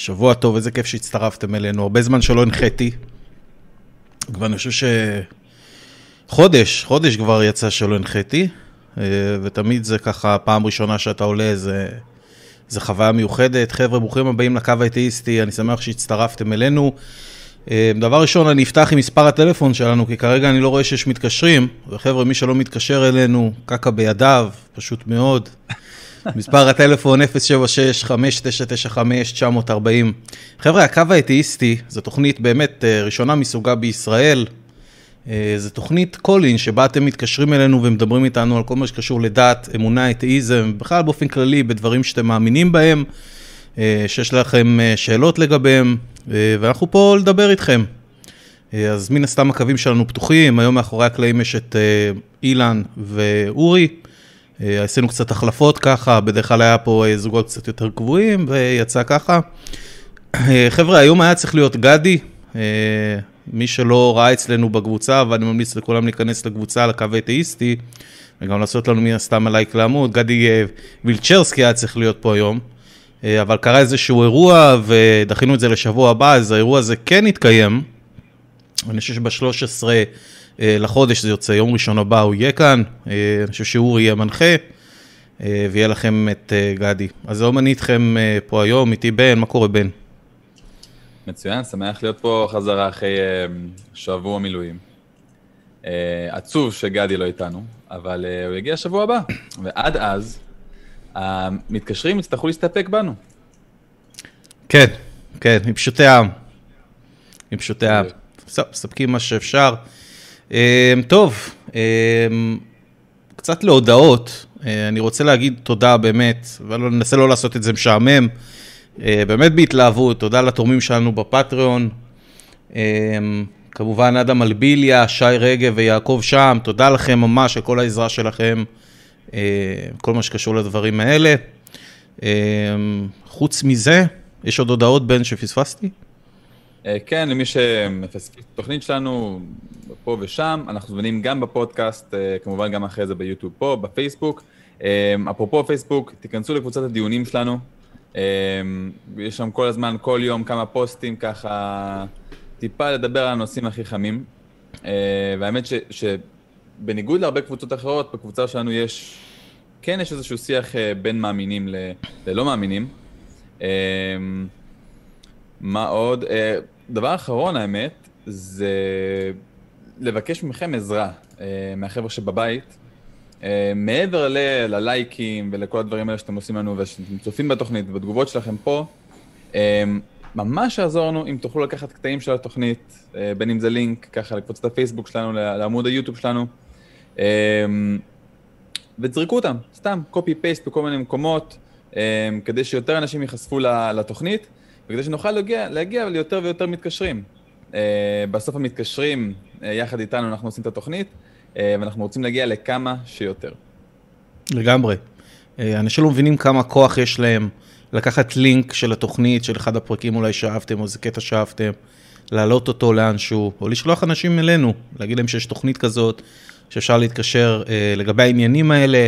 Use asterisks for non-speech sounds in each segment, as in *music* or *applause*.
שבוע טוב, איזה כיף שהצטרפתם אלינו. הרבה זמן שלא הנחיתי. כבר אני חושב ש... חודש, חודש כבר יצא שלא הנחיתי, אה, ותמיד זה ככה, פעם ראשונה שאתה עולה, זה, זה חוויה מיוחדת. חבר'ה, ברוכים הבאים לקו האתאיסטי, אני שמח שהצטרפתם אלינו. אה, דבר ראשון, אני אפתח עם מספר הטלפון שלנו, כי כרגע אני לא רואה שיש מתקשרים, וחבר'ה, מי שלא מתקשר אלינו, קקה בידיו, פשוט מאוד. מספר הטלפון 076-5995-940. חבר'ה, הקו האתאיסטי, זו תוכנית באמת אה, ראשונה מסוגה בישראל. אה, זו תוכנית קולין שבה אתם מתקשרים אלינו ומדברים איתנו על כל מה שקשור לדת, אמונה, אתאיזם, בכלל באופן כללי בדברים שאתם מאמינים בהם, אה, שיש לכם שאלות לגביהם, ואנחנו פה לדבר איתכם. אז מן הסתם הקווים שלנו פתוחים, היום מאחורי הקלעים יש את אילן ואורי. אה, עשינו קצת החלפות ככה, בדרך כלל היה פה אה, זוגות קצת יותר קבועים, ויצא ככה. אה, חבר'ה, היום היה צריך להיות גדי, מי שלא ראה אצלנו בקבוצה, ואני ממליץ לכולם להיכנס לקבוצה על הקו האתאיסטי, וגם לעשות לנו מן הסתם הלייק לעמוד, גדי וילצ'רסקי היה צריך להיות פה היום, אבל קרה איזשהו אירוע, ודחינו את זה לשבוע הבא, אז האירוע הזה כן התקיים. אני חושב שב-13 אה, לחודש, זה יוצא יום ראשון הבא, הוא יהיה כאן. אה, אני חושב שאורי יהיה מנחה, אה, ויהיה לכם את גדי. אז היום אני איתכם פה היום, איתי בן, מה קורה בן? מצוין, שמח להיות פה חזרה אחרי שבוע מילואים. עצוב שגדי לא איתנו, אבל הוא יגיע שבוע הבא, ועד אז, המתקשרים יצטרכו להסתפק בנו. כן, כן, עם פשוטי העם. עם פשוטי העם. מספקים מה שאפשר. אמ, טוב, אמ, קצת להודעות. אה, אני רוצה להגיד תודה באמת, אבל ננסה לא לעשות את זה משעמם. אה, באמת בהתלהבות, תודה לתורמים שלנו בפטריון. אמ, כמובן אדם אלביליה, שי רגב ויעקב שם, תודה לכם ממש על כל העזרה שלכם, אה, כל מה שקשור לדברים האלה. חוץ מזה, יש עוד הודעות בין שפספסתי? כן, למי שמפספס את התוכנית שלנו, פה ושם, אנחנו זמינים גם בפודקאסט, אה, כמובן גם אחרי זה ביוטיוב פה, בפייסבוק. אה, אפרופו פייסבוק, תיכנסו לקבוצת הדיונים שלנו. אה, יש שם כל הזמן, כל יום, כמה פוסטים ככה, טיפה לדבר על הנושאים הכי חמים. והאמת ש, שבניגוד להרבה קבוצות אחרות, בקבוצה שלנו יש, כן יש איזשהו שיח בין מאמינים ל, ללא מאמינים. מה עוד? דבר אחרון, האמת, זה לבקש מכם עזרה, אה, מהחבר'ה שבבית. אה, מעבר ל- ללייקים ולכל הדברים האלה שאתם עושים לנו ושאתם צופים בתוכנית ובתגובות שלכם פה, אה, ממש יעזור לנו אם תוכלו לקחת קטעים של התוכנית, בין אם זה לינק ככה לקבוצת הפייסבוק שלנו, לעמוד היוטיוב שלנו, ותזרקו אותם, סתם, קופי פייסט בכל מיני מקומות, כדי שיותר אנשים ייחשפו לתוכנית, וכדי שנוכל להגיע, להגיע ליותר ויותר מתקשרים. בסוף המתקשרים אה, יחד איתנו אנחנו עושים את התוכנית, אה, ואנחנו רוצים להגיע לכמה שיותר. לגמרי. אה, אנשים לא מבינים כמה כוח יש להם לקחת לינק של התוכנית, של אחד הפרקים אולי שאהבתם, או איזה קטע שאהבתם, להעלות אותו לאנשהו, או לשלוח אנשים אלינו, להגיד להם שיש תוכנית כזאת, שאפשר להתקשר לגבי העניינים האלה.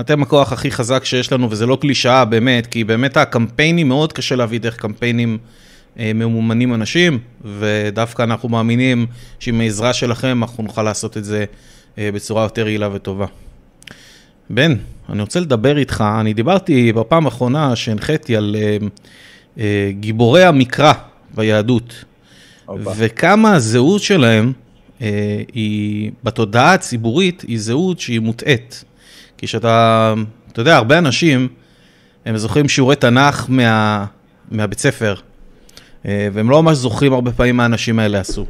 אתם הכוח הכי חזק שיש לנו, וזה לא קלישאה באמת, כי באמת הקמפיינים, מאוד קשה להביא דרך קמפיינים אה, ממומנים אנשים, ודווקא אנחנו מאמינים שעם העזרה שלכם אנחנו נוכל לעשות את זה אה, בצורה יותר יעילה וטובה. בן, אני רוצה לדבר איתך, אני דיברתי בפעם האחרונה שהנחיתי על uh, uh, גיבורי המקרא ביהדות, אופה. וכמה הזהות שלהם uh, היא, בתודעה הציבורית, היא זהות שהיא מוטעית. כי שאתה, אתה יודע, הרבה אנשים, הם זוכרים שיעורי תנ"ך מה, מהבית ספר, אה, והם לא ממש זוכרים הרבה פעמים מה האנשים האלה עשו.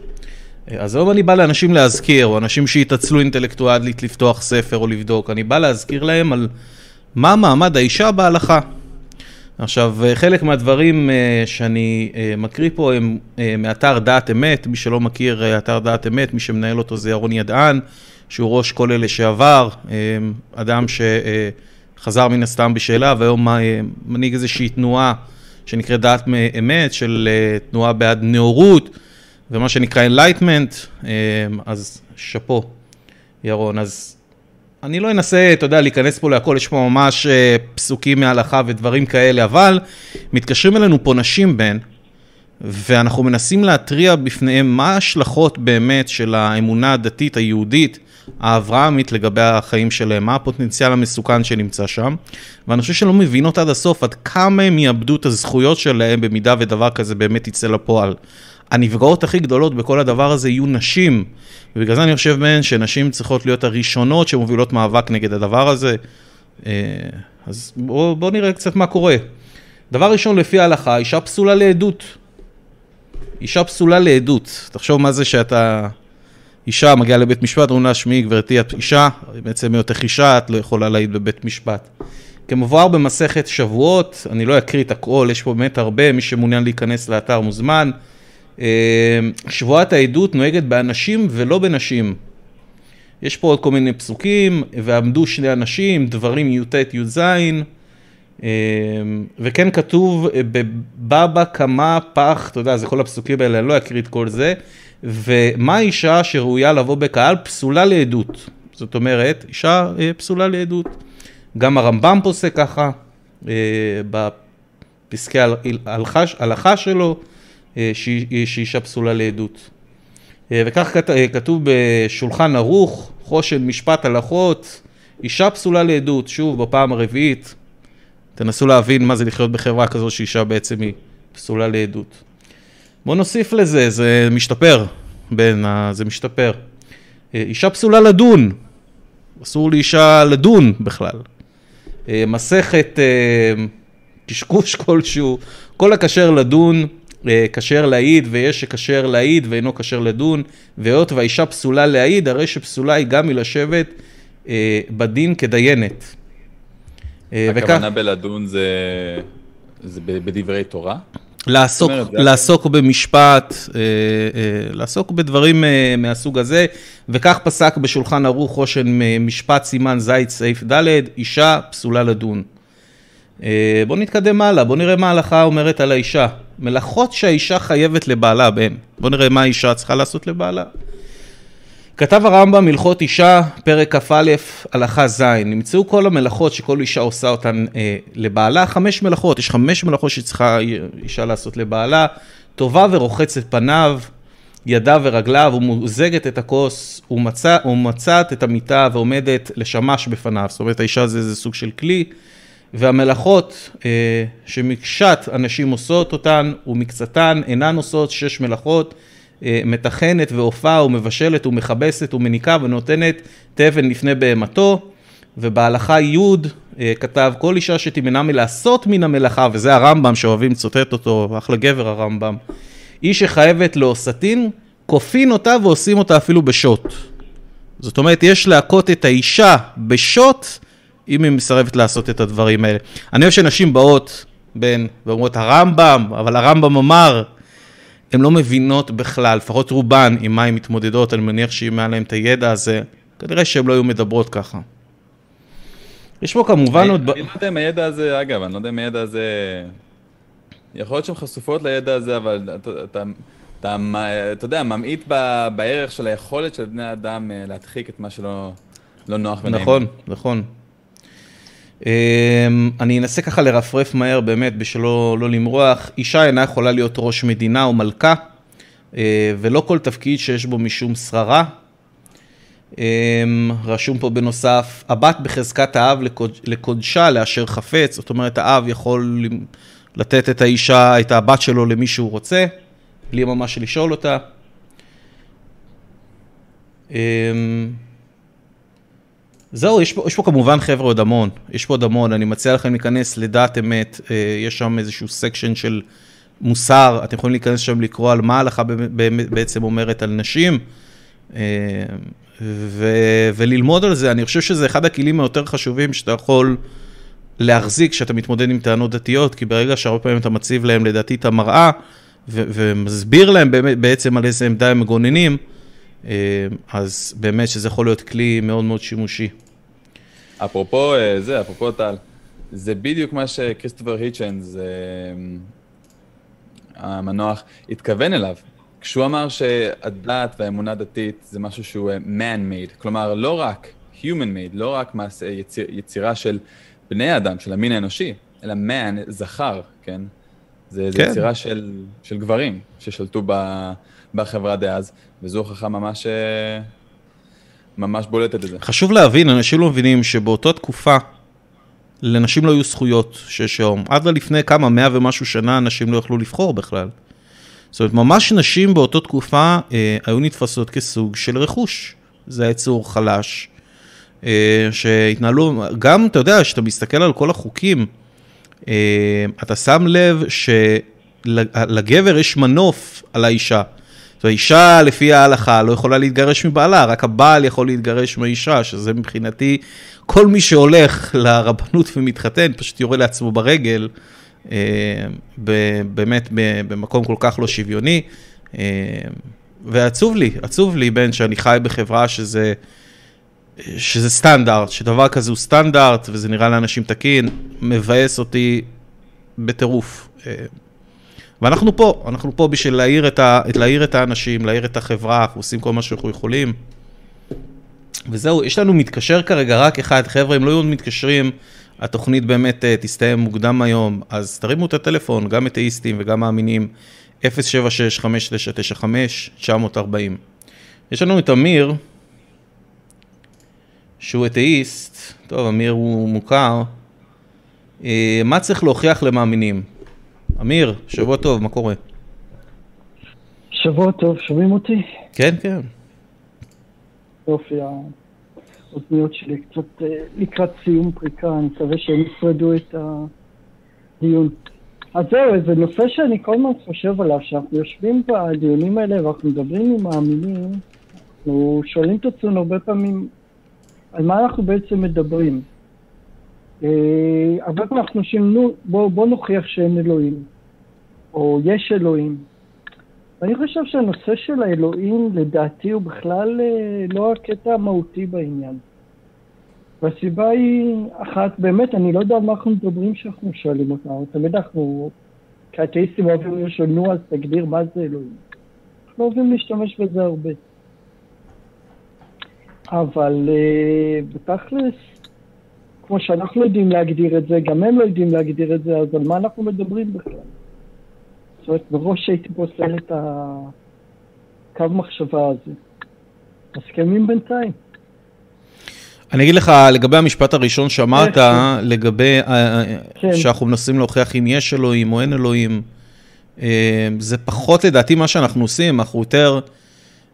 אה, אז היום אני בא לאנשים להזכיר, או אנשים שהתעצלו אינטלקטואלית לפתוח ספר או לבדוק, אני בא להזכיר להם על מה מעמד האישה בהלכה. עכשיו, אה, חלק מהדברים שאני מקריא פה הם מאתר דעת אמת, מי שלא מכיר אתר דעת אמת, מי שמנהל אותו זה ירון ידען, שהוא ראש כולל לשעבר, אדם שחזר מן הסתם בשאלה, והיום מנהיג איזושהי תנועה שנקראת דעת אמת, של אה, תנועה בעד נאורות, ומה שנקרא Enlightenment, אה, אז שאפו, ירון. אז אני לא אנסה, אתה יודע, להיכנס פה להכל, יש פה ממש אה, פסוקים מהלכה ודברים כאלה, אבל מתקשרים אלינו פה נשים בן, ואנחנו מנסים להתריע בפניהם מה ההשלכות באמת של האמונה הדתית היהודית האברהמית לגבי החיים שלהם, מה הפוטנציאל המסוכן שנמצא שם, ואני חושב שלא מבינות עד הסוף עד כמה הם יאבדו את הזכויות שלהם במידה ודבר כזה באמת יצא לפועל. הנפגעות הכי גדולות בכל הדבר הזה יהיו נשים, ובגלל זה אני חושב, מן, שנשים צריכות להיות הראשונות שמובילות מאבק נגד הדבר הזה. אה, אז בואו בוא נראה קצת מה קורה. דבר ראשון, לפי ההלכה, אישה פסולה לעדות. אישה פסולה לעדות. תחשוב מה זה שאתה אישה מגיעה לבית משפט, אומרים לה, שמעי גברתי, את אישה, בעצם היותך אישה, את לא יכולה להעיד בבית משפט. כמבואר במסכת שבועות, אני לא אקריא את הכל, יש פה באמת הרבה, מי שמעוניין להיכנס לאתר מוזמן. אה, שבועת העדות נוהגת באנשים ולא בנשים. יש פה עוד כל מיני פסוקים, ועמדו שני אנשים, דברים י"ט י"ז, אה, וכן כתוב בבבא קמא פח, אתה יודע, זה כל הפסוקים האלה, אני לא אקריא את כל זה, ומה אישה שראויה לבוא בקהל פסולה לעדות. זאת אומרת, אישה אה, פסולה לעדות. גם הרמב"ם פוסק ככה, בפסקי ההלכה שלו. אה, שאישה פסולה לעדות. אה, וכך אה, כתוב בשולחן ערוך, חושן משפט הלכות, אישה פסולה לעדות, שוב, בפעם הרביעית. תנסו להבין מה זה לחיות בחברה כזו שאישה בעצם היא פסולה לעדות. בואו נוסיף לזה, זה משתפר, בין ה... זה משתפר. אישה פסולה לדון, אסור לאישה לדון בכלל. מסכת קשקוש *laughs* כלשהו, כל הכשר לדון, אה, כשר להעיד ויש שכשר להעיד ואינו כשר לדון, והיות והאישה פסולה להעיד, הרי שפסולה היא גם מלשבת אה, בדין כדיינת. אה, הכוונה וכך... בלדון זה, זה בדברי תורה? לעסוק, אומרת, לעסוק במשפט, אה, אה, לעסוק בדברים אה, מהסוג הזה, וכך פסק בשולחן ערוך חושן משפט סימן זית סעיף ד', אישה פסולה לדון. אה, בואו נתקדם הלאה, בואו נראה מה ההלכה אומרת על האישה. מלאכות שהאישה חייבת לבעלה, בן. בואו נראה מה האישה צריכה לעשות לבעלה. כתב הרמב"ם הלכות אישה, פרק כ"א, הלכה ז', נמצאו כל המלאכות שכל אישה עושה אותן אה, לבעלה, חמש מלאכות, יש חמש מלאכות שצריכה אישה לעשות לבעלה, טובה ורוחצת פניו, ידיו ורגליו, ומוזגת את הכוס, ומצאת את המיטה ועומדת לשמש בפניו, זאת אומרת האישה זה, זה סוג של כלי. והמלאכות אה, שמקשת הנשים עושות אותן ומקצתן אינן עושות. שש מלאכות, אה, מתכנת ועופה ומבשלת ומכבסת ומניקה ונותנת תבן לפני בהמתו. ובהלכה י' אה, כתב כל אישה שתימנע מלעשות מן המלאכה, וזה הרמב"ם שאוהבים לצוטט אותו, אחלה גבר הרמב"ם, היא שחייבת לעושתין, כופין אותה ועושים אותה אפילו בשוט. זאת אומרת, יש להכות את האישה בשוט אם היא מסרבת לעשות את הדברים האלה. אני אוהב שנשים באות בין ואומרות הרמב"ם, אבל הרמב"ם אמר, הן לא מבינות בכלל, לפחות רובן, עם מה הן מתמודדות, אני מניח שאם היה להן את הידע הזה, כנראה שהן לא היו מדברות ככה. יש פה כמובן עוד... אני לא יודע אם הידע הזה, אגב, אני לא יודע אם הידע הזה... יכול להיות שהן חשופות לידע הזה, אבל אתה, אתה, אתה, אתה יודע, ממעיט בערך של היכולת של בני אדם אה, להדחיק את מה שלא לא נוח ונעים. נכון, נכון. אמ, אני אנסה ככה לרפרף מהר באמת בשביל לא, לא למרוח. אישה אינה יכולה להיות ראש מדינה או מלכה, אה, ולא כל תפקיד שיש בו משום שררה. אמ, רשום פה בנוסף, הבת בחזקת האב לקודשה לאשר חפץ, זאת אומרת האב יכול לתת את האישה, את הבת שלו למי שהוא רוצה, בלי ממש לשאול אותה. זהו, יש פה, יש פה כמובן חבר'ה עוד המון, יש פה עוד המון, אני מציע לכם להיכנס לדעת אמת, אה, יש שם איזשהו סקשן של מוסר, אתם יכולים להיכנס שם לקרוא על מה ההלכה בעצם אומרת על נשים, אה, ו, וללמוד על זה, אני חושב שזה אחד הכלים היותר חשובים שאתה יכול להחזיק כשאתה מתמודד עם טענות דתיות, כי ברגע שהרבה פעמים אתה מציב להם לדעתי את המראה, ו, ומסביר להם בעצם על איזה עמדה הם מגוננים, אז באמת שזה יכול להיות כלי מאוד מאוד שימושי. אפרופו אה, זה, אפרופו טל, זה בדיוק מה שכריסטופר היצ'נס, אה, המנוח, התכוון אליו. כשהוא אמר שהדת והאמונה הדתית זה משהו שהוא man-made, כלומר לא רק human made, לא רק מעשה, יציר, יצירה של בני אדם, של המין האנושי, אלא man, זכר, כן? זה, כן. זה יצירה של, של גברים ששלטו ב, בחברה דאז, וזו הוכחה ממש, אה, ממש בולטת את זה. חשוב להבין, אנשים לא מבינים שבאותה תקופה, לנשים לא היו זכויות שיש היום. עד לפני כמה, מאה ומשהו שנה, אנשים לא יכלו לבחור בכלל. זאת אומרת, ממש נשים באותה תקופה אה, היו נתפסות כסוג של רכוש. זה יצור חלש, אה, שהתנהלו, גם, אתה יודע, כשאתה מסתכל על כל החוקים, אה, אתה שם לב שלגבר יש מנוף על האישה. זאת אומרת, אישה לפי ההלכה לא יכולה להתגרש מבעלה, רק הבעל יכול להתגרש מהאישה, שזה מבחינתי, כל מי שהולך לרבנות ומתחתן פשוט יורה לעצמו ברגל, אה, באמת במקום כל כך לא שוויוני. אה, ועצוב לי, עצוב לי, בן, שאני חי בחברה שזה, שזה סטנדרט, שדבר כזה הוא סטנדרט, וזה נראה לאנשים תקין, מבאס אותי בטירוף. אה, ואנחנו פה, אנחנו פה בשביל להעיר את, ה, להעיר את האנשים, להעיר את החברה, אנחנו עושים כל מה שאנחנו יכולים. וזהו, יש לנו מתקשר כרגע רק אחד, חבר'ה, אם לא יהיו מתקשרים, התוכנית באמת uh, תסתיים מוקדם היום, אז תרימו את הטלפון, גם אתאיסטים וגם מאמינים, 076-5995-940. יש לנו את אמיר, שהוא אתאיסט, טוב, אמיר הוא מוכר, uh, מה צריך להוכיח למאמינים? אמיר, שבוע טוב, מה קורה? שבוע טוב, שומעים אותי? כן, כן. יופי, האוזניות שלי קצת אה, לקראת סיום פריקה, אני מקווה שהם ישרדו את הדיון. אז זהו, זה נושא שאני כל הזמן חושב עליו, שאנחנו יושבים בדיונים האלה ואנחנו מדברים עם מאמינים, אנחנו שואלים את עצמנו הרבה פעמים על מה אנחנו בעצם מדברים. אה, הרבה פעמים אנחנו חושבים, נו, בואו בוא נוכיח שאין אלוהים, או יש אלוהים. ואני חושב שהנושא של האלוהים, לדעתי, הוא בכלל אה, לא הקטע המהותי בעניין. והסיבה היא אחת, באמת, אני לא יודע על מה אנחנו מדברים כשאנחנו שואלים אותנו. תמיד אנחנו, כאתאיסטים אוהבים לשאול, נו, אז תגדיר מה זה אלוהים. אנחנו אוהבים להשתמש בזה הרבה. אבל uh, בתכלס, כמו שאנחנו יודעים להגדיר את זה, גם הם לא יודעים להגדיר את זה, אז על מה אנחנו מדברים בכלל? זאת אומרת, מראש הייתי פוסל את הקו מחשבה הזה. מסכמים בינתיים. אני אגיד לך, לגבי המשפט הראשון שאמרת, כן, כן. לגבי אה, אה, כן. שאנחנו מנסים להוכיח אם יש אלוהים או אין אלוהים, אה, זה פחות לדעתי מה שאנחנו עושים, אנחנו יותר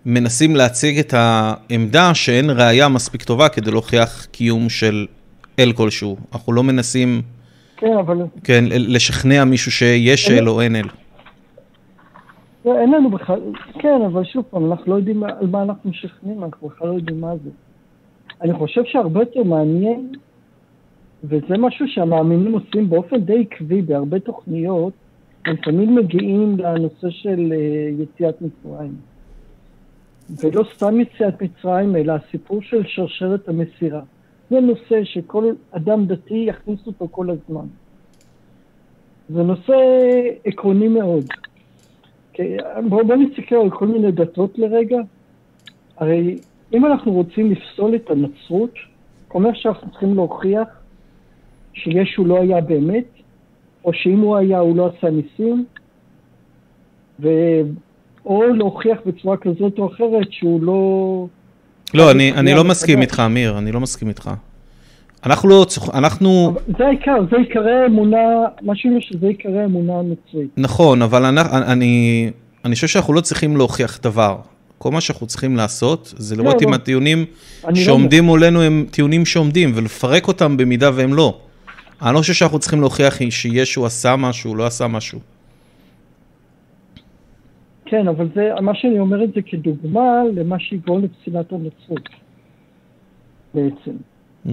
מנסים להציג את העמדה שאין ראייה מספיק טובה כדי להוכיח קיום של אל כלשהו. אנחנו לא מנסים כן, אבל... כן, לשכנע מישהו שיש אל או אין אל. לא, אין לנו בכלל, כן, אבל שוב פעם, אנחנו לא יודעים על מה אנחנו משכנעים, אנחנו בכלל לא יודעים מה זה. אני חושב שהרבה יותר מעניין, וזה משהו שהמאמינים עושים באופן די עקבי בהרבה תוכניות, הם תמיד מגיעים לנושא של uh, יציאת מצרים. ולא סתם יציאת מצרים, אלא הסיפור של שרשרת המסירה. זה נושא שכל אדם דתי יכניס אותו כל הזמן. זה נושא עקרוני מאוד. בואו בוא נסתכל על כל מיני דתות לרגע. הרי אם אנחנו רוצים לפסול את הנצרות, אומר שאנחנו צריכים להוכיח שישו לא היה באמת, או שאם הוא היה הוא לא עשה ניסים, ו... או להוכיח בצורה כזאת או אחרת שהוא לא... לא, אני, אני לא מסכים איתך, אמיר, אני לא מסכים איתך. אנחנו לא, אנחנו... זה העיקר, זה עיקרי האמונה, מה שאומר שזה עיקרי האמונה המצרית. נכון, אבל אני, אני, אני חושב שאנחנו לא צריכים להוכיח דבר. כל מה שאנחנו צריכים לעשות, זה לראות לא, אם לא. הטיעונים לא שעומדים לא... מולנו הם טיעונים שעומדים, ולפרק אותם במידה והם לא. אני לא חושב שאנחנו צריכים להוכיח שישו עשה משהו, לא עשה משהו. כן, אבל זה, מה שאני אומר את זה כדוגמה למה שיגרום לפסילת הנצרות, בעצם. Mm-hmm.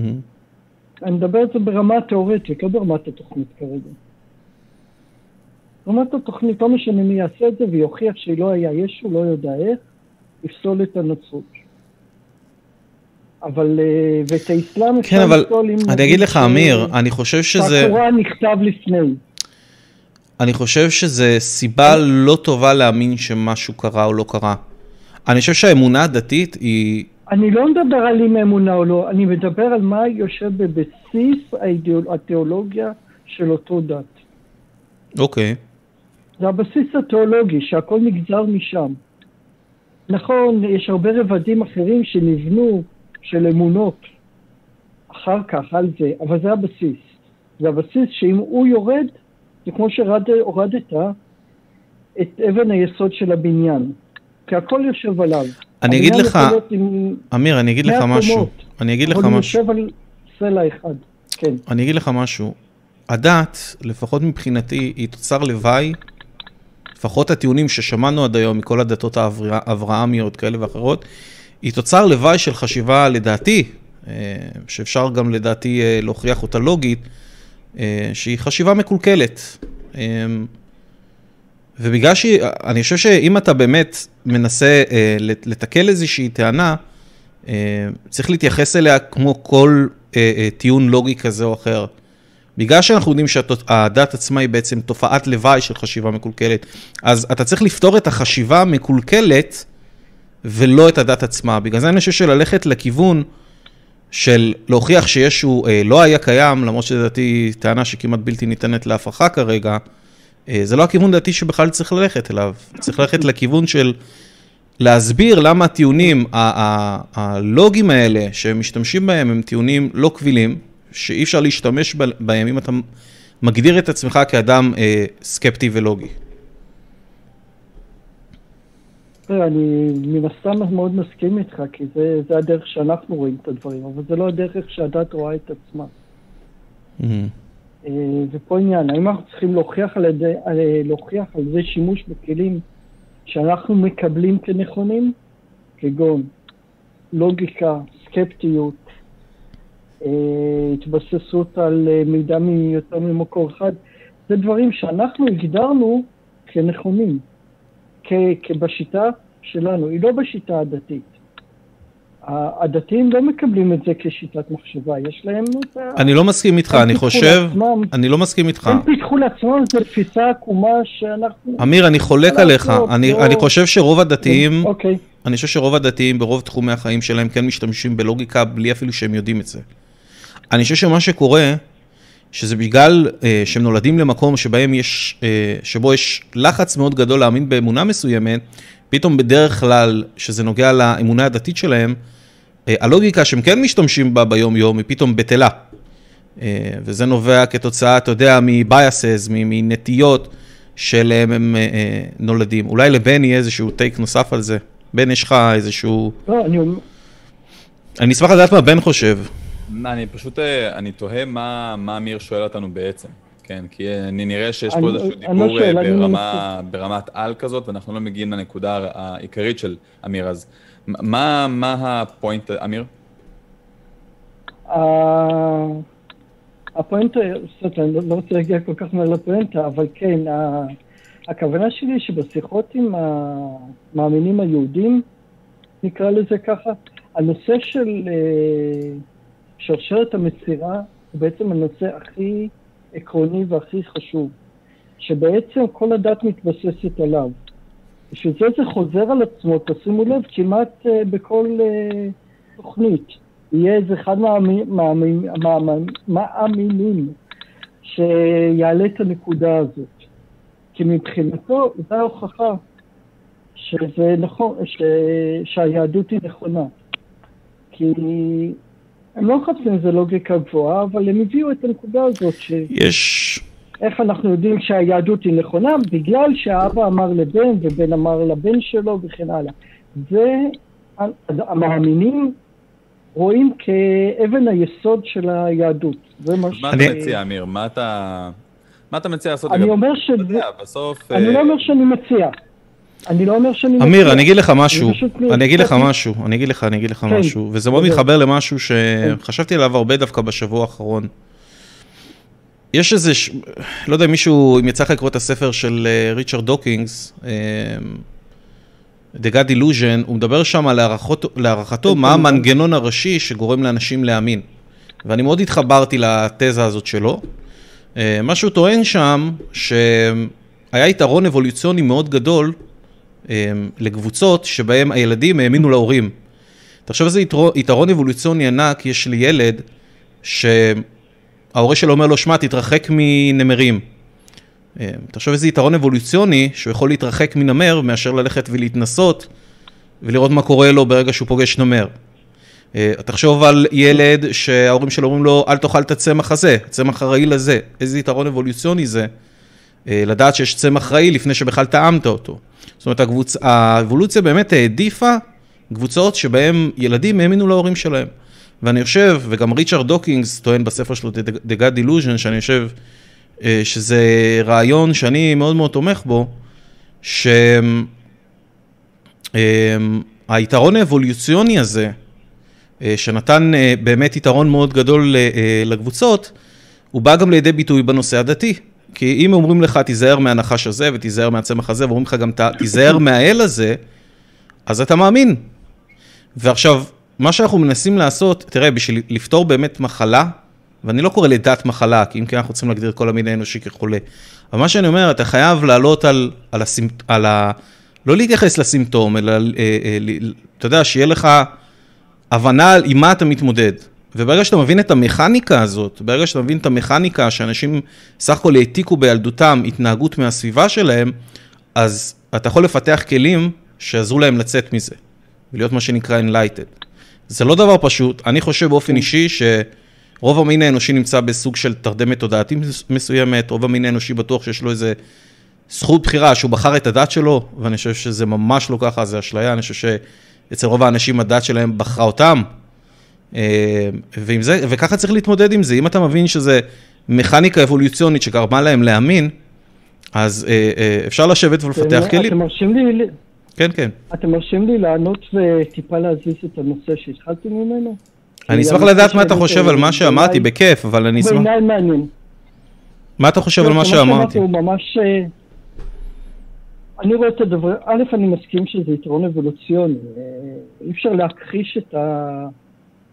אני מדבר על זה ברמה התיאורטית, לא ברמת התוכנית כרגע. ברמת התוכנית, לא משנה מי יעשה את זה ויוכיח שלא היה ישו, לא יודע איך, יפסול את הנצרות. אבל, אה, ואת האסלאם אפשר כן, אבל לפסול אם... אני אגיד לך, אמיר, אני חושב שזה... שהקוראן נכתב לפני. אני חושב שזה סיבה לא טובה להאמין שמשהו קרה או לא קרה. אני חושב שהאמונה הדתית היא אני לא מדבר על אם אמונה או לא, אני מדבר על מה יושב בבסיס התיאולוגיה של אותו דת. אוקיי. זה הבסיס התיאולוגי, שהכל נגזר משם. נכון, יש הרבה רבדים אחרים שנבנו של אמונות אחר כך על זה, אבל זה הבסיס. זה הבסיס שאם הוא יורד, זה כמו שהורדת את אבן היסוד של הבניין. כי הכל יושב עליו. אני אגיד לך, אמיר, אני אגיד לך משהו. אני אגיד לך אבל הוא משהו. יושב על סלע אחד. כן. אני אגיד לך משהו. הדת, לפחות מבחינתי, היא תוצר לוואי, לפחות הטיעונים ששמענו עד היום מכל הדתות האברה- האברהמיות כאלה ואחרות, היא תוצר לוואי של חשיבה, לדעתי, אה, שאפשר גם לדעתי אה, להוכיח אותה לוגית, אה, שהיא חשיבה מקולקלת. אה, ובגלל שהיא, אני חושב שאם אתה באמת מנסה אה, לת- לתקל איזושהי טענה, אה, צריך להתייחס אליה כמו כל אה, אה, טיעון לוגי כזה או אחר. בגלל שאנחנו יודעים שהדת עצמה היא בעצם תופעת לוואי של חשיבה מקולקלת, אז אתה צריך לפתור את החשיבה המקולקלת ולא את הדת עצמה. בגלל זה אני חושב שללכת לכיוון של להוכיח שישו אה, לא היה קיים, למרות שלדעתי טענה שכמעט בלתי ניתנת להפכה כרגע, אה, זה לא הכיוון דעתי שבכלל צריך ללכת אליו. צריך ללכת לכיוון של להסביר למה הטיעונים הלוגיים האלה שמשתמשים בהם הם טיעונים לא קבילים, שאי אפשר להשתמש בהם אם אתה מגדיר את עצמך כאדם אה, סקפטי ולוגי. תראה, אני מן הסתם מאוד מסכים איתך, כי זה, זה הדרך שאנחנו רואים את הדברים, אבל זה לא הדרך שהדת רואה את עצמה. Mhm. אה, ופה עניין, האם אנחנו צריכים להוכיח על, ידי, על, להוכיח על זה שימוש בכלים שאנחנו מקבלים כנכונים, כגון לוגיקה, סקפטיות, אה, התבססות על אה, מידע מיותר ממקור אחד, זה דברים שאנחנו הגדרנו כנכונים, כ, כבשיטה שלנו, היא לא בשיטה הדתית. הדתיים לא מקבלים את זה כשיטת מחשבה, יש להם את ה... אני לא מסכים איתך, אני חושב, לעצמם- אני לא מסכים איתך. הם פיתחו לעצמם איזו תפיסה עקומה שאנחנו... אמיר, אני חולק עליך. לא, אני לא. אני חושב שרוב הדתיים, אוקיי. אני חושב שרוב הדתיים ברוב תחומי החיים שלהם כן משתמשים בלוגיקה בלי אפילו שהם יודעים את זה. אני חושב שמה שקורה, שזה בגלל אה, שהם נולדים למקום שבהם יש, אה, שבו יש לחץ מאוד גדול להאמין באמונה מסוימת, פתאום בדרך כלל, שזה נוגע לאמונה הדתית שלהם, אה, הלוגיקה שהם כן משתמשים בה ביום-יום היא פתאום בטלה. אה, וזה נובע כתוצאה, אתה יודע, מ-biases, מ- מנטיות שלהם הם אה, אה, נולדים. אולי לבן יהיה איזשהו טייק נוסף על זה. בן, יש לך איזשהו... לא, אני אומר... אני אשמח לדעת מה בן חושב. אני פשוט, אה, אני תוהה מה מה אמיר שואל אותנו בעצם. כן, כי אה, אני נראה שיש אני- פה איזשהו לא דיבור שואל, אה, אני ברמה, ברמת על כזאת, ואנחנו לא מגיעים לנקודה העיקרית של אמיר, אז מה, מה הפוינט, אמיר? הפואנטה, זאת אני לא- לא רוצה להגיע כל כך מהר לפואנטה, אבל כן, הכוונה שלי שבשיחות עם המאמינים היהודים, נקרא לזה ככה, הנושא של שרשרת המסירה הוא בעצם הנושא הכי עקרוני והכי חשוב, שבעצם כל הדת מתבססת עליו. בשביל זה זה חוזר על עצמו, תשימו לב, כמעט אה, בכל אה, תוכנית. יהיה איזה אחד מהמאמינים שיעלה את הנקודה הזאת. כי מבחינתו זו ההוכחה שזה נכון, ש... שהיהדות היא נכונה. כי הם לא מחפשים איזה לוגיקה גבוהה, אבל הם הביאו את הנקודה הזאת, שאיך יש... אנחנו יודעים שהיהדות היא נכונה, בגלל שהאבא אמר לבן ובן אמר לבן שלו וכן הלאה. זה המאמינים רואים כאבן היסוד של היהדות. זה מה ש... מה אתה מציע, אמיר? מה אתה, מה אתה מציע לעשות אני אומר. יודע, בסוף... אני אה, לא אומר שאני מציע. אני לא אומר שאני. אמיר, אני אגיד לך משהו, אני פשוט אני אגיד לך משהו, אני אגיד לך, אני אגיד לך כן, משהו, וזה מאוד דבר. מתחבר למשהו שחשבתי עליו הרבה דווקא בשבוע האחרון. יש איזה, ש- לא יודע אם מישהו, אם יצא לך לקרוא את הספר של אה, ריצ'רד דוקינס, אה, The God Delusion, הוא מדבר שם על הערכות- להערכתו כן, מה כן. המנגנון הראשי שגורם לאנשים להאמין. ואני מאוד התחברתי לתזה הזאת שלו. אה, מה שהוא טוען שם, שהיה יתרון אבולוציוני מאוד גדול לקבוצות שבהם הילדים האמינו להורים. תחשוב איזה יתרון, יתרון אבולוציוני ענק יש לילד שההורה שלו אומר לו, שמע, תתרחק מנמרים. אה, תחשוב איזה יתרון אבולוציוני שהוא יכול להתרחק מנמר מאשר ללכת ולהתנסות ולראות מה קורה לו ברגע שהוא פוגש נמר. אה, תחשוב על ילד שההורים שלו אומרים לו, אל תאכל את הצמח הזה, הצמח הרעיל הזה. איזה יתרון אבולוציוני זה, אה, לדעת שיש צמח רעיל לפני שבכלל טעמת אותו. זאת אומרת, הקבוצ... האבולוציה באמת העדיפה קבוצות שבהן ילדים האמינו להורים שלהם. ואני חושב, וגם ריצ'רד דוקינס טוען בספר שלו, The God Delusion, שאני חושב אה, שזה רעיון שאני מאוד מאוד תומך בו, שהיתרון האבולוציוני הזה, אה, שנתן אה, באמת יתרון מאוד גדול לקבוצות, הוא בא גם לידי ביטוי בנושא הדתי. כי אם אומרים לך, תיזהר מהנחש הזה ותיזהר מהצמח הזה, ואומרים לך גם, תיזהר מהאל הזה, אז אתה מאמין. ועכשיו, מה שאנחנו מנסים לעשות, תראה, בשביל לפתור באמת מחלה, ואני לא קורא לדת מחלה, כי אם כן אנחנו צריכים להגדיר כל המין האנושי כחולה. אבל מה שאני אומר, אתה חייב לעלות על, על, הסימפ... על ה... לא להתייחס לסימפטום, אלא, אה, אה, אתה יודע, שיהיה לך הבנה עם מה אתה מתמודד. וברגע שאתה מבין את המכניקה הזאת, ברגע שאתה מבין את המכניקה שאנשים סך הכל העתיקו בילדותם התנהגות מהסביבה שלהם, אז אתה יכול לפתח כלים שיעזרו להם לצאת מזה, ולהיות מה שנקרא Enlighted. זה לא דבר פשוט, אני חושב באופן אישי שרוב המין האנושי נמצא בסוג של תרדמת תודעתית מסוימת, רוב המין האנושי בטוח שיש לו איזה זכות בחירה, שהוא בחר את הדת שלו, ואני חושב שזה ממש לא ככה, זה אשליה, אני חושב שאצל רוב האנשים הדת שלהם בחרה אותם. אה, ועם זה, וככה צריך להתמודד עם זה. אם אתה מבין שזה מכניקה אבולוציונית שגרמה להם להאמין, אז אה, אה, אפשר לשבת ולפתח כלים. אתם מרשים לי... כן, כן. אתם מרשים לי לענות וטיפה להזיז את הנושא שהתחלתי ממנו? אני אשמח לדעת מה אתה חושב על מה שאמרתי, בכיף, אבל אני אשמח... בעיניי מעניין. מה אתה חושב על מה שאמרתי? הוא ממש... אני רואה את הדבר... א', אני מסכים שזה יתרון אבולוציוני. אי אפשר להכחיש את ה...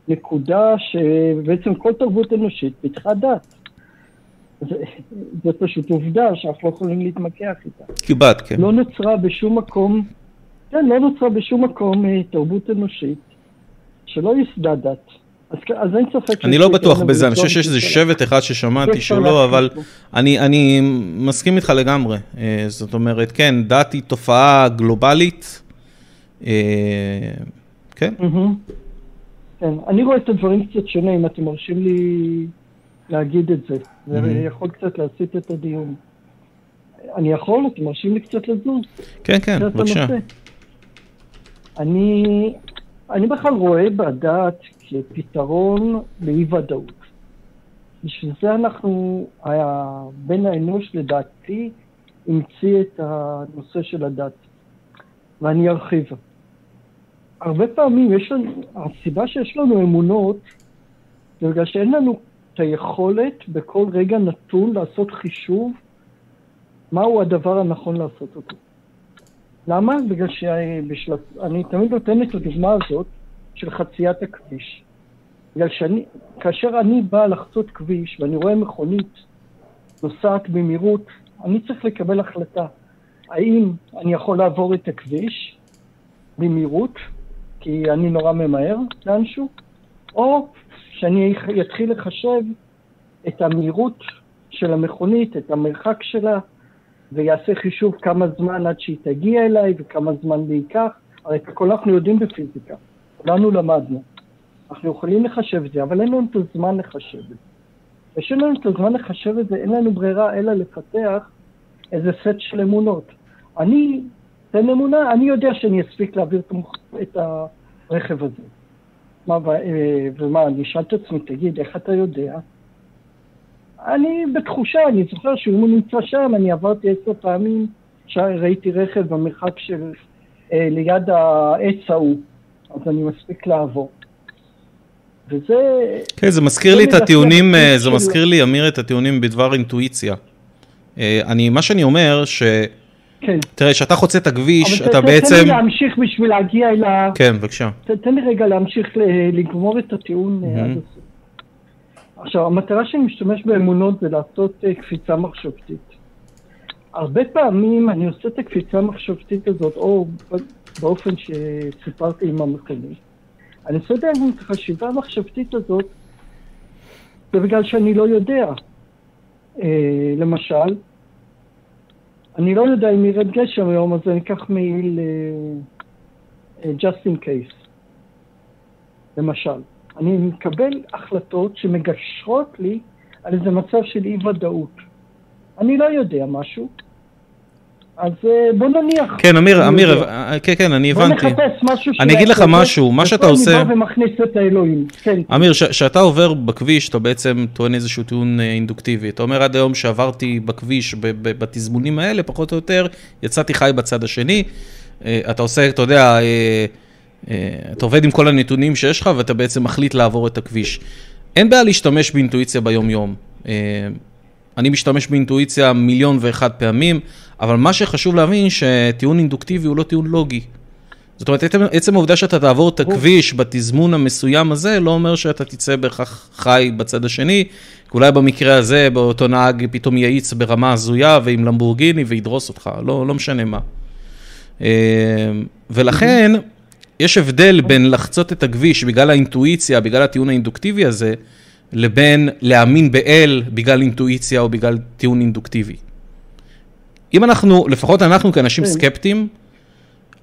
נקודה שבעצם כל תרבות אנושית פיתחה דת. זה, זה פשוט עובדה שאנחנו לא יכולים להתמקח איתה. כמעט, כן. לא נוצרה בשום מקום, כן, לא נוצרה בשום מקום אה, תרבות אנושית שלא ייסדה דת. אז, אז אין ספק... אני לא בטוח בזה, אני חושב שיש איזה שבט אחד ששמעתי שלא, אבל אני, אני מסכים איתך לגמרי. אה, זאת אומרת, כן, דת היא תופעה גלובלית. אה, כן. Mm-hmm. כן, אני רואה את הדברים קצת שונה, אם אתם מרשים לי להגיד את זה. זה mm-hmm. יכול קצת להסיט את הדיון. אני יכול? אתם מרשים לי קצת לזוז? כן, כן, בבקשה. אני, אני בכלל רואה בדת כפתרון לאי-ודאות. בשביל זה אנחנו, בן האנוש לדעתי המציא את הנושא של הדת, ואני ארחיב. הרבה פעמים יש לנו, הסיבה שיש לנו אמונות, זה בגלל שאין לנו את היכולת בכל רגע נתון לעשות חישוב מהו הדבר הנכון לעשות אותו. למה? בגלל שאני תמיד נותן את הדוגמה הזאת של חציית הכביש. בגלל שאני, כאשר אני בא לחצות כביש ואני רואה מכונית נוסעת במהירות, אני צריך לקבל החלטה. האם אני יכול לעבור את הכביש במהירות, כי אני נורא ממהר לאנשהו, או שאני אתחיל לחשב את המהירות של המכונית, את המרחק שלה, ויעשה חישוב כמה זמן עד שהיא תגיע אליי וכמה זמן זה ייקח. הרי את הכל אנחנו יודעים בפיזיקה, כולנו למדנו. אנחנו יכולים לחשב את זה, אבל אין לנו את הזמן לחשב את זה. ושאין לנו את הזמן לחשב את זה, אין לנו ברירה אלא לפתח איזה סט של אמונות. אני תן אמונה, אני יודע שאני אספיק להעביר את הרכב הזה. מה, אה, ומה, אני אשאל את עצמי, תגיד, איך אתה יודע? אני בתחושה, אני זוכר שאם הוא נמצא שם, אני עברתי עשר פעמים, ראיתי רכב במרחק של אה, ליד העץ ההוא, אז אני מספיק לעבור. וזה... כן, זה מזכיר לי את הטיעונים, אה, זה מזכיר לי, אמיר, את הטיעונים בדבר אינטואיציה. אני, מה שאני אומר, ש... כן. תראה, כשאתה חוצה את הכביש, אתה בעצם... תן לי להמשיך בשביל להגיע אל ה... כן, בבקשה. תן לי רגע להמשיך לגמור את הטיעון אה, עד הסוף. עכשיו, המטרה שאני משתמש באמונות זה לעשות אה, קפיצה מחשבתית. הרבה פעמים אני עושה את הקפיצה המחשבתית הזאת, או באופן שסיפרתי עם המכונית. אני אם את החשיבה המחשבתית הזאת, זה בגלל שאני לא יודע. אה, למשל, אני לא יודע אם ירד גשם היום, אז אני אקח מעיל uh, just in case, למשל. אני מקבל החלטות שמגשרות לי על איזה מצב של אי-ודאות. אני לא יודע משהו, אז אה, בוא נניח. כן, אמיר, אמיר, אה, כן, כן, אני הבנתי. בוא נחפש משהו אני אגיד לך משהו, מה שאתה עושה... אני בא ומכניס את האלוהים, כן. אמיר, כשאתה עובר בכביש, אתה בעצם טוען איזשהו טיעון אה, אינדוקטיבי. אתה אומר, עד היום שעברתי בכביש בתזמונים האלה, פחות או יותר, יצאתי חי בצד השני. אתה עושה, אתה יודע, אתה עובד עם כל הנתונים שיש לך, ואתה בעצם מחליט לעבור את הכביש. אין בעיה להשתמש באינטואיציה ביום-יום. אני משתמש באינטואיציה מיליון ואחד פעמים, אבל מה שחשוב להבין שטיעון אינדוקטיבי הוא לא טיעון לוגי. זאת אומרת, עצם העובדה שאתה תעבור את הכביש בתזמון המסוים הזה, לא אומר שאתה תצא בהכרח חי בצד השני, כי אולי במקרה הזה, באותו נהג פתאום יאיץ ברמה הזויה ועם למבורגיני וידרוס אותך, לא, לא משנה מה. אה, ולכן, יש הבדל בין לחצות את הכביש בגלל האינטואיציה, בגלל הטיעון האינדוקטיבי הזה, לבין להאמין באל בגלל אינטואיציה או בגלל טיעון אינדוקטיבי. אם אנחנו, לפחות אנחנו כאנשים כן. סקפטיים,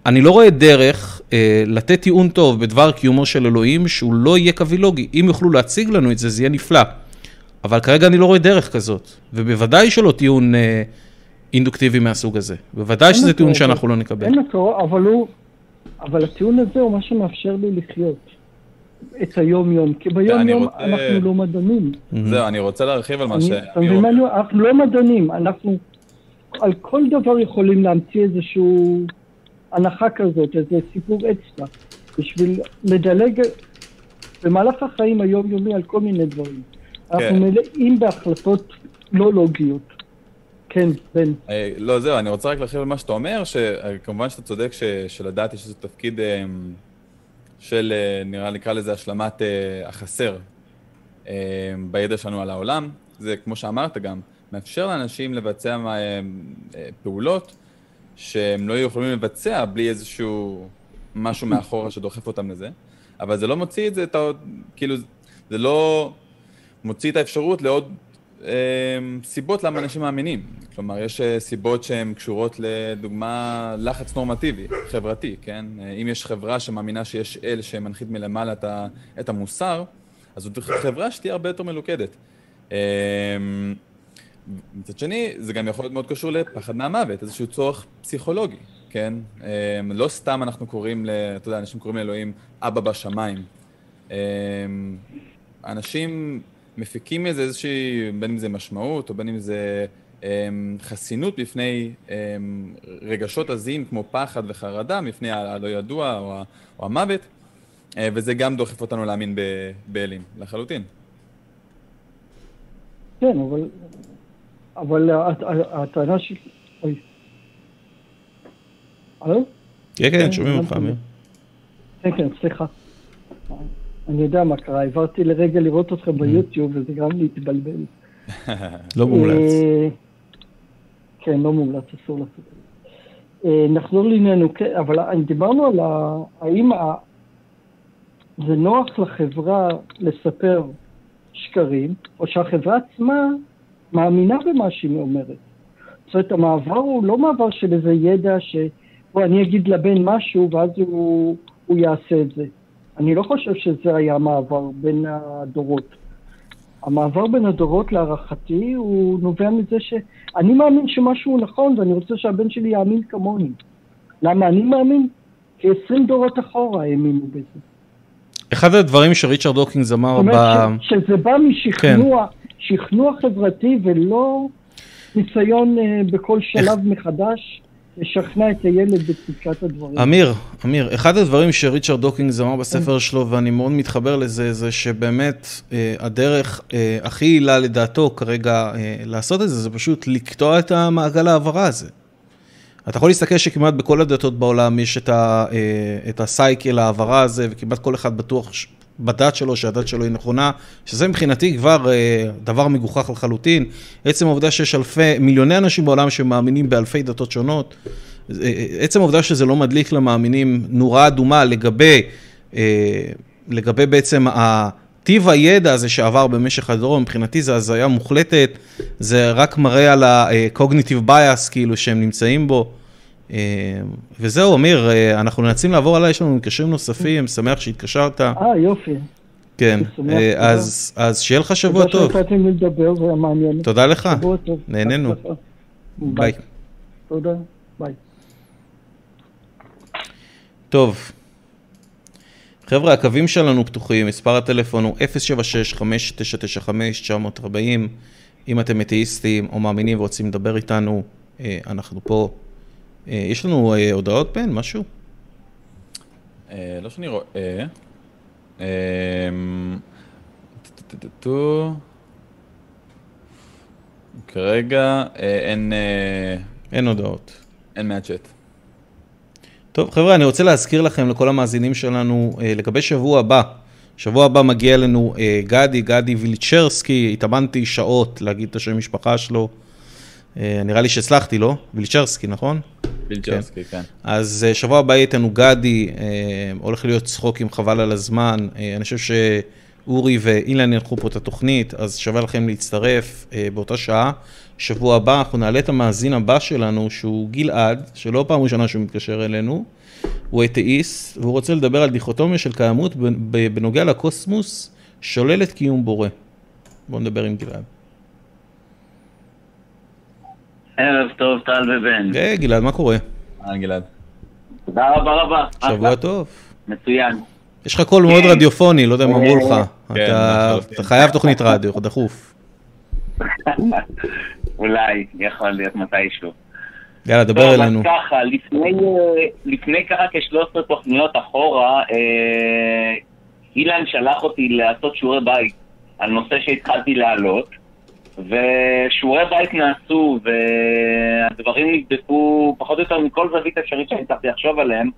אני לא רואה דרך אה, לתת טיעון טוב בדבר קיומו של אלוהים שהוא לא יהיה קווילוגי. אם יוכלו להציג לנו את זה, זה יהיה נפלא. אבל כרגע אני לא רואה דרך כזאת, ובוודאי שלא טיעון אה, אינדוקטיבי מהסוג הזה. בוודאי שזה טיעון שאנחנו לא נקבל. אין מקור, אבל הוא, אבל הטיעון הזה הוא מה שמאפשר לי לחיות. את היום-יום, כי ביום-יום. אנחנו לא מדענים. זהו, אני רוצה להרחיב על מה ש... אתה מבין? אנחנו לא מדענים, אנחנו על כל דבר יכולים להמציא איזושהי הנחה כזאת, איזה סיפור אצטרה, בשביל לדלג במהלך החיים היומיומי על כל מיני דברים. כן. אנחנו מלאים בהחלטות לא לוגיות. כן, בן. אה, לא, זהו, אני רוצה רק להרחיב על מה שאתה אומר, שכמובן שאתה צודק שלדעת יש איזה תפקיד אה, של, אה, נראה, נקרא לזה השלמת החסר בידע שלנו על העולם. זה, כמו שאמרת גם, מאפשר לאנשים לבצע פעולות שהם לא יכולים לבצע בלי איזשהו משהו מאחורה שדוחף אותם לזה, אבל זה לא מוציא את זה, את ה... כאילו, זה לא מוציא את האפשרות לעוד סיבות למה אנשים מאמינים. כלומר, יש אה, סיבות שהן קשורות לדוגמה לחץ נורמטיבי, חברתי, כן? אה, אם יש חברה שמאמינה שיש אל שמנחית מלמעלה את המוסר, אז זאת חברה שתהיה הרבה יותר מלוכדת. אה, מצד שני, זה גם יכול להיות מאוד קשור לפחד מהמוות, איזשהו צורך פסיכולוגי, כן? אמ, לא סתם אנחנו קוראים, ל, אתה יודע, אנשים קוראים לאלוהים אבא בשמיים. אמ, אנשים מפיקים מזה איזושהי, בין אם זה משמעות, או בין אם זה אמ, חסינות בפני רגשות עזים כמו פחד וחרדה, מפני הלא ידוע או, או המוות, אה, וזה גם דוחף אותנו להאמין באלים, לחלוטין. כן, אבל אבל הטענה של... אוי. הלו? כן, כן, שומעים אותך, אמיר. כן, כן, סליחה. אני יודע מה קרה, העברתי לרגע לראות אתכם mm. ביוטיוב וזה גם להתבלבל. *laughs* לא מומלץ. אה, כן, לא מומלץ, אסור לעשות את זה. אה, נחזור לענייננו, כן, אבל דיברנו על האם זה נוח לחברה לספר שקרים, או שהחברה עצמה מאמינה במה שהיא אומרת. זאת אומרת, המעבר הוא לא מעבר של איזה ידע ש... בוא, אני אגיד לבן משהו ואז הוא, הוא יעשה את זה. אני לא חושב שזה היה מעבר בין הדורות. המעבר בין הדורות להערכתי הוא נובע מזה שאני מאמין שמשהו נכון ואני רוצה שהבן שלי יאמין כמוני. למה אני מאמין? כי עשרים דורות אחורה האמינו בזה. אחד הדברים שריצ'רד דוקינס אמר ב... אומרת שזה בא משכנוע, כן. שכנוע חברתי ולא ניסיון אה, בכל שלב מחדש לשכנע את הילד בצדקת הדברים. אמיר, אמיר, אחד הדברים שריצ'רד דוקינס אמר בספר שלו, ואני מאוד מתחבר לזה, זה שבאמת אה, הדרך אה, הכי יעילה לדעתו כרגע לעשות את זה, זה פשוט לקטוע את המעגל ההעברה הזה. אתה יכול להסתכל שכמעט בכל הדתות בעולם יש את, ה, את הסייקל העברה הזה, וכמעט כל אחד בטוח בדת שלו, שהדת שלו היא נכונה, שזה מבחינתי כבר אה, דבר מגוחך לחלוטין. עצם העובדה שיש אלפי, מיליוני אנשים בעולם שמאמינים באלפי דתות שונות, אה, עצם העובדה שזה לא מדליק למאמינים נורה אדומה לגבי אה, לגבי בעצם ה... טיב הידע הזה שעבר במשך הדור, מבחינתי זה הזיה מוחלטת, זה רק מראה על ה-cognitive bias כאילו שהם נמצאים בו. אה, וזהו, אמיר, אה, אנחנו נאלצים לעבור עליי, יש לנו מקשרים נוספים, שמח שהתקשרת. אה, יופי. כן, אה, אז, אז שיהיה לך שבוע טוב. תודה שנתתם לי לדבר, זה היה מעניין. תודה לך. נהנינו. ביי. תודה, ביי. טוב. חבר'ה, הקווים שלנו פתוחים, מספר הטלפון הוא 076-5995-940. אם אתם אתאיסטים או מאמינים ורוצים לדבר איתנו, אנחנו פה. אה, יש לנו אה, הודעות, בן? משהו? לא שאני רואה. אמ, כרגע אין... אין הודעות. אין מהצ'אט. טוב, חבר'ה, אני רוצה להזכיר לכם, לכל המאזינים שלנו, אה, לגבי שבוע הבא. שבוע הבא מגיע אלינו אה, גדי, גדי וילצ'רסקי, התאמנתי שעות להגיד את השם משפחה שלו. אה, נראה לי שהצלחתי, לא? וילצ'רסקי, נכון? וילצ'רסקי, כן. כן. אז שבוע הבא יהיה איתנו גדי, הולך להיות צחוקים חבל על הזמן. אני חושב שאורי ואילן ילכו פה את התוכנית, אז שווה לכם להצטרף באותה שעה. שבוע הבא אנחנו נעלה את המאזין הבא שלנו, שהוא גלעד, שלא פעם ראשונה שהוא מתקשר אלינו, הוא אתאיסט, והוא רוצה לדבר על דיכוטומיה של קיימות בנוגע לקוסמוס, שוללת קיום בורא. בואו נדבר עם גלעד. ערב טוב, טל ובן. היי, גלעד, מה קורה? היי, גלעד. תודה רבה רבה. שבוע טוב. מצוין. יש לך קול מאוד כן. רדיופוני, לא יודע מה אמרו לך. כן, אתה חייב תוכנית רדיו, דחוף. *laughs* אולי, יכול להיות מתישהו. יאללה, דבר אלינו. טוב, אז ככה, לפני, לפני ככה כ-13 תוכניות אחורה, אה, אילן שלח אותי לעשות שיעורי בית על נושא שהתחלתי להעלות, ושיעורי בית נעשו, והדברים נבדקו פחות או יותר מכל זווית אפשרית שאני הצלחתי לחשוב עליהם,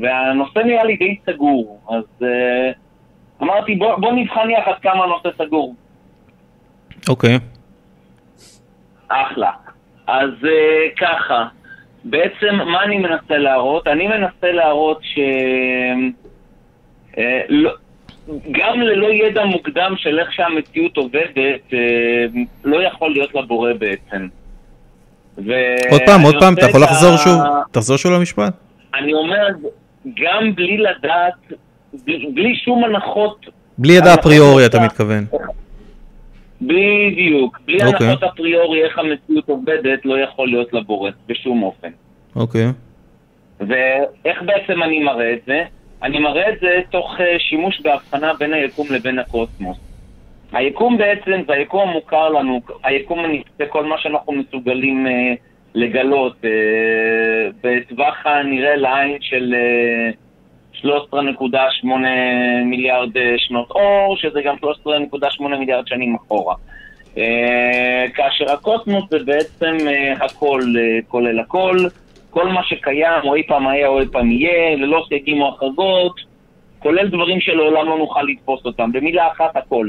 והנושא נראה לי די סגור, אז אה, אמרתי בוא, בוא נבחן יחד כמה הנושא סגור. אוקיי. Okay. אחלה. אז uh, ככה, בעצם מה אני מנסה להראות? אני מנסה להראות ש... Uh, לא, גם ללא ידע מוקדם של איך שהמציאות עובדת, uh, לא יכול להיות לבורא בעצם. עוד פעם, עוד פעם, אתה יכול לחזור ה... שוב? תחזור שוב למשפט. אני אומר, גם בלי לדעת, בלי, בלי שום הנחות... בלי ידע אפריורי, אתה מתכוון. בדיוק. בלי okay. אוקיי. הנחות אפריורי איך המציאות עובדת, לא יכול להיות לבורא, בשום אופן. אוקיי. Okay. ואיך בעצם אני מראה את זה? אני מראה את זה תוך uh, שימוש בהבחנה בין היקום לבין הקוסמוס. היקום בעצם זה היקום המוכר לנו, היקום הנצפה, כל מה שאנחנו מסוגלים uh, לגלות uh, בטווח הנראה לעין של... Uh, 13.8 מיליארד אה, שנות אור, שזה גם 13.8 מיליארד שנים אחורה. Uh, כאשר הקוסמוס זה בעצם uh, הכל, uh, כולל הכל, כל מה שקיים, או אי פעם היה או אי פעם יהיה, ללא סייגים או החרגות, כולל דברים שלעולם לא נוכל לתפוס אותם. במילה אחת, הכל.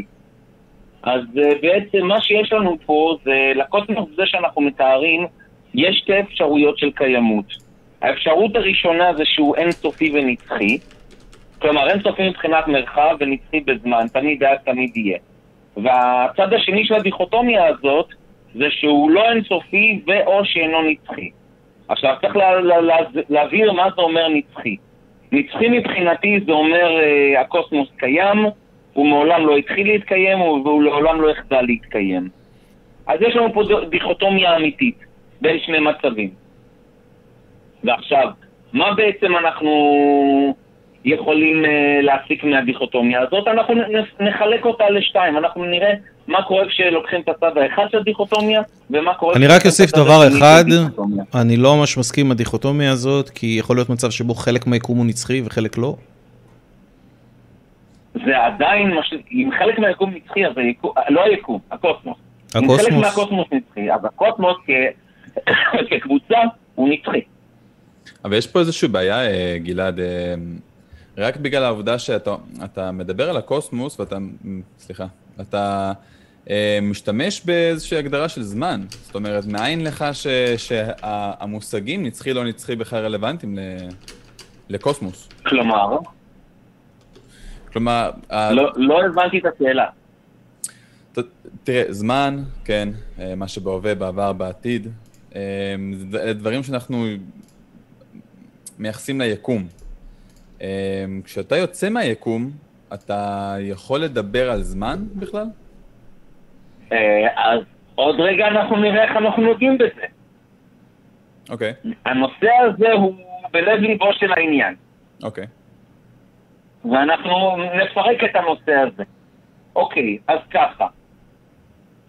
אז uh, בעצם מה שיש לנו פה זה, לקוסמוס זה שאנחנו מתארים, יש שתי אפשרויות של קיימות. האפשרות הראשונה זה שהוא אינסופי ונצחי, כלומר אינסופי מבחינת מרחב ונצחי בזמן, תמיד היה, תמיד יהיה. והצד השני של הדיכוטומיה הזאת זה שהוא לא אינסופי ואו שאינו נצחי. עכשיו צריך לה, לה, לה, להבהיר מה זה אומר נצחי. נצחי מבחינתי זה אומר אה, הקוסמוס קיים, הוא מעולם לא התחיל להתקיים והוא לעולם לא יחדל להתקיים. אז יש לנו פה דיכוטומיה אמיתית בין שני מצבים. ועכשיו, מה בעצם אנחנו יכולים uh, להסיק מהדיכוטומיה הזאת? אנחנו נחלק אותה לשתיים, אנחנו נראה מה קורה כשלוקחים את הצד האחד של הדיכוטומיה, ומה קורה... אני רק אוסיף דבר אחד, אני לא ממש מסכים עם הדיכוטומיה הזאת, כי יכול להיות מצב שבו חלק מהיקום הוא נצחי וחלק לא. זה עדיין, מש... אם חלק מהיקום נצחי, אז היקום, לא היקום, הקוסמוס. הקוסמוס. אם חלק מהקוסמוס נצחי, אז הקוסמוס כ... *coughs* כקבוצה הוא נצחי. אבל יש פה איזושהי בעיה, אה, גלעד, אה, רק בגלל העובדה שאתה מדבר על הקוסמוס ואתה, סליחה, אתה אה, משתמש באיזושהי הגדרה של זמן. זאת אומרת, מאין לך ש, שהמושגים נצחי לא נצחי בכלל רלוונטיים לקוסמוס? כלומר? כלומר, ה- לא- לא הבנתי את השאלה. ת- תראה, זמן, כן, אה, מה שבהווה, בעבר, בעתיד, אה, ד- דברים שאנחנו מייחסים ליקום. אה, כשאתה יוצא מהיקום, אתה יכול לדבר על זמן בכלל? אה, אז עוד רגע אנחנו נראה איך אנחנו נוגעים בזה. אוקיי, הנושא הזה הוא בלב ליבו של העניין, אוקיי. ואנחנו נפרק את הנושא הזה. אוקיי, אז ככה.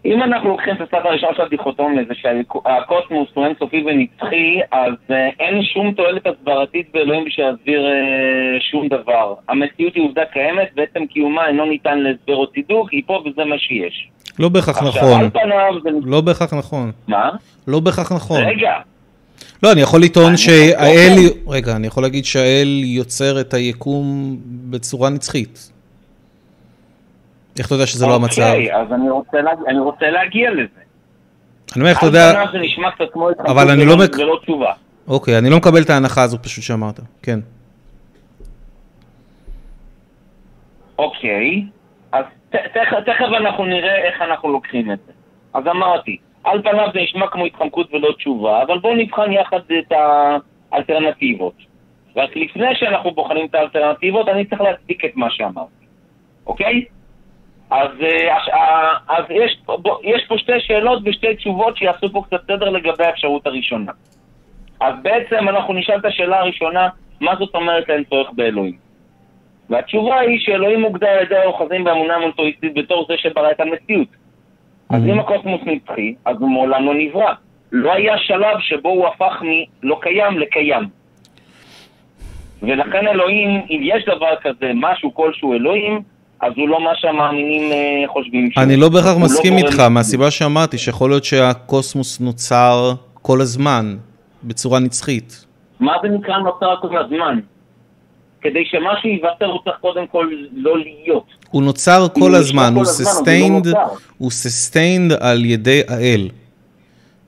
אם אנחנו לוקחים את הצד הראשון של הדיכוטומיה, זה שהקוסמוס הוא אינסופי ונצחי, אז אה, אין שום תועלת הסברתית באלוהים בשביל להסביר אה, שום דבר. המציאות היא עובדה קיימת, ועצם קיומה אינו ניתן להסבר או צידוק, היא פה וזה מה שיש. לא בהכרח נכון. פניו זה... לא בהכרח נכון. מה? לא בהכרח נכון. רגע, לא, אני יכול לטעון שהאל... אוקיי. רגע, אני יכול להגיד שהאל יוצר את היקום בצורה נצחית. איך אתה יודע שזה לא המצב? אוקיי, אז אני רוצה, לה... אני רוצה להגיע לזה. אני אומר, אתה יודע... זה נשמע קצת כמו אבל אני ולא- לא מק- ולא תשובה. אוקיי, אני לא מקבל את ההנחה הזו פשוט שאמרת. כן. אוקיי, אז תכף אנחנו נראה איך אנחנו לוקחים את זה. אז אמרתי, על פניו זה נשמע כמו התחמקות ולא תשובה, אבל בואו נבחן יחד את האלטרנטיבות. רק לפני שאנחנו בוחנים את האלטרנטיבות, אני צריך להצדיק את מה שאמרתי, אוקיי? אז, אה, אה, אז יש, יש פה שתי שאלות ושתי תשובות שיעשו פה קצת סדר לגבי האפשרות הראשונה. אז בעצם אנחנו נשאל את השאלה הראשונה, מה זאת אומרת אין צורך באלוהים? והתשובה היא שאלוהים מוגדר על ידי האוחזים באמונה מונותואיסטית בתור זה שברא את המציאות. אז אם הקוסמוס נצחי, אז הוא מעולם לא נברא. לא היה שלב שבו הוא הפך מלא קיים לקיים. ולכן אלוהים, אם יש דבר כזה, משהו כלשהו אלוהים, אז הוא לא מה שהמאמינים אה, חושבים. אני לא בהכרח הוא מסכים איתך. מהסיבה שאמרתי, שיכול להיות שהקוסמוס נוצר כל הזמן, בצורה נצחית. מה זה נקרא נוצר כל הזמן? כדי שמשהו ייווצר הוא צריך קודם כל לא להיות. הוא נוצר כל הזמן, הוא הוא לא. הוא sustained על ידי האל.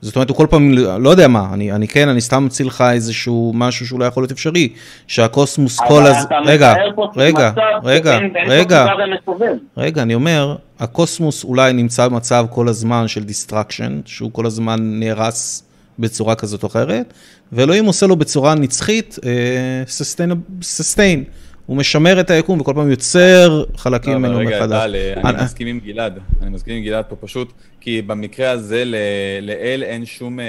זאת אומרת, הוא כל פעם, לא יודע מה, אני, אני כן, אני סתם ממציא לך איזשהו משהו שאולי יכול להיות אפשרי, שהקוסמוס כל אבל הזמן, אתה רגע, מתאר פה רגע, מצב רגע, רגע, ומסובב. רגע, אני אומר, הקוסמוס אולי נמצא במצב כל הזמן של destruction, שהוא כל הזמן נהרס בצורה כזאת או אחרת, ואלוהים עושה לו בצורה נצחית, ססטיין. הוא משמר את היקום וכל פעם יוצר חלקים לא, ממנו רגע, מחדש. טל, אה, אני מסכים עם גלעד. אני מסכים עם גלעד פה פשוט, כי במקרה הזה ל- לאל אין שום... אה,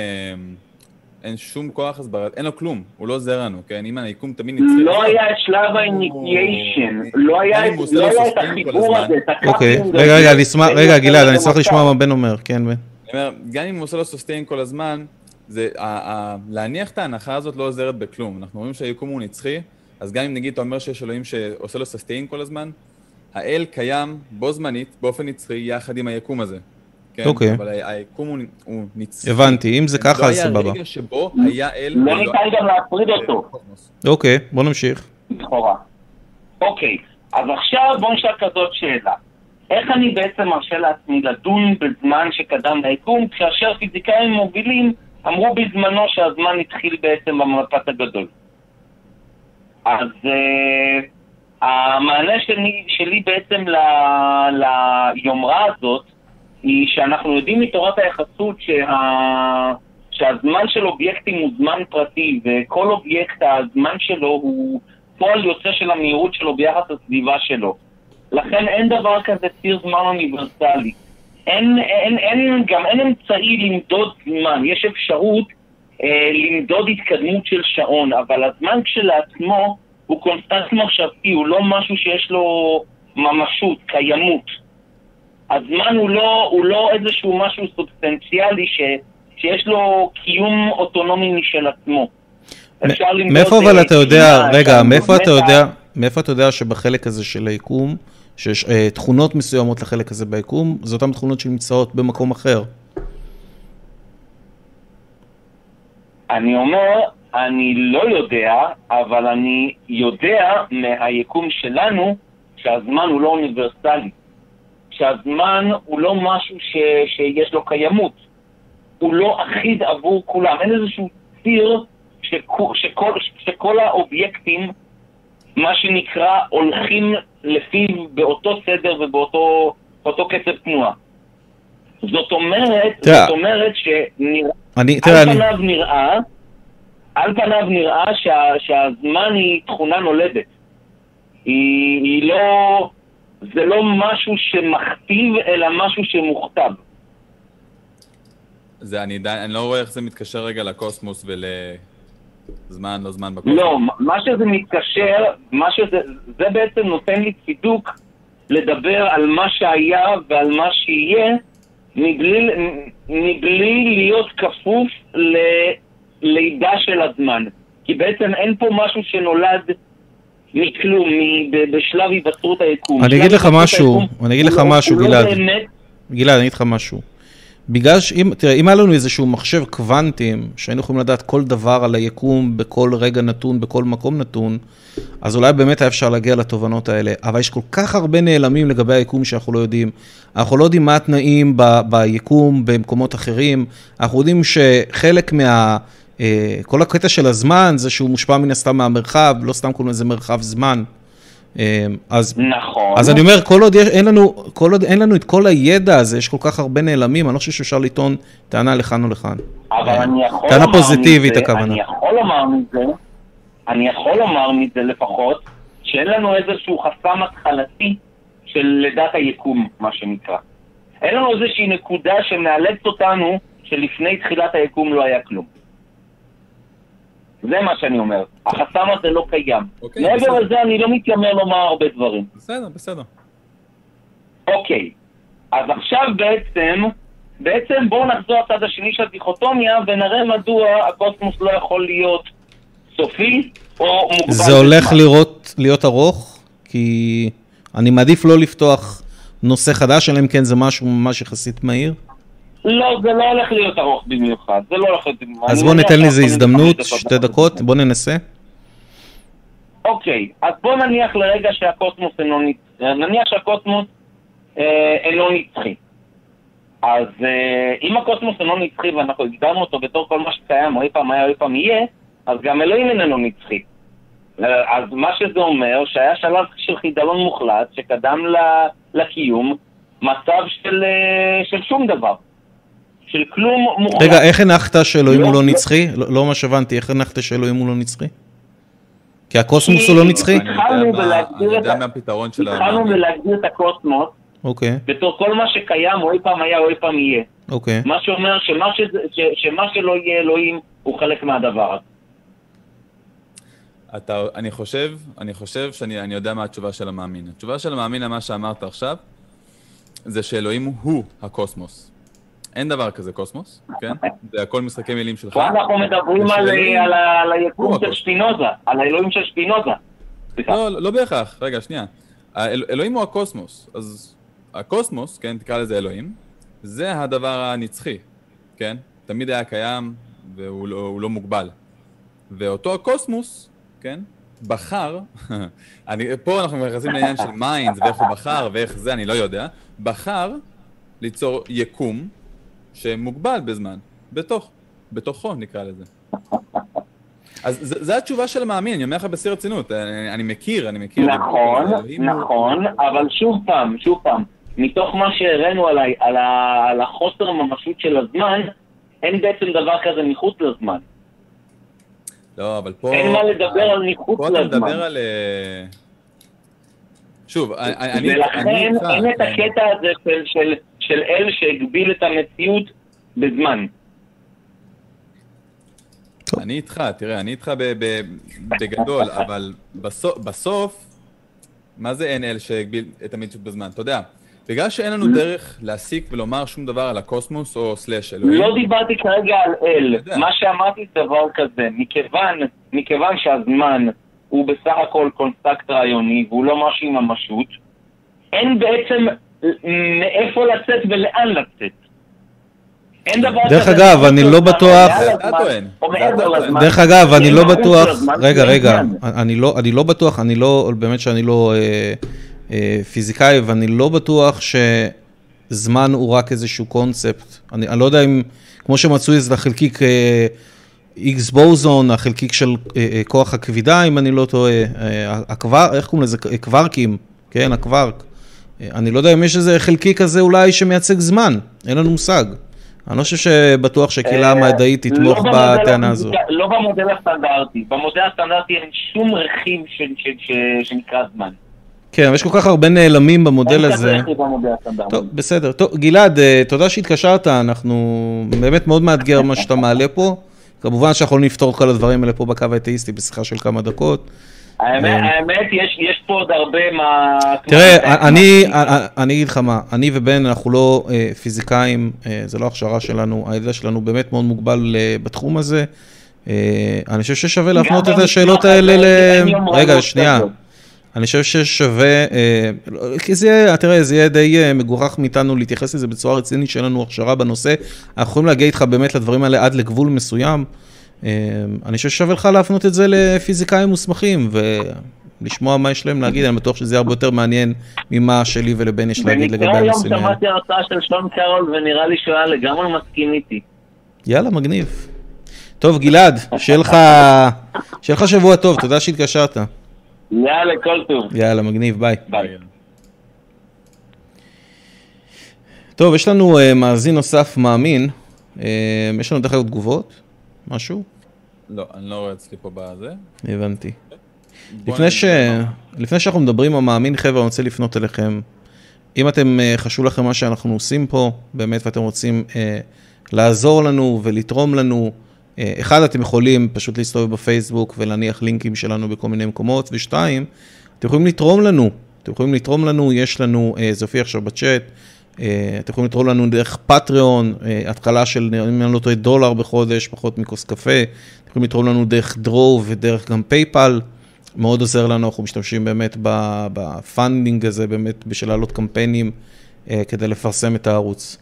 אין שום כוח הסברה, אין לו כלום, הוא לא עוזר לנו, כן? אם היקום תמיד נצחי... לא היה את שלב האיניטיישן, לא היה אם הוא עושה לא היה את sustain כל החיבור הזמן. הזה, את אוקיי, הקאפינג רגע, רגע, אני אשמח, בין רגע, גלעד, אני אשמח. לשמוע מה בן אומר, כן, בן. אני אומר, גם אם הוא עושה לו סוסטיין כל הזמן, להניח את ההנחה הזאת לא עוזרת בכלום. אנחנו רואים שהיקום הוא נצחי, אז גם אם נגיד אתה אומר שיש אלוהים שעושה לו סוסטיין כל הזמן, האל קיים בו זמנית, באופן נצחי, יחד עם היקום הזה. כן? אוקיי. אבל היקום הוא, הוא נצחי. הבנתי, אם זה ככה, אז לא סבבה. היה רגע שבו היה אל... לא ניתן גם להפריד אותו. אוקיי, בוא נמשיך. לכאורה. אוקיי, אז עכשיו בואו נשאל כזאת שאלה. איך אני בעצם מרשה לעצמי לדון בזמן שקדם ליקום, כאשר פיזיקאים מובילים אמרו בזמנו שהזמן התחיל בעצם במפץ הגדול. אז uh, המענה שלי, שלי בעצם ל, ליומרה הזאת, היא שאנחנו יודעים מתורת היחסות שה... שהזמן של אובייקטים הוא זמן פרטי, וכל אובייקט, הזמן שלו הוא פועל יוצא של המהירות שלו ביחס לסביבה שלו. לכן אין דבר כזה ציר זמן אוניברסלי. אין, אין, אין, גם אין אמצעי למדוד זמן, יש אפשרות למדוד התקדמות של שעון, אבל הזמן כשלעצמו הוא קונסטרוקט מחשבתי, הוא לא משהו שיש לו ממשות, קיימות. הזמן הוא לא, הוא לא איזשהו משהו סובסטנציאלי ש, שיש לו קיום אוטונומי משל עצמו. מאיפה אבל אה, אתה יודע, רגע, מאיפה אתה. יודע, מאיפה אתה יודע שבחלק הזה של היקום, שיש אה, תכונות מסוימות לחלק הזה ביקום, זה אותן תכונות שנמצאות במקום אחר. אני אומר, אני לא יודע, אבל אני יודע מהיקום שלנו שהזמן הוא לא אוניברסלי. שהזמן הוא לא משהו ש, שיש לו קיימות. הוא לא אחיד עבור כולם. אין איזשהו ציר שכל, שכל, שכל האובייקטים מה שנקרא, הולכים לפיו באותו סדר ובאותו קצב תנועה. זאת אומרת, זאת אומרת שנראה, אני, תראה, על אני, פניו נראה, על פניו נראה שה, שהזמן היא תכונה נולדת. היא, היא לא, זה לא משהו שמכתיב, אלא משהו שמוכתב. זה, אני, די, אני לא רואה איך זה מתקשר רגע לקוסמוס ולזמן, לא זמן בקוסמוס. לא, מה שזה מתקשר, מה שזה, זה בעצם נותן לי צידוק לדבר על מה שהיה ועל מה שיהיה, מבלי, מבלי להיות כפוף ללידה של הזמן. כי בעצם אין פה משהו שנולד מכלום, בשלב היווצרות היקום. אני אגיד לך משהו, אני אגיד לך לא- משהו, גלעד. גלעד, אני אגיד לך משהו. בגלל שאם, תראה, אם היה לנו איזשהו מחשב קוונטים, שהיינו יכולים לדעת כל דבר על היקום בכל רגע נתון, בכל מקום נתון, אז אולי באמת היה אפשר להגיע לתובנות האלה. אבל יש כל כך הרבה נעלמים לגבי היקום שאנחנו לא יודעים. אנחנו לא יודעים מה התנאים ב, ביקום במקומות אחרים. אנחנו יודעים שחלק מה... אה, כל הקטע של הזמן זה שהוא מושפע מן הסתם מהמרחב, לא סתם קוראים לזה מרחב זמן. אה, אז נכון. אז אני אומר, כל עוד יש, אין לנו, כל עוד אין לנו את כל הידע הזה, יש כל כך הרבה נעלמים, אני לא חושב שאפשר לטעון טענה לכאן או לכאן. אבל אה, אני יכול טענה פוזיטיבית, מזה, הכוונה. אני יכול לומר מזה, אני יכול לומר מזה לפחות, שאין לנו איזשהו חסם התחלתי של לידת היקום, מה שנקרא. אין לנו איזושהי נקודה שמאלצת אותנו שלפני תחילת היקום לא היה כלום. זה מה שאני אומר. החסם הזה לא קיים. אוקיי, מעבר. לזה אני לא מתיימר לומר הרבה דברים. בסדר, בסדר. אוקיי, אז עכשיו בעצם, בעצם בואו נחזור לצד השני של הדיכוטומיה ונראה מדוע הקוסמוס לא יכול להיות סופי או מוגבל זה הולך. לראות, להיות ארוך, כי אני מעדיף לא לפתוח נושא חדש, אלא אם כן זה משהו ממש יחסית מהיר. לא, זה לא הולך להיות ארוך במיוחד, זה לא הולך להיות... אז בוא ניתן לזה הזדמנות, שתי. דקות, בוא ננסה. אוקיי, אז בוא נניח לרגע שהקוסמוס אינו נצחי, נניח שהקוסמוס אה, אינו נצחי. אז אה, אם הקוסמוס אינו נצחי ואנחנו הגדרנו אותו בתור כל מה שקיים, או אי פעם היה או אי פעם יהיה, אז גם אלוהים איננו נצחי. אה, אז מה שזה אומר, שהיה שלב של חידלון מוחלט שקדם ל- לקיום מצב של, אה, של שום דבר. של כלום מוחלט. רגע, איך הנחת שאלוהים לא, הוא לא לא. נצחי? לא לא מה שהבנתי, איך הנחת שאלוהים הוא לא נצחי? כי הקוסמוס הוא לא נצחי? אני יודע התחלנו מה- את הפתרון של התחלנו המאמין. בלהגדיר את הקוסמוס אוקיי, בתור כל מה שקיים, או אי פעם היה או אי פעם יהיה. אוקיי. מה שאומר שמה, שזה, ש, שמה שלא יהיה אלוהים הוא חלק מהדבר הזה. אתה, אני חושב, אני חושב שאני אני יודע מה התשובה של המאמין. התשובה של המאמין למה שאמרת עכשיו, זה שאלוהים הוא הקוסמוס. אין דבר כזה קוסמוס, כן? זה הכל משחקי מילים שלך. פה אנחנו מדברים על, ושאלוהים על, ה- על הוא היקום של. שפינוזה, על האלוהים של שפינוזה. לא, לא לא בהכרח. רגע, שנייה. אלוהים הוא הקוסמוס. אז הקוסמוס, כן, תקרא לזה אלוהים, זה הדבר הנצחי, כן? תמיד היה קיים והוא לא, לא מוגבל. ואותו הקוסמוס, כן, בחר, *laughs* אני, פה אנחנו נכנסים לעניין של minds ואיך הוא בחר ואיך זה, אני לא יודע, בחר ליצור יקום שמוגבל בזמן, בתוך, בתוכו נקרא לזה. אז זו התשובה של המאמין, אני אומר לך בשיא רצינות, אני, אני מכיר, אני מכיר. נכון, אלוהים הוא- נכון, אבל שוב פעם, שוב פעם, מתוך מה שהראינו עליי, על, ה, על החוסר ממשות של הזמן, אין בעצם דבר כזה מחוץ לזמן. לא, אבל פה... אין מה לדבר על מחוץ פה אתה לזמן. מדבר על... אה, שוב, אני... ולכן אין את. הקטע הזה של, של, אל שהגביל את המציאות בזמן. אני איתך, תראה, אני איתך בגדול, אבל בסוף, בסוף, מה זה אין אל שהגביל את המציאות בזמן? אתה יודע, בגלל שאין לנו דרך להסיק ולומר שום דבר על הקוסמוס או slash אלוהים, לא דיברתי כרגע על אל. מה שאמרתי זה דבר כזה, מכיוון, מכיוון שהזמן הוא בסך הכל קונסטרוקט רעיוני והוא לא משהו עם ממשות, אין בעצם מאיפה לצאת ולאן לצאת. אין דבר כזה. דרך אגב, אני לא בטוח-. דרך אגב, אני לא בטוח, רגע, רגע. אני לא, לא בטוח, אני לא, באמת שאני לא אה, אה, פיזיקאי, ואני לא בטוח שזמן הוא רק איזשהו קונספט. אני, לא יודע אם, כמו שמצאו איזה חלקיק אה, איגס בוזון, החלקיק של אה, אה, כוח הכבידה, אם אני לא טועה, אה, הקוואר, איך קוראים לזה? אה, קווארקים, כן, הקווארק. אה, אני לא יודע אם יש איזה חלקיק כזה אולי שמייצג זמן, אין לנו מושג. אני לא חושב שבטוח שקהילה אה, המדעית לא תתמוך בטענה הזו. לא במודל הסטנדרטי. במודל הסטנדרטי אין שום רכיב שנקרא זמן. כן, אבל יש כל כך הרבה נעלמים במודל הזה. טוב, בסדר. טוב, גלעד, אה, תודה שהתקשרת, אנחנו באמת מאוד מאתגר מה שאתה מעלה פה. כמובן שאנחנו יכולים לפתור את כל הדברים האלה פה בקו האתאיסטי בשיחה של כמה דקות. האמת, יש, פה עוד הרבה מה... תראה, אני, אגיד לך מה, אני ובן, אנחנו לא אה, פיזיקאים, אה, זה לא הכשרה שלנו, הידע שלנו באמת מאוד מוגבל אה, בתחום הזה. אני חושב ששווה להפנות את השאלות האלה ל... רגע, שנייה. אני חושב ששווה, כי זה יהיה, תראה, זה יהיה די מגוחך מאיתנו להתייחס לזה בצורה רצינית, שאין לנו הכשרה בנושא. אנחנו יכולים להגיע איתך באמת לדברים האלה עד לגבול מסוים. אה, אני חושב ששווה לך להפנות את זה לפיזיקאים מוסמכים, ולשמוע מה יש להם להגיד, אני בטוח שזה הרבה יותר מעניין ממה שלי ולבן יש להגיד לגבי במקרה היום הנושאים האלה. שמעתי הרצאה של שון קרול ונראה לי שהוא היה לגמרי מסכים איתי. יאללה, מגניב. טוב, גלעד, שיהיה לך שבוע טוב, תודה שהתקשרת. יאללה, כל טוב. יאללה, מגניב, ביי. ביי. טוב, יש לנו uh, מאזין נוסף מאמין. Uh, יש לנו דרך אגב תגובות? משהו? לא, אני לא רואה אצלי פה בזה. הבנתי. לפני, ש... לפני שאנחנו מדברים על מאמין, חבר'ה, אני רוצה לפנות אליכם. אם אתם, uh, חשוב לכם מה שאנחנו עושים פה, באמת, ואתם רוצים uh, לעזור לנו ולתרום לנו, אה, אחד, אתם יכולים פשוט להסתובב בפייסבוק ולהניח לינקים שלנו בכל מיני מקומות, ושתיים, אתם יכולים לתרום לנו. אתם יכולים לתרום לנו, יש לנו, אה, זה הופיע עכשיו בצ'אט, אתם יכולים לתרום לנו דרך פטריאון, אה, התחלה של, אם אני לא טועה, דולר בחודש, פחות מכוס קפה. אתם יכולים לתרום לנו דרך דונו ודרך גם פייפאל. מאוד עוזר לנו, אנחנו משתמשים באמת ב funding הזה, באמת בשביל להעלות קמפיינים אה, כדי לפרסם את הערוץ.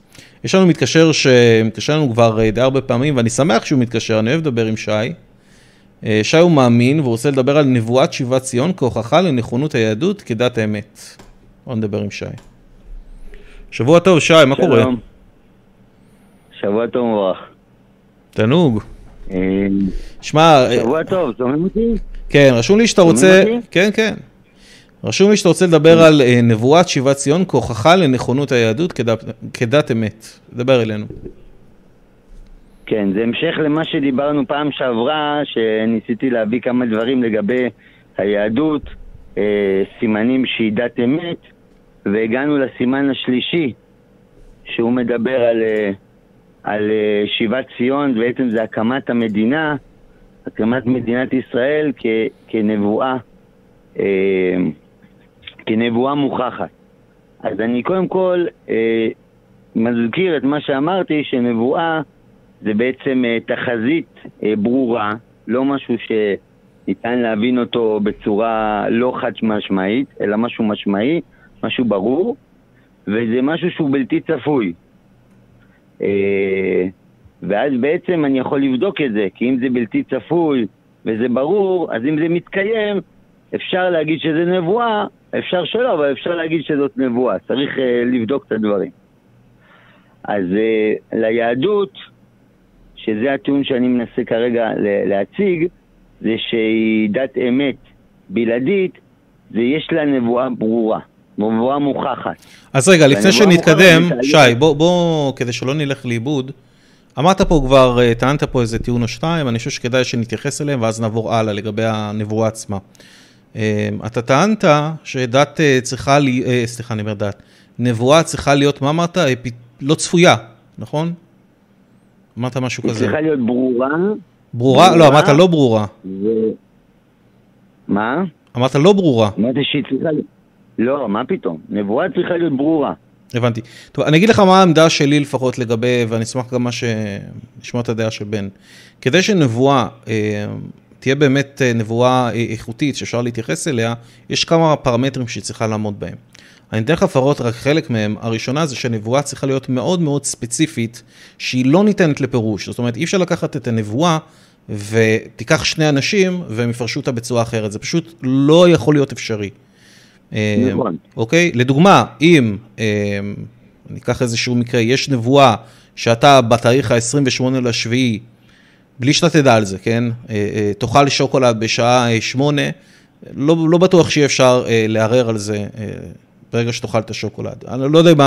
יש לנו מתקשר שמתקשר לנו כבר אה, די הרבה פעמים, ואני שמח שהוא מתקשר, אני אוהב לדבר עם שי. אה, שי הוא מאמין, והוא רוצה לדבר על נבואת שיבת ציון כהוכחה לנכונות היהדות כדת האמת. בוא נדבר עם שי. שבוע טוב, שי, מה קורה? שלום. שבוע טוב מבורך. תענוג. אה, שמע, אה, שבוע טוב, שומעים אותי? כן, רשום לי שאתה רוצה... כן, כן. רשום לי שאתה רוצה לדבר על אה, נבואת שיבת ציון כהוכחה לנכונות היהדות כדת, כדת אמת. דבר אלינו. כן, זה המשך למה שדיברנו פעם שעברה, שניסיתי להביא כמה דברים לגבי היהדות, אה, סימנים שהיא דת אמת, והגענו לסימן השלישי, שהוא מדבר על, אה, על אה, שיבת ציון, בעצם זה הקמת המדינה, הקמת מדינת ישראל כ, כנבואה, אה, כנבואה מוכחת. אז אני קודם כל מזכיר את מה שאמרתי, שנבואה זה בעצם תחזית ברורה, לא משהו שניתן להבין אותו בצורה לא חד משמעית, אלא משהו משמעי, משהו ברור, וזה משהו שהוא בלתי צפוי. אה, ואז בעצם אני יכול לבדוק את זה, כי אם זה בלתי צפוי וזה ברור, אז אם זה מתקיים, אפשר להגיד שזה נבואה, אפשר שלא, אבל אפשר להגיד שזאת נבואה, צריך אה, לבדוק את הדברים. אז אה, ליהדות, שזה הטיעון שאני מנסה כרגע להציג, זה שהיא דת אמת בלעדית, זה יש לה נבואה ברורה, נבואה מוכחת. אז רגע, לפני לא שנתקדם, שי. בוא, בוא, כדי שלא נלך לאיבוד, אמרת פה כבר, אה, טענת פה איזה טיעון או שתיים, אני חושב שכדאי שנתייחס אליהם, ואז נעבור הלאה לגבי הנבואה עצמה. אה, אתה טענת שדת אה, צריכה, לי, סליחה, אני אומר דת, נבואה צריכה להיות, מה אמרת? לא צפויה, נכון? אמרת משהו היא כזה. צריכה להיות ברורה. ברורה? לא, ברורה. אמרת לא ברורה. ו... מה? אמרת לא ברורה. אמרתי שהיא צריכה להיות... לא, מה פתאום? נבואה צריכה להיות ברורה. הבנתי. טוב, אני אגיד לך מה העמדה שלי לפחות לגבי, ואני אשמח גם ש... לשמוע את הדעה של בן. כדי שנבואה אה, תהיה באמת אה, נבואה אה, איכותית שאפשר להתייחס אליה, יש כמה פרמטרים שהיא צריכה לעמוד בהם. אני אתן לך לפחות רק חלק מהם. הראשונה זה שהנבואה צריכה להיות מאוד מאוד ספציפית, שהיא לא ניתנת לפירוש. זאת אומרת, אי אפשר לקחת את הנבואה ותיקח שני אנשים והם יפרשו אותה בצורה אחרת. זה פשוט לא יכול להיות אפשרי. אה, נכון. אוקיי? לדוגמה, אם, אה, אני אקח איזשהו מקרה, יש נבואה שאתה בתאריך ה-28 לשביעי בלי שאתה תדע על זה, כן? אה, תאכל שוקולד בשעה אה, שמונה, לא, לא בטוח שיהיה אפשר לערער על זה ברגע שתאכל את השוקולד. אני לא יודע אם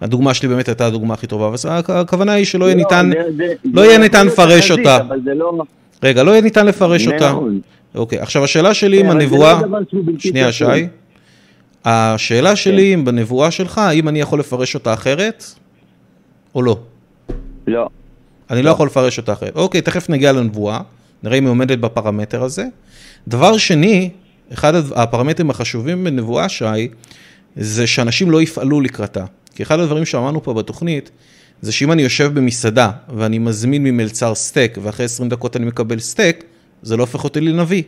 הדוגמה שלי באמת הייתה הדוגמה הכי טובה, אבל הכ- הכוונה היא שלא יהיה ניתן, זה- זה- לא יהיה ניתן לפרש אותה. לא... רגע, לא יהיה ניתן לפרש אותה. נכון. אוקיי, עכשיו השאלה שלי אם הנבואה... לא בלתי שנייה. שי. השאלה שלי אם בנבואה שלך, האם אני יכול לפרש אותה אחרת או לא? לא. אני לא יכול לפרש אותה אחרת. אוקיי, תכף נגיע לנבואה, נראה אם היא עומדת בפרמטר הזה. דבר שני, אחד הפרמטרים החשובים בנבואה, שי, זה שאנשים לא יפעלו לקראתה. כי אחד הדברים שאמרנו פה בתוכנית, זה שאם אני יושב במסעדה ואני מזמין ממלצר סטייק, ואחרי 20 דקות אני מקבל סטייק, זה לא הופך אותי לנביא.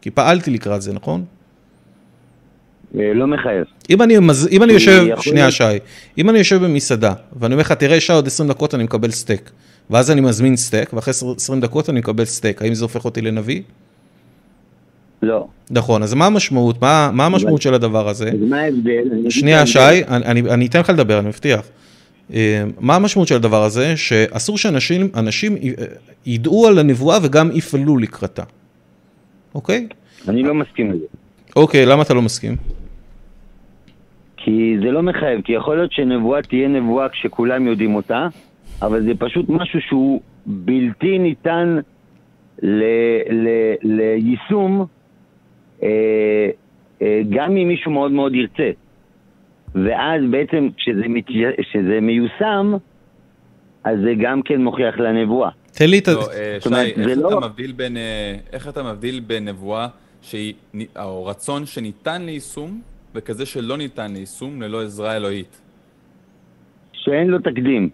כי פעלתי לקראת זה, נכון? אה, לא מחייב. אם אני, מז... אם אני יושב, שנייה שי, אם אני יושב במסעדה, ואני אומר לך, תראה, שעה עוד 20 דקות אני מקבל סטייק, ואז אני מזמין סטייק, ואחרי 20 דקות אני מקבל סטייק, האם זה הופך אותי לנביא? לא. נכון, אז מה המשמעות? מה, מה המשמעות של הדבר הזה? מה ההבדל? שנייה, שי. אני, אני, אני אתן לך לדבר, אני מבטיח. אה, מה המשמעות של הדבר הזה? שאסור שאנשים אנשים י- ידעו על הנבואה וגם יפעלו לקראתה. אוקיי? אני לא מסכים לזה. אוקיי, למה אתה לא מסכים? כי זה לא מחייב, כי יכול להיות שנבואה תהיה נבואה כשכולם יודעים אותה, אבל זה פשוט משהו שהוא בלתי ניתן ל, ל, ליישום, אה, אה, גם אם מישהו מאוד מאוד ירצה. ואז בעצם כשזה, מת, כשזה מיושם, אז זה גם כן מוכיח לנבואה. תן לי את ה... שי, זה איך לא- אתה מבדיל בין, אה, איך אתה מבדיל בין נבואה שהיא, או רצון שניתן ליישום, וכזה שלא ניתן ליישום ללא עזרה אלוהית? שאין לו תקדים.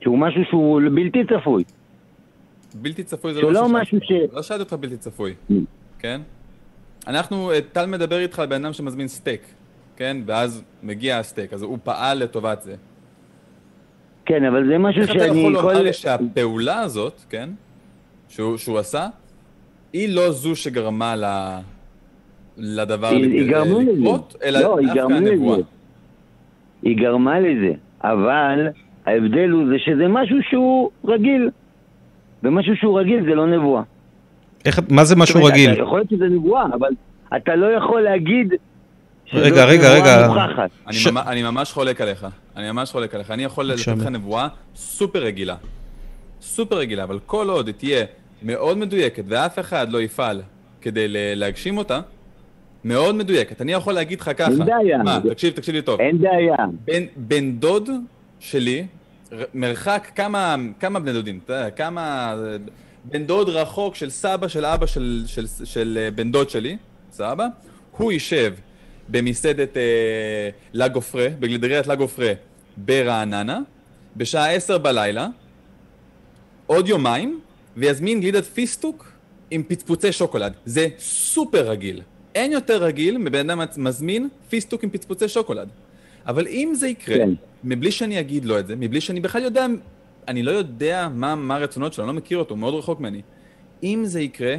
שהוא משהו שהוא בלתי צפוי. בלתי צפוי זה לא משהו. ש- לא שאלתי אותך בלתי צפוי, Mm. כן? אנחנו, אה, טל מדבר איתך על בן אדם שמזמין סטייק, כן? ואז מגיע הסטייק, אז הוא פעל לטובת זה. כן, אבל זה משהו איך אתה שאני יכול לומר. לי שהפעולה הזאת, כן? שהוא, שהוא עשה, היא לא זו שגרמה ל... לדבר. לקרות, אלא לא, היא דווקא גרמה הנבואה. לזה. היא גרמה לזה, אבל ההבדל הוא זה שזה משהו שהוא רגיל. ומשהו שהוא רגיל זה לא נבואה. איך, מה זה משהו אומרת, רגיל? אתה- יכול להיות שזה נבואה, אבל אתה לא יכול להגיד... רגע, רגע, רגע. אני, ש- ממש, אני ממש חולק עליך, אני ממש חולק עליך. אני יכול לתת לך. נבואה סופר רגילה. סופר רגילה, אבל כל עוד היא תהיה מאוד מדויקת ואף אחד לא יפעל כדי להגשים אותה, מאוד מדויקת. אני יכול להגיד לך ככה. אין בעיה. מה, תקשיב, תקשיב לי טוב. אין בעיה. בן, בן דוד שלי, מרחק כמה, כמה בני דודים, אתה כמה... בן דוד רחוק של סבא של אבא של, של, של, של אה, בן דוד שלי, סבא, הוא יישב במסעדת אה, לה גופרה, בגלדריית לה גופרה ברעננה, בשעה עשר בלילה, עוד יומיים, ויזמין גלידת פיסטוק עם פצפוצי שוקולד. זה סופר רגיל. אין יותר רגיל מבן אדם מזמין פיסטוק עם פצפוצי שוקולד. אבל אם זה יקרה, כן. מבלי שאני אגיד לו את זה, מבלי שאני בכלל יודע, אני לא יודע מה, מה הרצונות שלו, אני לא מכיר אותו, הוא מאוד רחוק ממני. אם זה יקרה,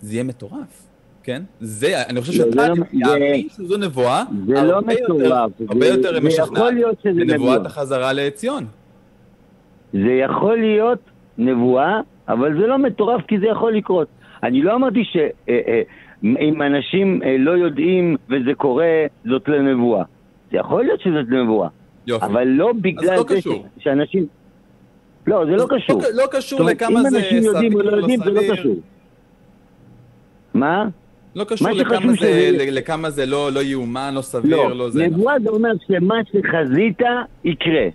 זה יהיה מטורף, כן? זה, אני חושב לא, שאתה לא- יאמין שזו נבואה, זה לא מטורף. הרבה זה- יותר משכנעת מנבואת. החזרה לציון. זה יכול להיות נבואה, אבל זה לא מטורף כי זה יכול לקרות. אני לא אמרתי שאם אנשים אה, לא יודעים וזה קורה, זאת לא נבואה. זה יכול להיות שזאת נבואה, יופי. אבל לא בגלל לא זה. ש- שאנשים... לא, זה לא קשור. לא, לא קשור אומרת, לכמה אם זה אנשים יודעים או לא או יודעים, זה לא. קשור. מה? לא קשור מה לכמה זה, שזה- לכמה זה לא, לא יאומן, לא סביר, לא, לא, זה. נבואה זה אומר שמה שחזית יקרה.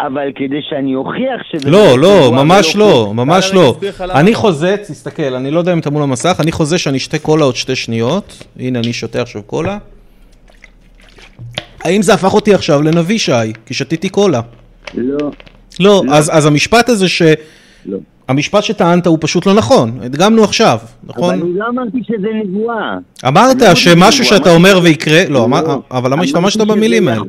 אבל כדי שאני אוכיח שזה... לא, לא, ממש לא. ממש אני לא. אני חוזה, תסתכל, אני לא יודע אם אתה מול המסך, אני חוזה שאני אשתה קולה עוד שתי שניות. הנה, אני שותה עכשיו קולה. האם זה הפך אותי עכשיו לנביא, שי? כי שתיתי קולה. לא, לא, אז אז המשפט הזה ש... לא. המשפט שטענת הוא פשוט לא נכון, הדגמנו עכשיו, אבל נכון? אני לא אמרתי שזה נבואה. אמרת לא שמשהו שאתה אומר ויקרה, לא, לא. אבל למה השתמשת במילים האלה?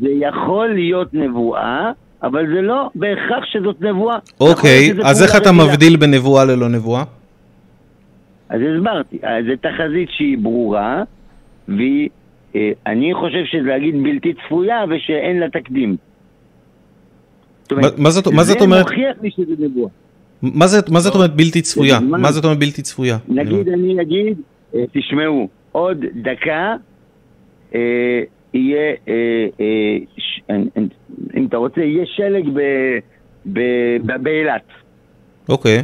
זה יכול להיות נבואה, אבל זה לא בהכרח שזאת נבואה. אוקיי, שזה אז איך אתה רגילה. מבדיל בין נבואה ללא נבואה? אז הסברתי, אז זו תחזית שהיא ברורה, והיא, אה, חושב שזה להגיד בלתי צפויה ושאין לה תקדים. אומרת, מה- זאת- זאת זה אומרת? מוכיח לי שזה נבואה. מה זאת אומרת בלתי צפויה? מה זאת אומרת בלתי צפויה? נגיד, אני אגיד, אה, תשמעו, עוד דקה אה, יהיה, אה, אה, ש- אין- אין- אם אתה רוצה, יהיה שלג באילת. אוקיי.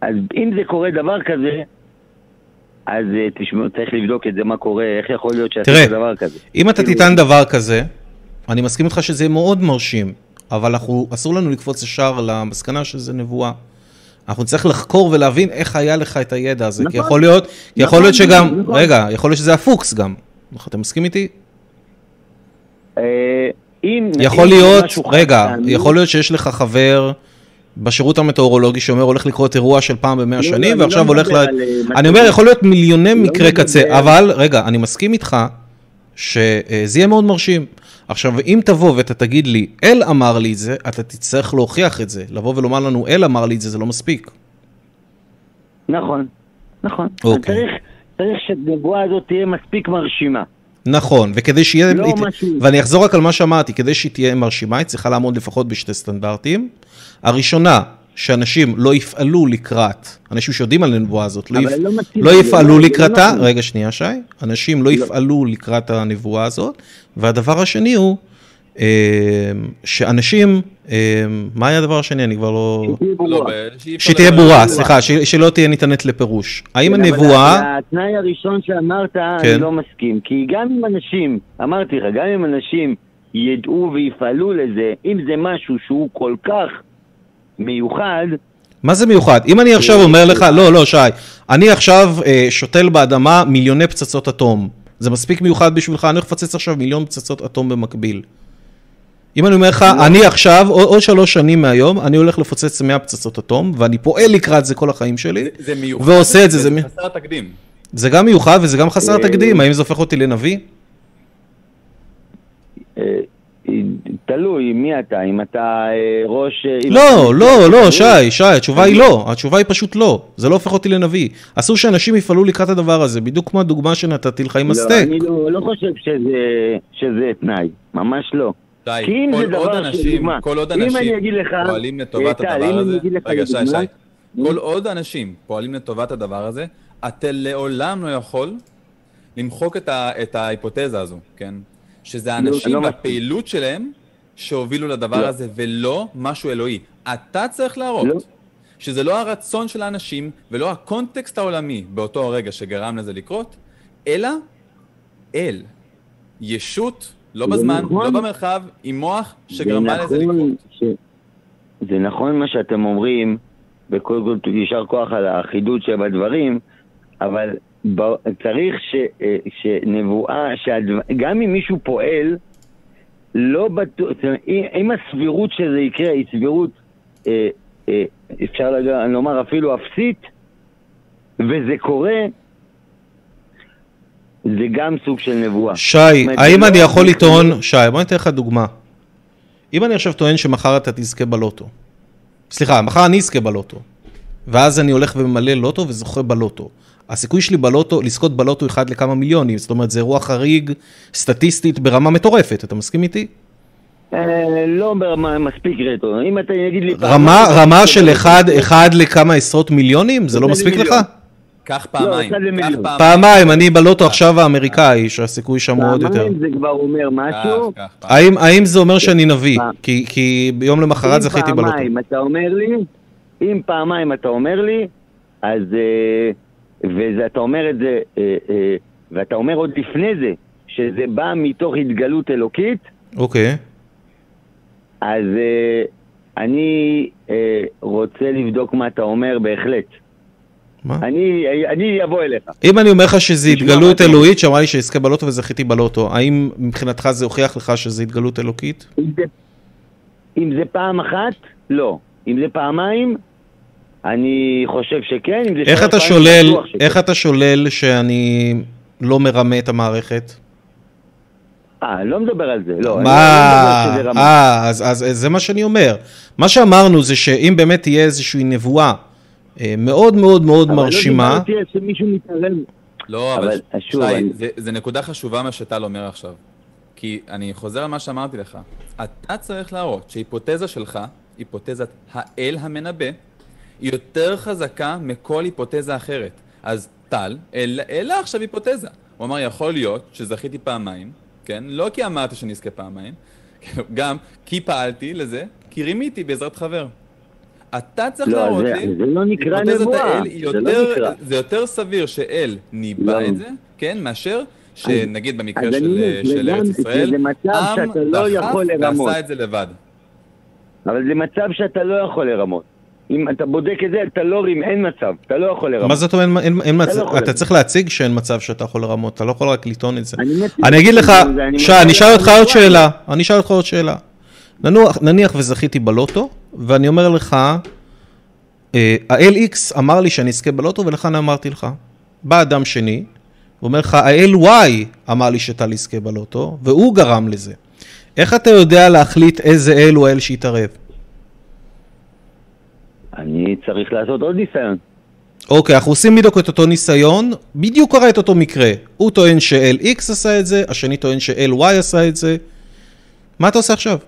אז אם זה קורה דבר כזה, אז אה, תשמעו, צריך לבדוק את זה, מה קורה, איך יכול להיות שעשית תראה, דבר כזה. אם אתה כאילו- תטען דבר כזה, אני מסכים איתך שזה מאוד מרשים, אבל אנחנו, אסור לנו לקפוץ ישר למסקנה שזה נבואה. אנחנו נצטרך לחקור ולהבין איך היה לך את הידע הזה, כי נכון. יכול להיות, כי יכול נכון, להיות שגם, נכון. רגע, יכול להיות שזה הפוקס גם. אתה מסכים איתי? אה, אם... יכול אם להיות, רגע, חד-פעמי- יכול להיות שיש לך חבר בשירות המטאורולוגי שאומר הולך לקרות אירוע של פעם במאה לא, שנים, אני ועכשיו לא הולך ל... על, אה, אני אומר, יכול להיות מיליוני לא מקרי קצה, אבל, רגע, אני מסכים איתך שזה יהיה מאוד מרשים. עכשיו, אם תבוא ואתה תגיד לי, אל אמר לי את זה, אתה תצטרך להוכיח את זה. לבוא ולומר לנו, אל אמר לי את זה, זה לא מספיק. נכון, נכון. אוקיי. צריך, צריך שהנבואה הזאת תהיה מספיק מרשימה. נכון, וכדי שיהיה... לא היא- משהו- ואני אחזור רק על מה שאמרתי, כדי שהיא תהיה מרשימה, היא צריכה לעמוד לפחות בשתי סטנדרטים. הראשונה, שאנשים לא יפעלו לקראת, אנשים שיודעים על הנבואה הזאת, לא, יפ... לא לא יפעלו לא- לא לקראתה, נכון. רגע שנייה שי, אנשים לא יפעלו לקראת הנבואה הזאת, והדבר השני הוא, אה, שאנשים, אה, מה היה הדבר השני? אני כבר לא... שתהיה לא, ברורה. נבואה. סליחה, שלא תהיה ניתנת לפירוש. האם כן, הנבואה... התנאי הראשון שאמרת, כן. אני לא מסכים. כי גם אם אנשים, אמרתי לך, גם אם אנשים ידעו ויפעלו לזה, אם זה משהו שהוא כל כך מיוחד, מה זה מיוחד? אם אני עכשיו אומר לך, לא, לא, שי, אני עכשיו אה, שותל באדמה מיליוני פצצות אטום. זה מספיק מיוחד בשבילך, אני הולך לפצץ עכשיו מיליון פצצות אטום במקביל. אם אני אומר לך, אני עכשיו, עוד, שלוש שנים מהיום, אני הולך לפוצץ 100 פצצות אטום, ואני פועל לקראת זה כל החיים שלי, זה- מיוחד. ועושה את זה, זה מי- חסר תקדים. זה גם מיוחד וזה גם חסר תקדים, האם זה הופך אותי לנביא? תלוי מי אתה, אם אתה אה, ראש... אה, לא, לא, לא, שי, שי, התשובה היא לא, התשובה היא פשוט לא, זה לא הופך אותי לנביא. אסור שאנשים יפעלו לקראת הדבר הזה, בדיוק כמו הדוגמה שנתתי לך עם לא, הסטייק. אני לא לא חושב שזה- שזה תנאי, ממש לא. שי, כי אם זה כל עוד דבר אנשים, כל עוד אם אנשים אני אגיד לך, פועלים לטובת אה, הדבר הזה, רגע, שי, שי, כל עוד אנשים פועלים לטובת הדבר הזה, אתה לעולם לא יכול למחוק את, ה, את ההיפותזה הזו, כן? שזה לא, האנשים לא. והפעילות שלהם שהובילו לדבר לא. הזה, ולא משהו אלוהי. אתה צריך להראות לא. שזה לא הרצון של האנשים, ולא הקונטקסט העולמי באותו הרגע שגרם לזה לקרות, אלא אל. ישות, לא בזמן, נכון. לא במרחב, עם מוח שגרמה לזה נכון לקרות. ש... זה נכון מה שאתם אומרים, וקודם כל יישר כוח על האחידות שבדברים, אבל. צריך ש... אה, שנבואה, שהדבר... גם אם מישהו פועל, לא בטוח, אם- הסבירות שזה יקרה היא סבירות, אה, אה, אפשר. לומר אפילו אפסית, וזה קורה, זה גם סוג של נבואה. שי, אומרת, האם זה אני לא- יכול לטעון, שי, בוא ניתן לך דוגמה. אם אני עכשיו טוען שמחר אתה תזכה בלוטו, סליחה, מחר אני אזכה בלוטו, ואז אני הולך וממלא לוטו וזוכה בלוטו. הסיכוי שלי בלוטו, לזכות בלוטו אחד לכמה מיליונים, זאת אומרת, זה אירוע חריג סטטיסטית ברמה מטורפת, אתה מסכים איתי? אה, לא ברמה מספיק רטרו. אם אתה יגיד לי... רמה, פעם- רמה של אחד, אחד לכמה עשרות מיליונים, זה לא מספיק לך? קח פעמיים, פעמיים. אני בלוטו עכשיו האמריקאי, שהסיכוי שם הוא עוד יותר. פעמיים זה כבר אומר משהו. האם, זה אומר שאני נביא? פעם. כי, כי ביום למחרת זכיתי אם בלוטו. פעמיים אתה אומר לי, אם פעמיים אתה אומר לי, אז... ואתה אומר את זה, אה, אה, ואתה אומר עוד לפני זה, שזה בא מתוך התגלות אלוקית, אוקיי. אז אה, אני רוצה לבדוק מה אתה אומר בהחלט. מה? אני, אני אבוא אליך. אם אני אומר לך תשמע התגלות אלוהית שאמרה לי שאזכה בלוטו וזכיתי בלוטו, האם מבחינתך זה הוכיח לך שזה התגלות אלוקית? אם זה, אם זה פעם אחת, לא. אם זה פעמיים, אני חושב שכן. אם זה איך אתה שולל. איך אתה שולל שאני לא מרמה את המערכת? אה, לא מדבר על זה, לא. מה? לא מדבר שזה רמה. אה, אז אז זה מה שאני אומר. מה שאמרנו זה שאם באמת תהיה איזושהי נבואה אה, מאוד מאוד מאוד אבל מרשימה, לא דיברתי על שמישהו מתערב. לא, אבל, אבל, שי, שוב, אני- זה, זה נקודה חשובה מה שטל אומר עכשיו. כי אני חוזר על מה שאמרתי לך. אתה צריך להראות שהיפותזה שלך, היפותזת האל המנבא, יותר חזקה מכל היפותזה אחרת. אז טל העלה עכשיו היפותזה. הוא אמר, יכול להיות שזכיתי פעמיים, כן? לא כי אמרתי שאני אזכה פעמיים, *laughs* גם כי פעלתי לזה, כי רימיתי בעזרת חבר. אתה צריך לא, להראות זה- לי, זה לא נקרא נבואה, האל זה לא יותר- נקרא. זה יותר סביר שאל ניבא לא. את זה, כן, מאשר שנגיד במקרה של, אומר, של ארץ ישראל, זה מצב עם שאתה לא יכול לרמות. ועשה את זה לבד. אבל זה מצב שאתה לא יכול לרמות. אם אתה בודק את זה, אתה לא רים, אין מצב, אתה לא יכול לרמות. מה זאת אומרת, אין- אין מצב, לא אתה. צריך להציג שאין מצב שאתה יכול לרמות, אתה לא יכול רק לטעון את זה. אני אני אגיד לך, שי, אני אשאל אותך עוד שאלה, אני אשאל אותך עוד שאלה. נניח, וזכיתי בלוטו, ואני אומר לך, אה, ה-LX אמר לי שאני אזכה בלוטו, ולכן אמרתי לך. בא אדם שני, ואומר לך, ה-LY אמר לי שטל יזכה בלוטו, והוא גרם לזה. איך אתה יודע להחליט איזה אל הוא האל שיתערב? אני צריך לעשות עוד ניסיון. אוקיי, אנחנו עושים בדיוק את אותו ניסיון, בדיוק קרה את אותו מקרה. הוא טוען ש-LX עשה את זה, השני טוען ש-LY עשה את זה. מה אתה עושה עכשיו?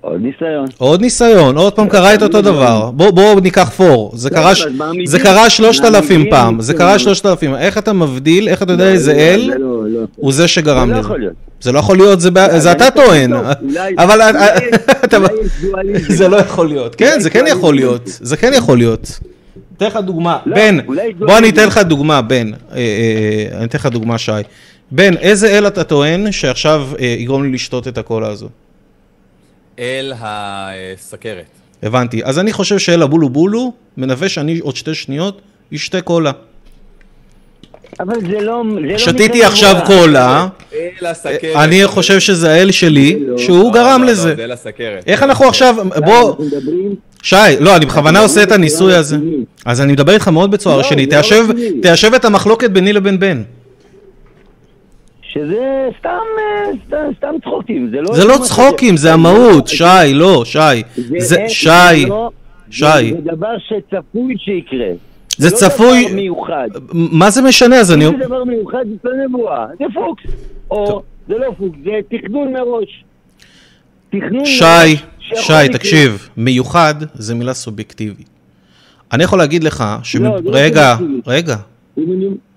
עוד ניסיון. עוד ניסיון, עוד פעם קרה את אותו דבר. בוא, בוא ניקח פור. זה לא, קרה, זה קרה שלושת אלפים פעם. זה קרה ניסיון. שלושת אלפים. איך אתה מבדיל, איך אתה יודע לא, איזה לא, אל. הוא זה שגרם זה לא לזה? יכול להיות. זה לא יכול להיות, זה אתה טוען. אבל. זה לא יכול להיות. כן, זה כן. יכול להיות. זה כן יכול להיות. אתן לך דוגמה. בן, בוא אני דואליזם. אתן לך דוגמה, בן. אה, אה, אה, אני אתן לך דוגמה, שי. בן, איזה אל אתה טוען שעכשיו אה, יגרום לי לשתות את הקולה הזו? אל הסכרת. הבנתי. אז אני חושב שאל הבולו בולו מנבא שאני עוד שתי שניות אשתה קולה. אבל זה לא... זה לא שתיתי נקרא עכשיו נבואה. קולה, אל הסכרת. אני חושב שזה האל שלי, לא. שהוא לא, גרם לא, לא, לזה. זה אל הסכרת. איך אנחנו עכשיו, בוא. שי, לא, אני בכוונה עושה את הניסוי הזה. אז אני מדבר איתך מאוד בצורה לא. זה לא רציני. תיישב את המחלוקת ביני לבין בן. שזה סתם, אה, סתם, סתם צחוקים, זה לא... זה לא צחוקים, ש- זה המהות, שי, לא, שי. זה, זה- שי, זה לא- שי. זה דבר שצפוי שיקרה. זה לא צפוי, דבר מיוחד. מה זה משנה? אז אני... זה דבר מיוחד זה לא נבואה, זה פוקס. או, טוב. זה לא פוקס, זה תכנון מראש. תכנון שי, מראש שי, לקרות. תקשיב, מיוחד זה מילה סובייקטיבית. אני יכול להגיד לך, ש... לא, זה לא רגע. רגע,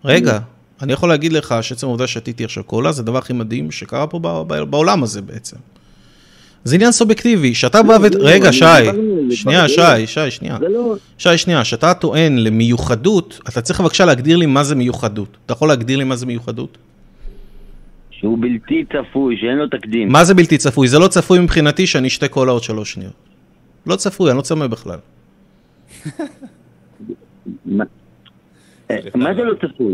רגע, אני יכול להגיד לך שעצם העובדה שתיתי עכשיו קולה זה הדבר הכי מדהים שקרה פה בעולם הזה בעצם. זה עניין סובייקטיבי, שאתה בא ו... לא, רגע, אני שי, שנייה, שי, שי, שנייה. לא... שי, שנייה, שאתה טוען למיוחדות, אתה צריך בבקשה להגדיר לי מה זה מיוחדות. אתה יכול להגדיר לי מה זה מיוחדות? שהוא בלתי צפוי, שאין לו תקדים. מה זה בלתי צפוי? זה לא צפוי מבחינתי שאני אשתה קולה עוד שלוש שניות. לא צפוי, אני לא צמא בכלל. מה זה לא צפוי?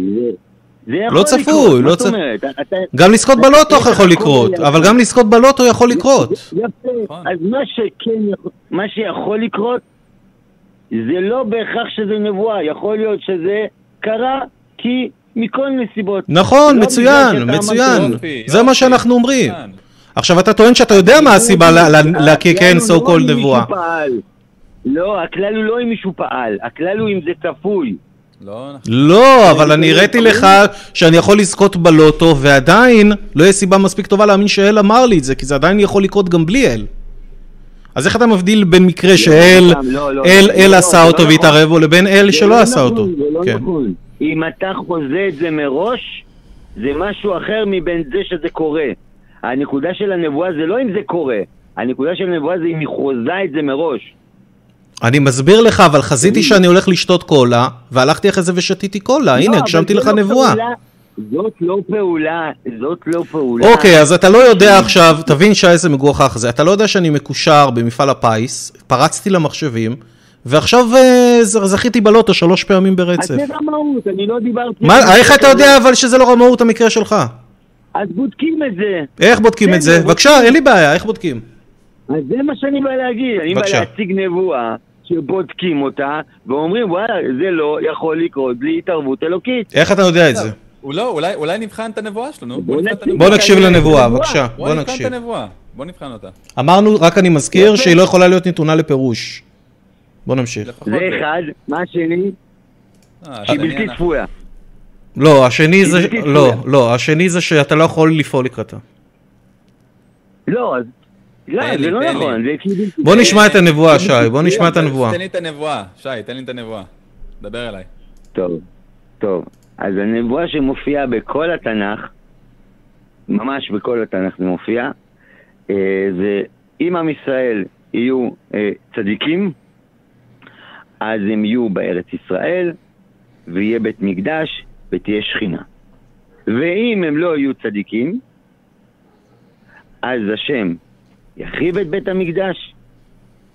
לא צפוי, לא מה זאת צפ- אומרת? אתה- גם לזכות בלוטו יכול לקרות, אבל גם לזכות בלוטו יכול לקרות. יפה, נכון. אז מה שכן, יכול- מה שיכול לקרות, זה לא בהכרח שזה נבואה, יכול להיות שזה קרה כי מכל נסיבות. נכון, לא מצוין, מצוין. יופי, זה מה שאנחנו אומרים. עכשיו, אתה טוען שאתה יודע מה הסיבה ל- ל- הכלל לכן so לא called נבואה. לא, הכלל הוא לא אם מישהו פעל, הכלל הוא אם זה צפוי. לא, נכון. לא, אבל אני הראיתי לך שאני יכול לזכות בלוטו, ועדיין לא יהיה סיבה מספיק טובה להאמין שאל אמר לי את זה, כי זה עדיין יכול לקרות גם בלי אל. אז איך אתה מבדיל בין מקרה שאל לא, לא, אל לא, אל לא, עשה לא אותו נכון. והתערב בו, לבין אל שלא לא עשה נכון, אותו? זה לא כן. נכון. אם אתה חוזה את זה מראש, זה משהו אחר מבין זה שזה קורה. הנקודה של הנבואה זה לא אם זה קורה, הנקודה של הנבואה זה אם היא חוזה את זה מראש. אני מסביר לך, אבל חזיתי שאני הולך לשתות קולה, והלכתי אחרי זה ושתיתי קולה, לא, הנה, אבל הגשמתי זה לך לא נבואה. זאת לא פעולה, זאת לא פעולה. אוקיי, אז אתה לא יודע עכשיו, תבין שי איזה מגוחך זה, אתה לא יודע שאני מקושר במפעל הפיס, פרצתי למחשבים, ועכשיו אה, זכיתי בלוטו שלוש פעמים אז ברצף. זה רמאות, אני לא דיברתי... זה. איך אתה יודע אבל שזה לא רמאות המקרה שלך? אז בודקים את זה. איך בודקים את זה? בסדר, בבקשה, אין לי בעיה, איך בודקים? אז זה מה שאני בא להגיד, אני בא. להציג נבואה שבודקים אותה ואומרים וואלה זה לא יכול לקרות בלי התערבות אלוקית. איך אתה יודע את זה? הוא לא, אולי, אולי נבחן את הנבואה שלנו. בוא בוא נקשיב לנבואה, נבואה. בבקשה, בוא נקשיב. את הנבואה. בוא נבחן אותה. אמרנו, רק אני מזכיר. שהיא לא יכולה להיות נתונה לפירוש. בוא נמשיך. זה אחד, מה השני? אה, שהיא השני בלתי. צפויה. לא, השני זה, לא. לא, השני זה שאתה לא יכול לפעול לקראתה. לא, אז לא, זה לא נכון. זה כאילו... בוא נשמע את הנבואה, שי, בוא נשמע את הנבואה. תן לי את הנבואה, שי, תן לי את הנבואה. דבר אליי. טוב, טוב. אז הנבואה שמופיעה בכל התנ"ך, ממש בכל התנ"ך זה מופיע, אה, זה אם עם ישראל יהיו אה, צדיקים, אז הם יהיו בארץ ישראל, ויהיה בית מקדש, ותהיה שכינה. ואם הם לא יהיו צדיקים, אז השם יחריב את בית המקדש,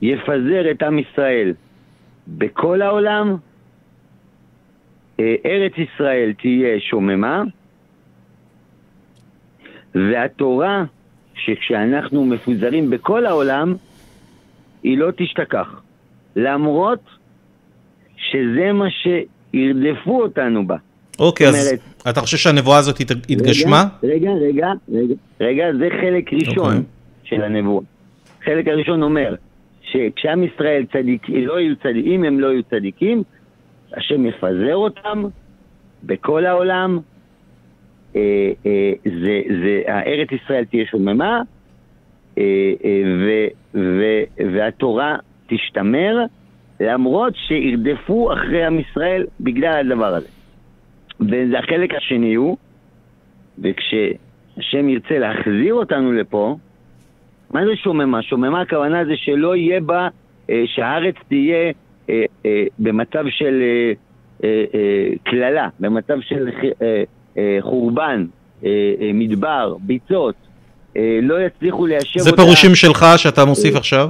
יפזר את עם ישראל בכל העולם, אה, ארץ ישראל תהיה שוממה, והתורה, שכשאנחנו מפוזרים בכל העולם, היא לא תשתכח. למרות שזה מה שירדפו אותנו בה. אוקיי, אז אומרת- אתה חושב שהנבואה הזאת הת- התגשמה? רגע, רגע, רגע, רגע, זה חלק ראשון אוקיי. של הנבואה. חלק הראשון אומר שכשעם ישראל צדיק, לא יהיו צדיקים, אם הם לא יהיו צדיקים, השם יפזר אותם בכל העולם, אה, אה, זה, זה, הארץ ישראל תהיה שוממה, אה, אה, ו, ו, והתורה תשתמר, למרות שירדפו אחרי עם ישראל בגלל הדבר הזה. וזה החלק השני הוא, וכשהשם ירצה להחזיר אותנו לפה, מה זה שוממה? שוממה הכוונה זה שלא יהיה בה, אה, שהארץ תהיה אה, אה, במצב של אה, אה, אה, קללה, במצב של אה, אה, חורבן, אה, אה, מדבר, ביצות, אה, לא יצליחו ליישב זה אותה. פירושים שלך שאתה מוסיף עכשיו?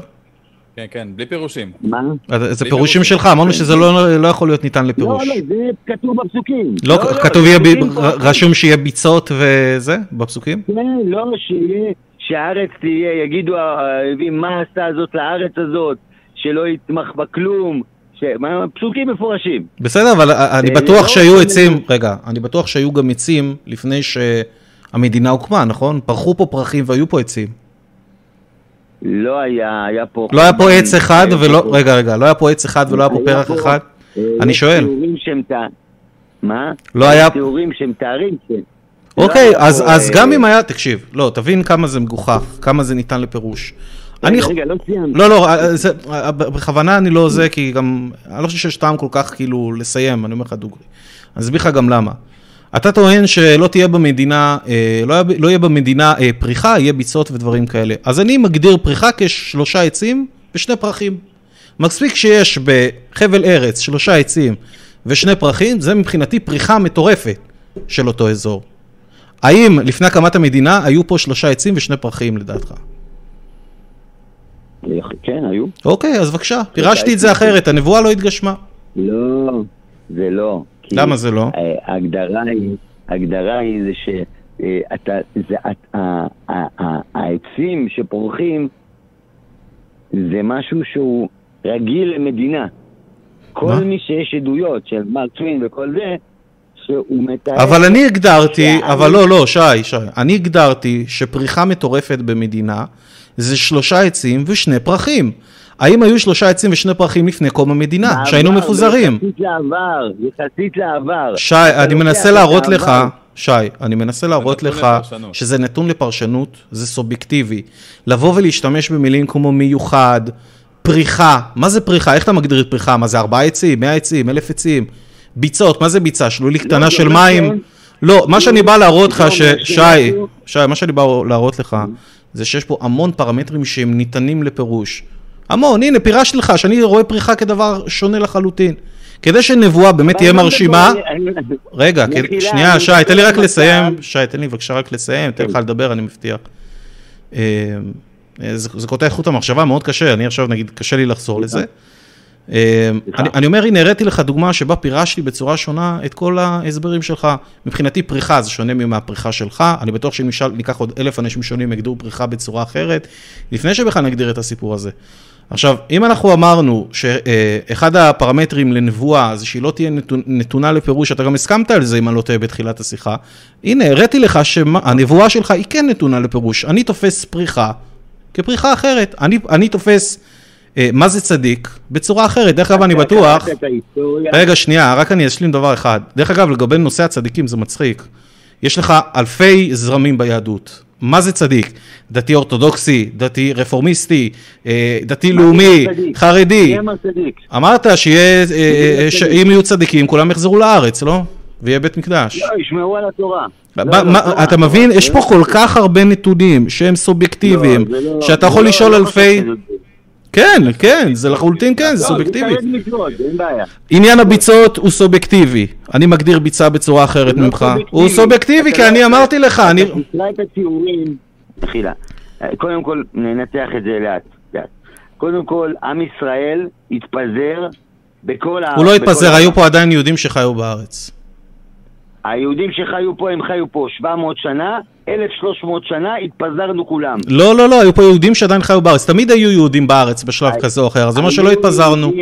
כן, כן, בלי פירושים. מה? אז זה פירושים פירושים. שלך, אמרנו שזה לא לא יכול להיות ניתן לא, לפירוש. לא, זה כתוב בפסוקים. לא, כתוב זה יהיה, ב-. רשום שיהיה ביצות וזה, בפסוקים? כן, לא, שיהיה, שהארץ תהיה, יגידו האויבים, מה עשה זאת לארץ הזאת, שלא יצמח בה כלום, ש... פסוקים מפורשים. בסדר, אבל אני אה, בטוח לא, שהיו עצים, רגע, אני בטוח שהיו גם עצים לפני שהמדינה הוקמה, נכון? פרחו פה פרחים והיו פה עצים. לא היה, היה פה... לא היה פה עץ אחד ולא, רגע, רגע, לא היה פה עץ אחד ולא היה פה פרח אחד? אה, אני שואל. מה? לא היה- תיאורים שהם מתארים ש... אוקיי, אז אז אה, גם אם היה, תקשיב, לא, תבין כמה זה מגוחך, כמה זה ניתן לפירוש. אני... רגע, לא סיימתי. לא, לא, אה, זה, אה, בכוונה אני לא זה, כי גם, אני לא חושב שיש טעם כל כך כאילו לסיים, אני אומר לך דוגרי. אני אסביר לך גם למה. אתה טוען שלא תהיה במדינה, אה, לא, יהיה- לא יהיה במדינה אה, פריחה, יהיה ביצות ודברים כאלה. אז אני מגדיר פריחה כשלושה עצים ושני פרחים. מספיק שיש בחבל ארץ שלושה עצים ושני פרחים, זה מבחינתי פריחה מטורפת של אותו אזור. האם לפני הקמת המדינה היו פה שלושה עצים ושני פרחים לדעתך? כן, היו. אוקיי, אז בבקשה, פירשתי את זה אחרת, הנבואה לא התגשמה. לא, זה לא. למה זה לא? אה, ההגדרה היא, ההגדרה היא זה שאתה, זה, ה- ה- ה- ה- העצים שפורחים זה משהו שהוא רגיל למדינה. כל? מי שיש עדויות של מרק טווין וכל זה, שהוא מתאר... אבל אני הגדרתי, שהעם- אבל לא, לא, שי, שי, אני הגדרתי שפריחה מטורפת במדינה זה שלושה עצים ושני פרחים. האם היו שלושה עצים ושני פרחים לפני קום המדינה, בעבר, שהיינו מפוזרים? יחסית לעבר, יחסית לעבר. שי, אני מנסה להראות לך, שי, אני מנסה להראות לך לפרשנות. שזה נתון לפרשנות, זה סובייקטיבי. לבוא ולהשתמש במילים כמו מיוחד, פריחה, מה זה פריחה? איך אתה מגדיר את פריחה? מה זה ארבעה עצים, מאה עצים, אלף עצים? ביצות, מה זה ביצה? שלולית קטנה לא, של לא מים? לא, מה שאני בא להראות לך, לא, ש... מה שי, מה שאני בא להראות לך, זה שיש פה המון פרמטרים שהם ניתנים לפירוש. המון, הנה, פירשתי לך שאני רואה פריחה כדבר שונה לחלוטין. כדי שנבואה באמת תהיה מרשימה, רגע, שנייה, שי, תן לי רק לסיים, שי, תן לי בבקשה רק לסיים, תן. לך לדבר, אני מבטיח. אה, אה, זה זה קוטע חוט המחשבה, מאוד קשה, אני עכשיו נגיד, קשה לי לחזור לזה. אה. אני אני אומר, הנה, הראיתי לך דוגמה שבה פירשתי בצורה שונה את כל ההסברים שלך. מבחינתי פריחה זה שונה מהפריחה שלך, אני בטוח שאם נשאל, ניקח עוד אלף אנשים שונים, יגדירו פריחה בצורה אחרת, לפני שבכלל נגדיר את הסיפור הזה. עכשיו, אם אנחנו אמרנו שאחד הפרמטרים לנבואה זה שהיא לא תהיה נתונה לפירוש, אתה גם הסכמת על זה, אם אני לא טועה, בתחילת השיחה. הנה, הראיתי לך שהנבואה שלך היא כן נתונה לפירוש. אני תופס פריחה כפריחה אחרת. אני, אני תופס מה זה צדיק בצורה אחרת. דרך אגב, אני בטוח... רגע, שנייה, רק אני אשלים דבר אחד. דרך אגב, לגבי נושא הצדיקים, זה מצחיק. יש לך אלפי זרמים ביהדות. מה זה צדיק? דתי אורתודוקסי, דתי רפורמיסטי, אה, דתי לאומי? חרדי. אמרת אה, מי ש- צדיק? אם יהיו צדיקים, כולם יחזרו לארץ, לא? ויהיה בית מקדש. לא, ישמעו על התורה. לא, לא, תורה. אתה מבין? יש פה לא כל. כך הרבה נתונים שהם סובייקטיביים, לא, לא- שאתה יכול לא- לשאול לא אלפי... כן, כן, זה לחלוטין כן, זה לא, סובייקטיבי. עניין הביצות הוא סובייקטיבי. אני מגדיר ביצה בצורה אחרת לא ממך. הוא סובייקטיבי, כי לא- אני אמרתי לך, אני... תקרא את הציורים, מחילה. קודם כל, ננתח את זה לאט. קודם כל, עם ישראל התפזר בכל ה... הוא לא התפזר, היו פה עדיין יהודים שחיו בארץ. היהודים שחיו פה, הם חיו פה 700 שנה, 1,300 שנה, התפזרנו כולם. לא, לא, לא, היו פה יהודים שעדיין חיו בארץ. תמיד היו יהודים בארץ בשלב כזה או אחר, זה אומר שלא התפזרנו.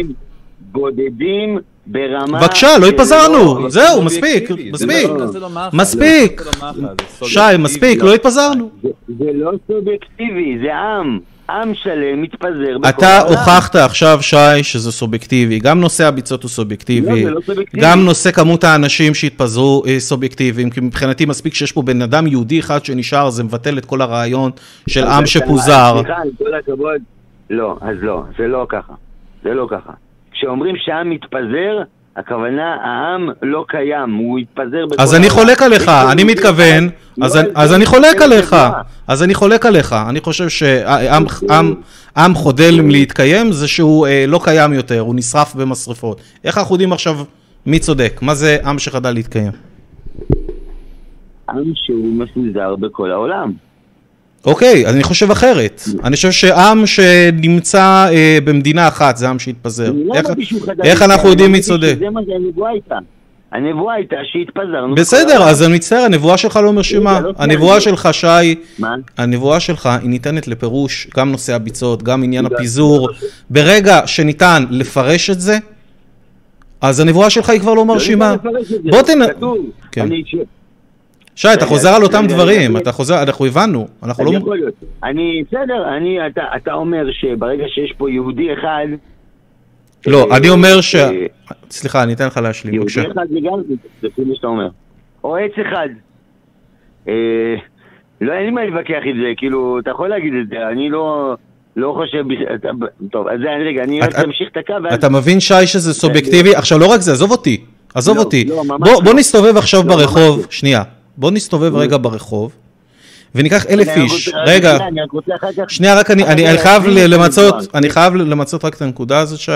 בודדים ברמה... בבקשה, לא התפזרנו. זה זהו, לא מספיק, מספיק. לא- לא מח"ל, מספיק. לא מח"ל, זה שי. מספיק, לא התפזרנו. זה לא סובייקטיבי, זה עם. עם שלם מתפזר בכל אתה העולם. הוכחת עכשיו, שי, שזה סובייקטיבי. גם נושא הביצות הוא סובייקטיבי. לא, זה לא סובייקטיבי. גם נושא כמות האנשים שהתפזרו אה, סובייקטיביים. כי מבחינתי מספיק שיש פה בן אדם יהודי אחד שנשאר, זה מבטל את כל הרעיון של עם שפוזר. סליחה, עם כל הכבוד, לא, אז לא, זה לא ככה. זה לא ככה. כשאומרים שהעם מתפזר, הכוונה, העם לא קיים, הוא התפזר בכל אז אני. חולק עליך, אני מתכוון, אז לא אני- אז אני חולק עליך. אז אני חולק עליך, אני חושב שעם עם- עם חודל מלהתקיים זה שהוא אה, לא קיים יותר, הוא נשרף במשרפות. איך אנחנו יודעים עכשיו מי צודק? מה זה עם שחדל להתקיים? עם שהוא מפוזר בכל העולם. אוקיי, אז אני חושב אחרת. אני חושב שעם שנמצא אה, במדינה אחת זה עם שהתפזר. לא איך- איך אנחנו יודעים מי צודק? שזה מה שהנבואה הייתה. הנבואה הייתה שהתפזרנו. בסדר. אז אני מצטער, הנבואה שלך לא מרשימה. לא הנבואה. שלך, שי? הנבואה שלך היא ניתנת לפירוש, גם נושא הביצות, גם עניין. הפיזור. ברגע שניתן לפרש את זה, אז הנבואה שלך היא כבר לא מרשימה. לא זה. בוא תנ... כתוב. כן. אני ש- שי, אתה חוזר על אותם דברים. אתה חוזר, אנחנו הבנו, אנחנו לא... אני, בסדר, אני, אתה, אתה אומר שברגע שיש פה יהודי אחד... לא, אה, אני אומר ש... אה, סליחה, אני אתן לך להשלים, יהודי בבקשה. אחד זה גם, זה לפי מה שאתה אומר. או עץ אחד. אה, לא, אין לי מה להתווכח עם זה, כאילו, אתה יכול להגיד את זה, אני לא... לא חושב, טוב, אז רגע, אני רק אמשיך את הקו. אתה מבין, שי, שזה סובייקטיבי? עכשיו, לא רק זה, עזוב אותי, עזוב לא, אותי. לא, בוא- לא. נסתובב עכשיו לא, ברחוב, לא. שנייה. בוא נסתובב רגע ברחוב, וניקח אלף איש. רגע, שנייה, אני רק אני, חייב למצות, הנקודה. אני חייב למצות רק את הנקודה הזאת, שי.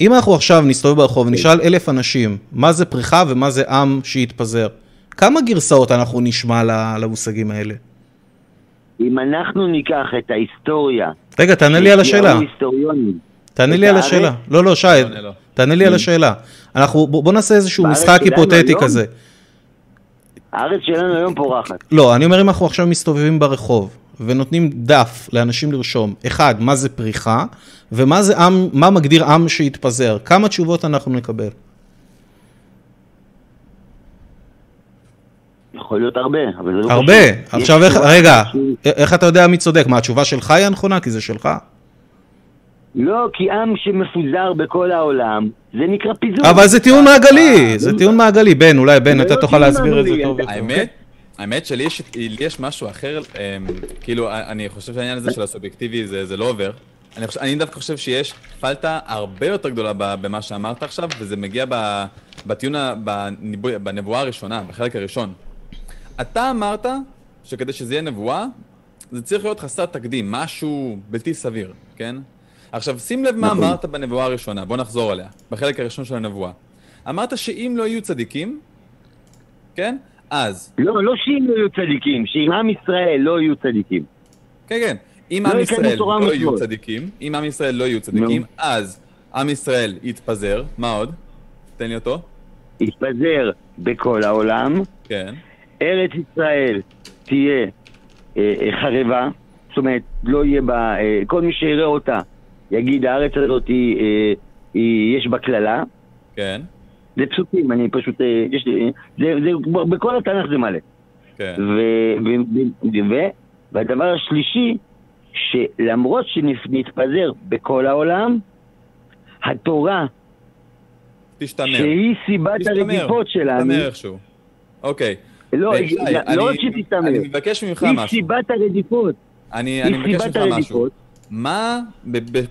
אם אנחנו עכשיו נסתובב ברחוב ונשאל אלף אנשים, מה זה פריחה ומה זה עם שהתפזר, כמה גרסאות אנחנו נשמע ל- למושגים האלה? אם אנחנו ניקח את ההיסטוריה... רגע, תענה לי על השאלה. תענה לי על? השאלה. לא, לא, שי. תענה לי על השאלה. אנחנו, בוא נעשה איזשהו משחק היפותטי היום? כזה. הארץ שלנו היום פורחת. לא, אני אומר אם אנחנו עכשיו מסתובבים ברחוב ונותנים דף לאנשים לרשום, אחד, מה זה פריחה, ומה זה עם, מה מגדיר עם שהתפזר, כמה תשובות אנחנו נקבל? יכול להיות הרבה, אבל זה לא הרבה. עכשיו, איך, רגע, איך אתה יודע מי צודק? מה, התשובה שלך היא הנכונה? כי זה שלך. לא, כי עם שמפוזר בכל העולם, זה נקרא פיזור. אבל זה טיעון מעגלי, זה לא- טיעון מעגלי. בן, אולי בן, זה אתה לא תוכל להסביר את זה טוב יותר. האמת, האמת שלי יש, משהו אחר, אמ, כאילו, אני חושב שהעניין הזה של הסובייקטיבי זה, זה לא עובר. אני, חושב, אני דווקא חושב שיש פלטה הרבה יותר גדולה ב- במה שאמרת עכשיו, וזה מגיע ב, בטיעון, בנבואה הראשונה, בחלק הראשון. אתה אמרת שכדי שזה יהיה נבואה, זה צריך להיות חסר תקדים, משהו בלתי סביר, כן? עכשיו, שים לב מה נכון. אמרת בנבואה הראשונה, בוא נחזור עליה, בחלק הראשון של הנבואה. אמרת שאם לא יהיו צדיקים, כן? אז לא, לא שאם לא יהיו צדיקים, שאם עם ישראל לא יהיו צדיקים. כן, כן. אם לא עם ישראל לא יהיו. צדיקים, אם עם ישראל לא יהיו צדיקים. אז עם ישראל יתפזר, מה עוד? תן לי אותו. יתפזר בכל העולם, כן. ארץ ישראל תהיה אה, אה, חרבה, זאת אומרת, לא יהיה בה, אה, כל מי שיראה אותה יגיד הארץ הזאת היא, אה, היא, יש בה קללה. כן, זה פסוקים, אני פשוט, אה, יש לי, זה, זה, בכל התנ"ך זה מלא. כן. ו, ו, ו, ו, והדבר השלישי, שלמרות שנתפזר בכל העולם, התורה, תשתמר. שהיא סיבת תשתמר. הרדיפות שלנו, תשתמר איכשהו. אוקיי. לא, ושי, לא רק שתתאמר. אני מבקש ממך היא משהו. סיבת הרדיפות. אני היא אני מבקש ממך משהו. מה,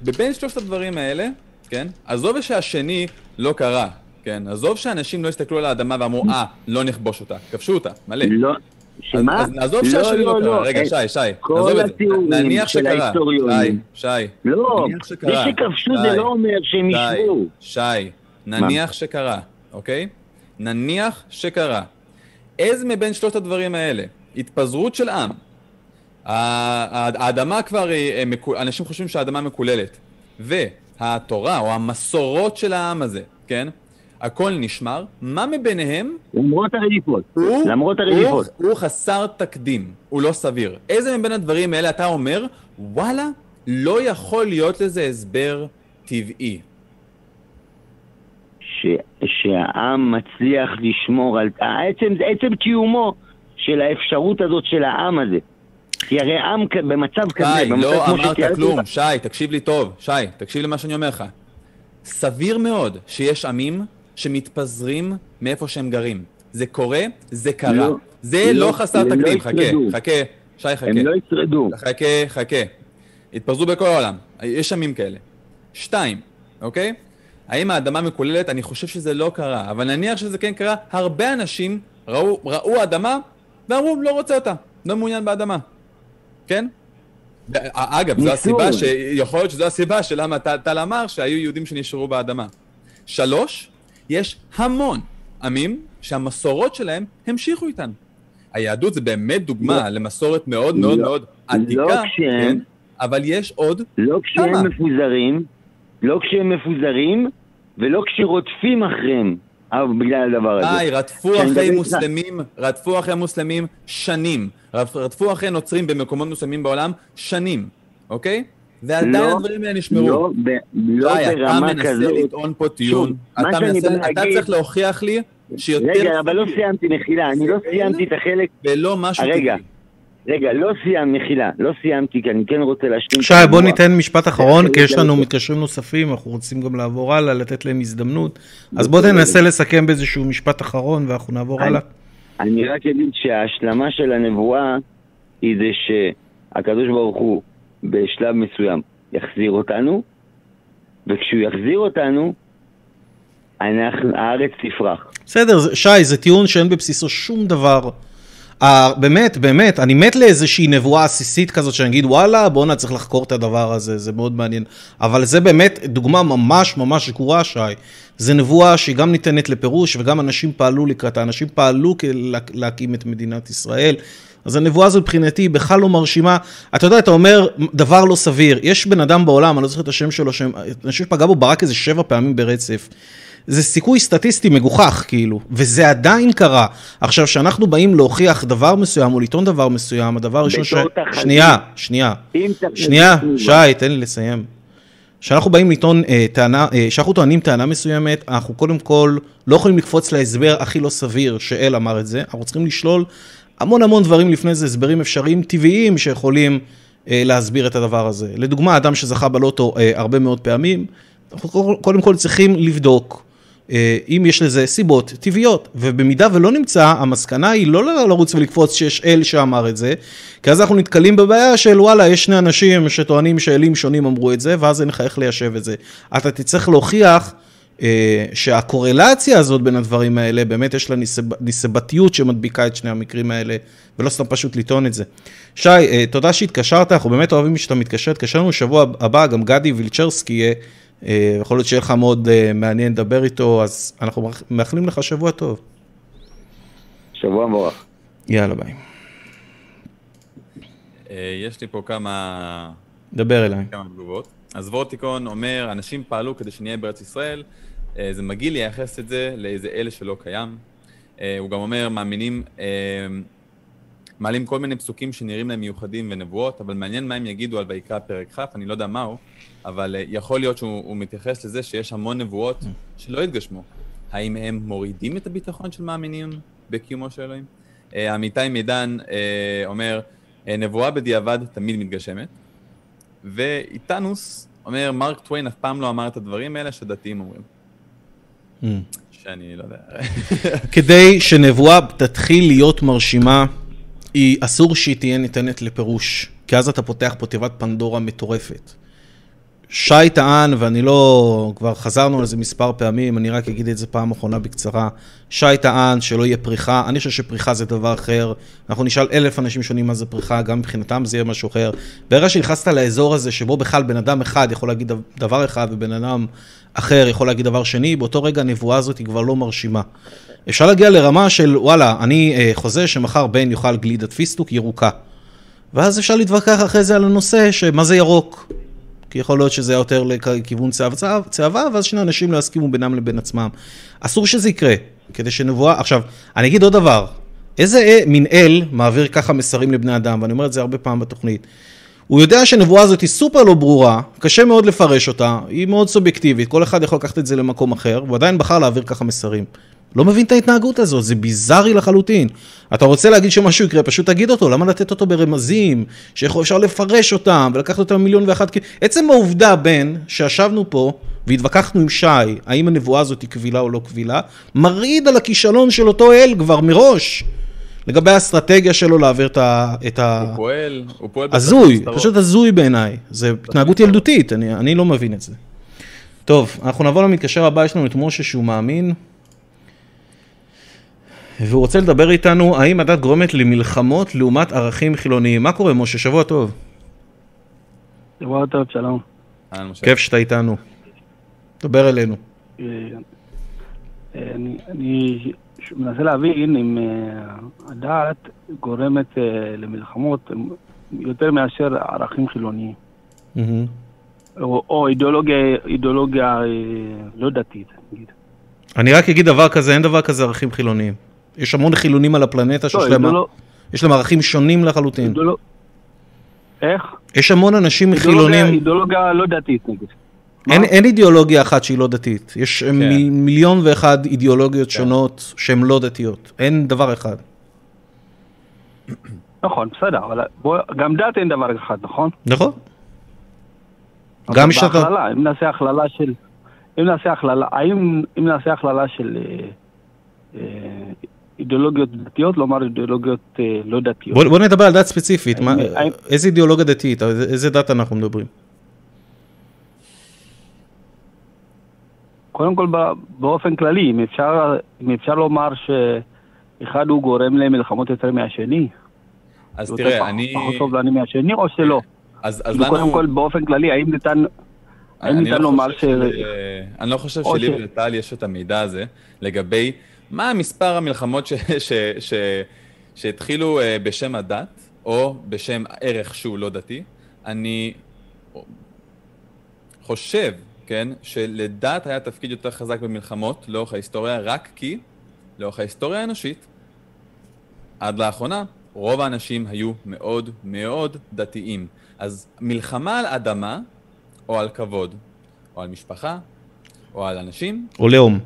בבין שלושת הדברים האלה, כן? עזוב שהשני לא קרה, כן? עזוב שאנשים לא הסתכלו על האדמה ואמרו, אה, לא נכבוש אותה. כבשו אותה, מלא. לא, אז- שמה? אז נעזוב שהשני לא קרה. רגע, אה, שי, שי, כל נעזוב את זה. התיאורים נניח של שקרה. ההיסטוריונים. שי, שי. לא, נניח שקרה. שכבשו די. זה לא אומר שהם ישבו. שי, נניח שקרה, אוקיי? נניח שקרה. איזה מבין שלושת הדברים האלה? התפזרות של עם. האדמה כבר, אה, אנשים חושבים שהאדמה מקוללת. והתורה, או המסורות של העם הזה, כן? הכל נשמר. מה מביניהם למרות הרדיפות. הוא, למרות הוא, הרדיפות. הוא חסר תקדים, הוא לא סביר. איזה מבין הדברים האלה אתה אומר, וואלה, לא יכול להיות לזה הסבר טבעי. ש, שהעם מצליח לשמור על... עצם, עצם קיומו של האפשרות הזאת של העם הזה. כי הרי עם במצב כזה, שי, במצב לא כמו אמרת שתיארתי כלום. לך- שי, תקשיב לי טוב. שי, תקשיב למה שאני אומר לך. סביר מאוד שיש עמים שמתפזרים מאיפה שהם גרים. זה קורה, זה קרה. לא, זה לא, לא חסר לא תקדים. חכה, ישרדו. חכה. שי, חכה. הם לא ישרדו. חכה, חכה. התפזרו בכל העולם. יש עמים כאלה. שתיים, אוקיי? האם האדמה מקוללת? אני חושב שזה לא קרה, אבל נניח שזה כן קרה, הרבה אנשים ראו, ראו אדמה ואמרו, לא רוצה אותה, לא מעוניין באדמה. כן? אגב, זו. הסיבה, ש... יכול להיות שזו הסיבה של למה טל אמר שהיו יהודים שנשארו באדמה. שלוש, יש המון עמים שהמסורות שלהם המשיכו איתן. היהדות זה באמת דוגמה למסורת מאוד מאוד לא. מאוד עתיקה, לא כשהם- כן? אבל יש עוד, לא כשהם כמה? מפוזרים, לא כשהם מפוזרים, ולא כשרודפים אחריהם בגלל הדבר הזה. די, רדפו אחרי מוסלמים, רדפו אחרי מוסלמים שנים. רדפ- רדפו אחרי נוצרים במקומות מסוימים בעולם שנים, אוקיי? ועדיין לא, הדברים האלה נשמרו. לא, ב, לא אתה ברמה מנסה כזאת. לטעון פה טיעון, שוב, אתה מנסה, אתה להגיד- צריך להוכיח לי שיותר... רגע, אבל לא סיימתי, מחילה, אני לא סיימתי את החלק... ולא משהו רגע, טבעי. רגע, לא סיימתי, מחילה, לא סיימתי, כי אני כן רוצה להשלים... שי, בוא. ניתן משפט אחרון, כי יש לנו. מתקשרים נוספים, אנחנו רוצים גם לעבור הלאה, לתת להם הזדמנות. אז בוא תנסה לסכם באיזשהו משפט אחרון, ואנחנו נעבור הלאה. אני רק אגיד שההשלמה של הנבואה היא זה שהקדוש ברוך הוא בשלב מסוים יחזיר אותנו, וכשהוא יחזיר אותנו, אנחנו, הארץ תפרח. בסדר, שי, זה טיעון שאין בבסיסו שום דבר. אה, באמת, באמת, אני מת לאיזושהי נבואה עסיסית כזאת, שאני אגיד, וואלה, בואנה, צריך לחקור את הדבר הזה, זה מאוד מעניין. אבל זה באמת דוגמה ממש ממש גרועה, שי. זה נבואה שהיא גם ניתנת לפירוש, וגם אנשים פעלו לקראתה, אנשים פעלו להקים את מדינת ישראל. אז הנבואה הזו מבחינתי היא בכלל לא מרשימה. אתה יודע, אתה אומר דבר לא סביר. יש בן אדם בעולם, אני לא זוכר את השם שלו, שם- אני חושב שפגע בו ברק איזה שבע פעמים ברצף. זה סיכוי סטטיסטי מגוחך, כאילו, וזה עדיין קרה. עכשיו, כשאנחנו באים להוכיח דבר מסוים או לטעון דבר מסוים, הדבר הראשון ש... תחזית. שנייה, שנייה. שנייה, שי, תן לי לסיים. כשאנחנו באים לטעון אה, טענה, אה, כשאנחנו טוענים טענה מסוימת, אנחנו קודם כל לא יכולים לקפוץ להסבר הכי לא סביר שאל אמר את זה, אנחנו צריכים לשלול המון המון דברים לפני זה, הסברים אפשריים טבעיים שיכולים אה, להסביר את הדבר הזה. לדוגמה, אדם שזכה בלוטו אה, הרבה מאוד פעמים, אנחנו קודם כל צריכים לבדוק. אה, אם יש לזה סיבות טבעיות, ובמידה ולא נמצא, המסקנה היא לא לרוץ ולקפוץ שיש אל שאמר את זה, כי אז אנחנו נתקלים בבעיה של וואלה, יש שני אנשים שטוענים שאלים שונים אמרו את זה, ואז אין לך איך ליישב את זה. אתה תצטרך להוכיח אה, שהקורלציה הזאת בין הדברים האלה, באמת יש לה ניסב, ניסבתיות שמדביקה את שני המקרים האלה, ולא סתם פשוט לטעון את זה. שי, אה, תודה שהתקשרת, אנחנו באמת אוהבים שאתה מתקשר, תקשר לנו שבוע הבא, גם גדי וילצ'רסקי יהיה. אה, יכול להיות שיהיה לך מאוד אה, מעניין לדבר איתו, אז אנחנו מאחלים לך שבוע טוב. שבוע מבורך. יאללה ביי. אה, יש לי פה כמה... דבר אליי. כמה תגובות. אז וורטיקון אומר, אנשים פעלו כדי שנהיה בארץ ישראל, זה מגעיל לייחס את זה לאיזה אלה שלא קיים. הוא גם אומר, מאמינים, מעלים כל מיני פסוקים שנראים להם מיוחדים ונבואות, אבל מעניין מה הם יגידו על ויקרא פרק כ', אני לא יודע מהו, אבל אה, יכול להיות שהוא הוא מתייחס לזה שיש המון נבואות שלא התגשמו. האם הם מורידים את הביטחון של מאמינים בקיומו של אלוהים? אה, עמיתי מידן אה, אומר, אה, נבואה בדיעבד תמיד מתגשמת. ואיתנוס אומר, מרק טוויין אף פעם לא אמר את הדברים האלה שדתיים אומרים. Mm. שאני לא יודע. כדי שנבואה תתחיל להיות מרשימה, היא אסור שהיא תהיה ניתנת לפירוש, כי אז אתה פותח פה תיבת פנדורה מטורפת. שי טען, ואני לא, כבר חזרנו על זה מספר פעמים, אני רק אגיד את זה פעם אחרונה בקצרה. שי טען שלא יהיה פריחה, אני חושב שפריחה זה דבר אחר. אנחנו נשאל אלף אנשים שונים מה זה פריחה, גם מבחינתם זה יהיה משהו אחר. ברגע שנכנסת לאזור הזה, שבו בכלל בן אדם אחד יכול להגיד דבר אחד, ובן אדם אחר יכול להגיד דבר שני, באותו רגע הנבואה הזאת היא כבר לא מרשימה. אפשר להגיע לרמה של, וואלה, אני אה, חוזה שמחר בן יאכל גלידת פיסטוק ירוקה. ואז אפשר להתווכח אחרי זה על הנושא, שמה זה ירוק. כי יכול להיות שזה יותר לכיוון צהבה, ואז שני אנשים לא יסכימו בינם לבין עצמם. אסור שזה יקרה, כדי שנבואה... עכשיו, אני אגיד עוד דבר, איזה מין אל מעביר ככה מסרים לבני אדם, ואני אומר את זה הרבה פעם בתוכנית. הוא יודע שנבואה הזאת היא סופר לא ברורה, קשה מאוד לפרש אותה, היא מאוד סובייקטיבית, כל אחד יכול לקחת את זה למקום אחר, והוא עדיין בחר להעביר ככה מסרים. לא מבין את ההתנהגות הזאת, זה ביזארי לחלוטין. אתה רוצה להגיד שמשהו יקרה, פשוט תגיד אותו, למה לתת אותו ברמזים, שאפשר לפרש אותם ולקחת אותם מיליון ואחת... עצם העובדה, בן, שישבנו פה והתווכחנו עם שי, האם הנבואה הזאת היא קבילה או לא קבילה, מרעיד על הכישלון של אותו אל כבר מראש. לגבי האסטרטגיה שלו להעביר את ה... הוא פועל, הוא פועל... הזוי, פשוט הזוי בעיניי. זה התנהגות ילדותית, אני, אני לא מבין את זה. טוב, אנחנו נעבור למתקשר הבא, יש לנו את משה שהוא מאמין. והוא רוצה לדבר איתנו, האם הדת גורמת למלחמות לעומת ערכים חילוניים. מה קורה, משה? שבוע טוב. שבוע טוב, שלום. כיף שאתה איתנו. דבר אלינו. אה, אה, אני, אני מנסה להבין אם אה, הדת גורמת למלחמות יותר מאשר ערכים חילוניים. או, או אידיאולוגיה, אידיאולוגיה לא דתית, נגיד. אני רק אגיד דבר כזה, אין דבר כזה ערכים חילוניים. יש המון חילונים על הפלנטה שיש להם... לא- יש להם ערכים שונים לחלוטין. איך? יש המון אנשים חילונים... אידיאולוגיה לא דתית נגיד. אין, אין אידיאולוגיה אחת שהיא לא דתית, יש כן. מ, מיליון ואחד אידיאולוגיות כן. שונות שהן לא דתיות, אין דבר אחד. נכון, בסדר, אבל בוא, גם דת אין דבר אחד, נכון? נכון. גם שאתה... אם נעשה הכללה של... אם נעשה הכללה, האם אם נעשה הכללה של אה, אה, אידיאולוגיות דתיות, לומר אידיאולוגיות אה, לא דתיות. בוא, בוא נדבר על דת ספציפית, מה, איזה אידיאולוגיה דתית, איזה דת אנחנו מדברים? קודם כל באופן כללי, אם אפשר, אם אפשר לומר שאחד הוא גורם למלחמות יותר מהשני. אז תראה, פח, אני... פחות סובלני מהשני או שלא? אז, אז לנו... קודם כל באופן כללי, האם ניתן... האם ניתן לא לומר ש... אני לא חושב שלי ולטל יש את המידע הזה לגבי מה מספר המלחמות ש, ש, ש, שהתחילו uh, בשם הדת, או בשם ערך שהוא לא דתי? אני חושב, כן, שלדת היה תפקיד יותר חזק במלחמות לאורך ההיסטוריה, רק כי לאורך ההיסטוריה האנושית, עד לאחרונה, רוב האנשים היו מאוד מאוד דתיים. אז מלחמה על אדמה, או על כבוד, או על משפחה, או על אנשים, או לאום.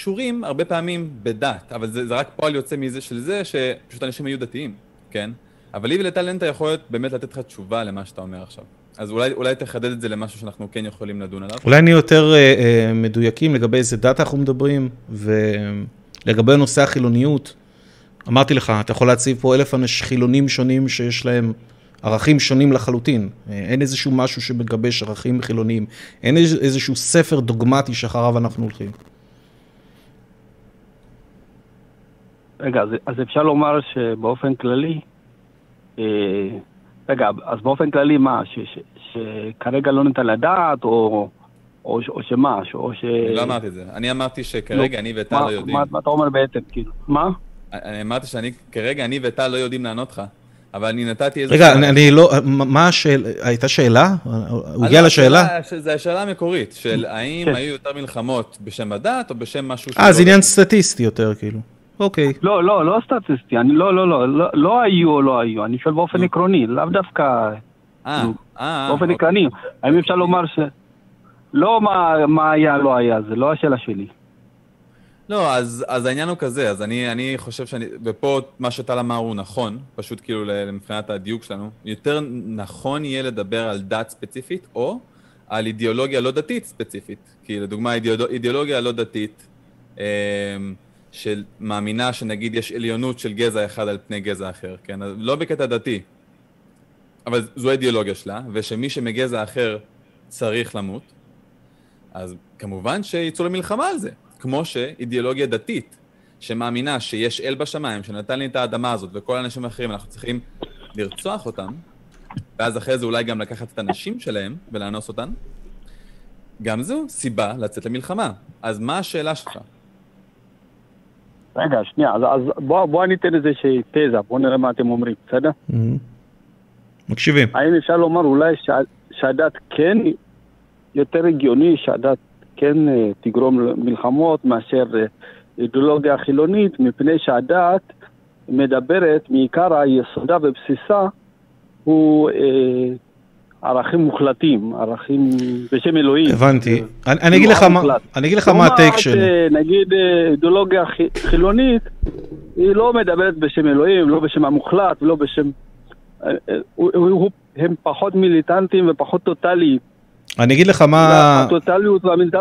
קשורים הרבה פעמים בדת, אבל זה, זה רק פועל יוצא מזה של זה שפשוט אנשים היו דתיים, כן? אבל ולטל אין את היכולת באמת לתת לך תשובה למה שאתה אומר עכשיו. אז אולי, אולי תחדד את זה למשהו שאנחנו כן יכולים לדון עליו. אולי נהיה יותר אה, אה, מדויקים לגבי איזה דת אנחנו מדברים, ולגבי נושא החילוניות. אמרתי לך, אתה יכול להציב פה אלף אנשים חילונים שונים שיש להם ערכים שונים לחלוטין. אה, אין איזשהו משהו שמגבש ערכים חילוניים. אין איזשהו ספר דוגמטי שאחריו אנחנו הולכים. רגע, אז, אז אפשר לומר שבאופן כללי, אה, רגע, אז באופן כללי מה, ש, ש, שכרגע לא ניתן לדעת, או, או, או שמה, או ש... אני לא אמרתי את זה. אני אמרתי שכרגע לא, אני וטל לא יודעים. מה, מה אתה אומר בעצם, כאילו? מה? אני אמרתי שאני, כרגע אני וטל לא יודעים לענות לך. אבל אני נתתי איזה... רגע, אני, אני לא, מה השאלה, הייתה שאלה? הוא הגיע לשאלה? זו השאלה המקורית, של האם כן. היו יותר מלחמות בשם הדת או בשם משהו... אה, זה עניין סטטיסטי יותר, כאילו. אוקיי. לא, לא, לא סטטיסטי, אני לא, לא, לא, לא, לא היו או לא היו, אני שואל באופן עקרוני, לאו דווקא... אה, כאילו, אה, באופן אוקיי. עקרוני, האם אפשר לומר ש... לא מה היה, לא היה, זה לא השאלה שלי. לא, אז, אז העניין הוא כזה, אז אני, אני חושב שאני, ופה מה שטל אמר הוא נכון, פשוט כאילו מבחינת הדיוק שלנו, יותר נכון יהיה לדבר על דת ספציפית, או על אידיאולוגיה לא דתית ספציפית. כי לדוגמה, אידיאולוגיה לא דתית שמאמינה שנגיד יש עליונות של גזע אחד על פני גזע אחר, כן? לא בקטע דתי, אבל זו האידיאולוגיה שלה, ושמי שמגזע אחר צריך למות, אז כמובן שיצאו למלחמה על זה. כמו שאידיאולוגיה דתית, שמאמינה שיש אל בשמיים, שנתן לי את האדמה הזאת, וכל האנשים האחרים, אנחנו צריכים לרצוח אותם, ואז אחרי זה אולי גם לקחת את הנשים שלהם ולאנוס אותן, גם זו סיבה לצאת למלחמה. אז מה השאלה שלך? רגע, שנייה, אז, אז בוא, בוא ניתן איזושהי תזה, בוא נראה מה אתם אומרים, בסדר? Mm-hmm. מקשיבים. האם אפשר לומר אולי שה, שהדת כן יותר הגיוני שהדת כן אה, תגרום למלחמות מאשר אה, אידיאולוגיה חילונית, מפני שהדת מדברת, מעיקר היסודה ובסיסה, הוא אה, ערכים מוחלטים, ערכים בשם אלוהים. הבנתי. אני, אני, אגיד לך מה, אני אגיד לך מה הטייק שלי. אה, נגיד אידיאולוגיה חילונית, היא לא מדברת בשם אלוהים, לא בשם המוחלט, לא בשם... הם פחות מיליטנטים ופחות טוטאליים. אני אגיד לך מה... הטוטליות והמילת...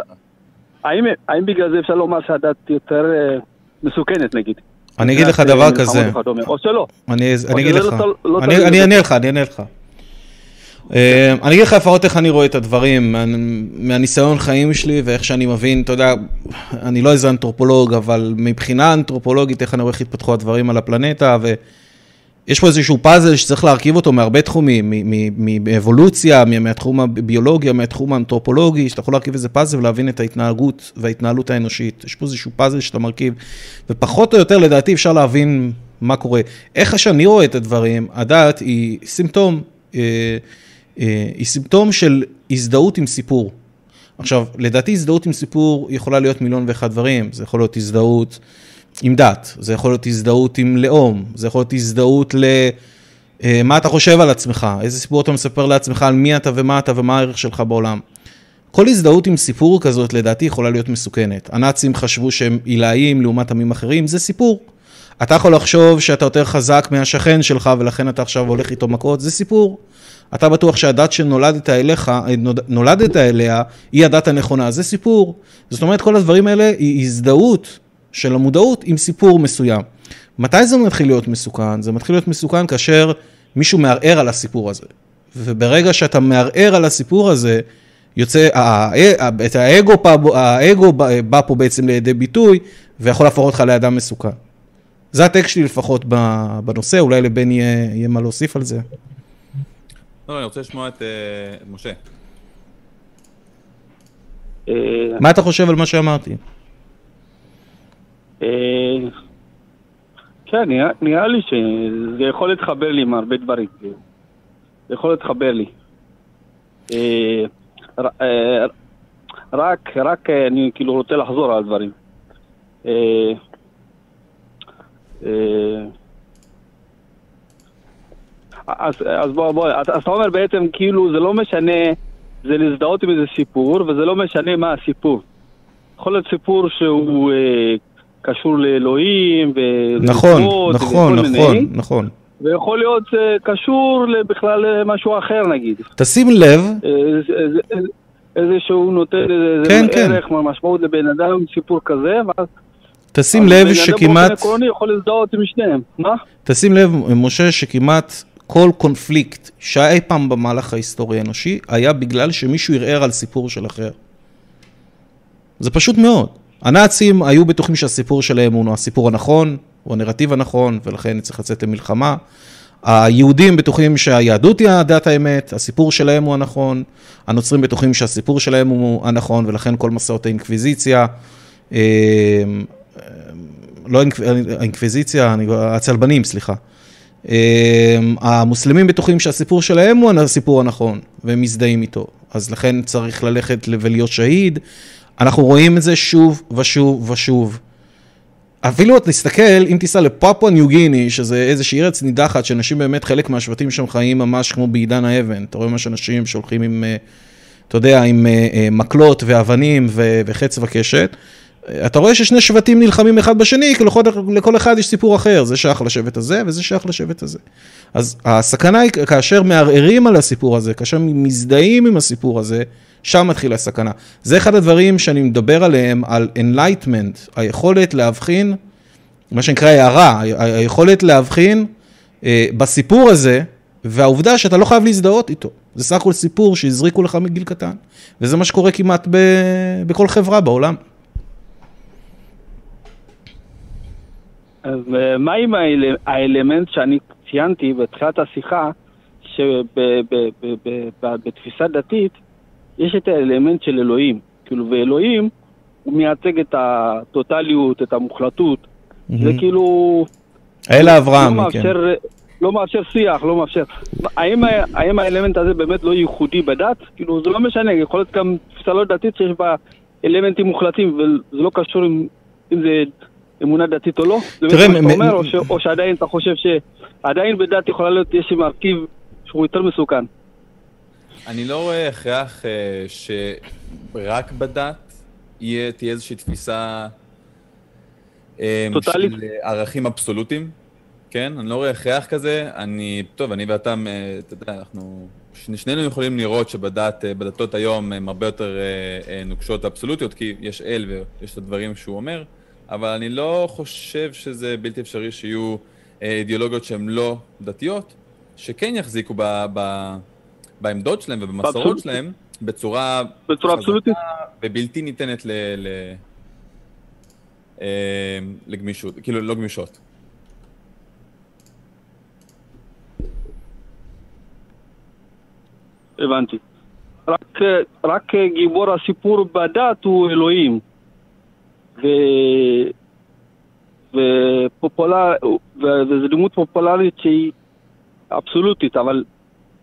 האם, בגלל זה אפשר לומר שהדת יותר אה, מסוכנת נגיד? אני אגיד לך דבר כזה. או שלא. אני אגיד לך. אני אענה לך, אני אענה לך. אני אגיד לך לפחות איך אני רואה את הדברים, מהניסיון חיים שלי ואיך שאני מבין, אתה יודע, אני לא איזה אנתרופולוג, אבל מבחינה אנתרופולוגית, איך אני רואה איך התפתחו הדברים על הפלנטה, יש פה איזשהו פאזל שצריך להרכיב אותו מהרבה תחומים, מאבולוציה, מהתחום הביולוגיה, מהתחום האנתרופולוגי, שאתה יכול להרכיב איזה פאזל ולהבין את ההתנהגות וההתנהלות האנושית. יש פה איזשהו פאזל שאתה מרכיב, ופחות או יותר לדעתי אפשר להבין מה קורה. איך שאני רואה את הדברים, הדת היא סימפטום, אה, אה, היא סימפטום של הזדהות עם סיפור. עכשיו, לדעתי הזדהות עם סיפור יכולה להיות מיליון ואחד דברים, זה יכול להיות הזדהות... עם דת, זה יכול להיות הזדהות עם לאום, זה יכול להיות הזדהות ל... אה, מה אתה חושב על עצמך, איזה סיפור אתה מספר לעצמך על מי אתה ומה אתה ומה הערך שלך בעולם. כל הזדהות עם סיפור כזאת לדעתי יכולה להיות מסוכנת. הנאצים חשבו שהם עילאיים לעומת עמים אחרים, זה סיפור. אתה יכול לחשוב שאתה יותר חזק מהשכן שלך ולכן אתה עכשיו הולך איתו מכות, זה סיפור. אתה בטוח שהדת שנולדת אליך, נולדת אליה, היא הדת הנכונה, זה סיפור. זאת אומרת, כל הדברים האלה היא הזדהות של המודעות עם סיפור מסוים. מתי זה מתחיל להיות מסוכן? זה מתחיל להיות מסוכן כאשר מישהו מערער על הסיפור הזה. וברגע שאתה מערער על הסיפור הזה, יוצא, את האגו, האגו בא פה בעצם לידי ביטוי, ויכול להפוך אותך לאדם מסוכן. זה הטקסט שלי לפחות בנושא, אולי לבן יהיה, יהיה מה להוסיף על זה. לא, אני רוצה לשמוע את, אה, משה. מה אתה חושב על מה שאמרתי? אה, כן, נראה לי שזה יכול להתחבר לי עם הרבה דברים. זה יכול להתחבר לי. אה, אה, רק, רק אני כאילו רוצה לחזור על דברים. אז, אז בוא, בוא, אז אתה אומר בעצם כאילו זה לא משנה, זה להזדהות עם איזה סיפור, וזה לא משנה מה הסיפור. יכול להיות סיפור שהוא אה, קשור לאלוהים נכון, נכון, נכון, נכון. ויכול להיות אה, קשור בכלל למשהו אחר נגיד. תשים לב. איזה שהוא נותן איזה כן, כן. ערך, משמעות לבן אדם, סיפור כזה, ואז... תשים לב שכמעט... בן אדם באופן עקרוני יכול להזדהות עם שניהם, מה? תשים לב, משה, שכמעט כל קונפליקט שהיה אי פעם במהלך ההיסטורי האנושי, היה בגלל שמישהו ערער על סיפור של אחר. זה פשוט מאוד. הנאצים היו בטוחים שהסיפור שלהם הוא הסיפור הנכון, הוא הנרטיב הנכון, ולכן צריך לצאת למלחמה. היהודים בטוחים שהיהדות היא הדת האמת, הסיפור שלהם הוא הנכון, הנוצרים בטוחים שהסיפור שלהם הוא הנכון, ולכן כל מסעות האינקוויזיציה, אה, לא האינקוויזיציה, הצלבנים, סליחה. אה, המוסלמים בטוחים שהסיפור שלהם הוא הסיפור הנכון, והם מזדהים איתו, אז לכן צריך ללכת ולהיות שהיד. אנחנו רואים את זה שוב ושוב ושוב. אפילו את נסתכל, אם תיסע לפפואה ניו גיני, שזה איזושהי ארץ נידחת, שאנשים באמת, חלק מהשבטים שם חיים ממש כמו בעידן האבן. אתה רואה ממש אנשים שהולכים עם, אה, אתה יודע, עם אה, אה, מקלות ואבנים וחץ וקשת. אתה רואה ששני שבטים נלחמים אחד בשני, כי לכל, לכל אחד יש סיפור אחר, זה שייך לשבט הזה וזה שייך לשבט הזה. אז הסכנה היא כאשר מערערים על הסיפור הזה, כאשר מזדהים עם הסיפור הזה, שם מתחילה הסכנה. זה אחד הדברים שאני מדבר עליהם, על Enlightenment, היכולת להבחין, מה שנקרא הערה, היכולת להבחין אה, בסיפור הזה, והעובדה שאתה לא חייב להזדהות איתו. זה סך הכל סיפור שהזריקו לך מגיל קטן, וזה מה שקורה כמעט ב, בכל חברה בעולם. אז אה, מה עם האל- האלמנט שאני ציינתי בתחילת השיחה, שבתפיסה דתית יש את האלמנט של אלוהים. כאילו, ואלוהים, הוא מייצג את הטוטליות, את המוחלטות. זה כאילו... האל לא האברהם, כן. מאפשר, לא מאפשר שיח, לא מאפשר. האם, האם האלמנט הזה באמת לא ייחודי בדת? כאילו, זה לא משנה, יכול להיות גם תפיסה לא דתית שיש בה אלמנטים מוחלטים, וזה לא קשור אם, אם זה אמונה דתית או לא. זה תראה, מה שאתה אומר, או, ש, או שעדיין אתה חושב שעדיין בדת יכולה להיות, יש מרכיב שהוא יותר מסוכן. אני לא רואה הכרח אה, שרק בדת יהיה, תהיה איזושהי תפיסה אה, טוטאלית? של ערכים אבסולוטיים, כן? אני לא רואה הכרח כזה. אני, טוב, אני ואתה, אה, אתה יודע, אנחנו, שני- שנינו יכולים לראות שבדת, אה, בדתות היום הן הרבה יותר נוקשות ואבסולוטיות, כי יש אל ויש את הדברים שהוא אומר, אבל אני לא חושב שזה בלתי אפשרי שיהיו אה, אידיאולוגיות שהן לא דתיות, שכן יחזיקו ב... ב בעמדות שלהם ובמסורות. שלהם בצורה... בצורה אבסולוטית? ובלתי ניתנת ל... ל... אה, לגמישות, כאילו לא גמישות. הבנתי. רק, רק גיבור הסיפור בדת הוא אלוהים. ו... ופופולר... וזו דמות פופולרית שהיא אבסולוטית, אבל,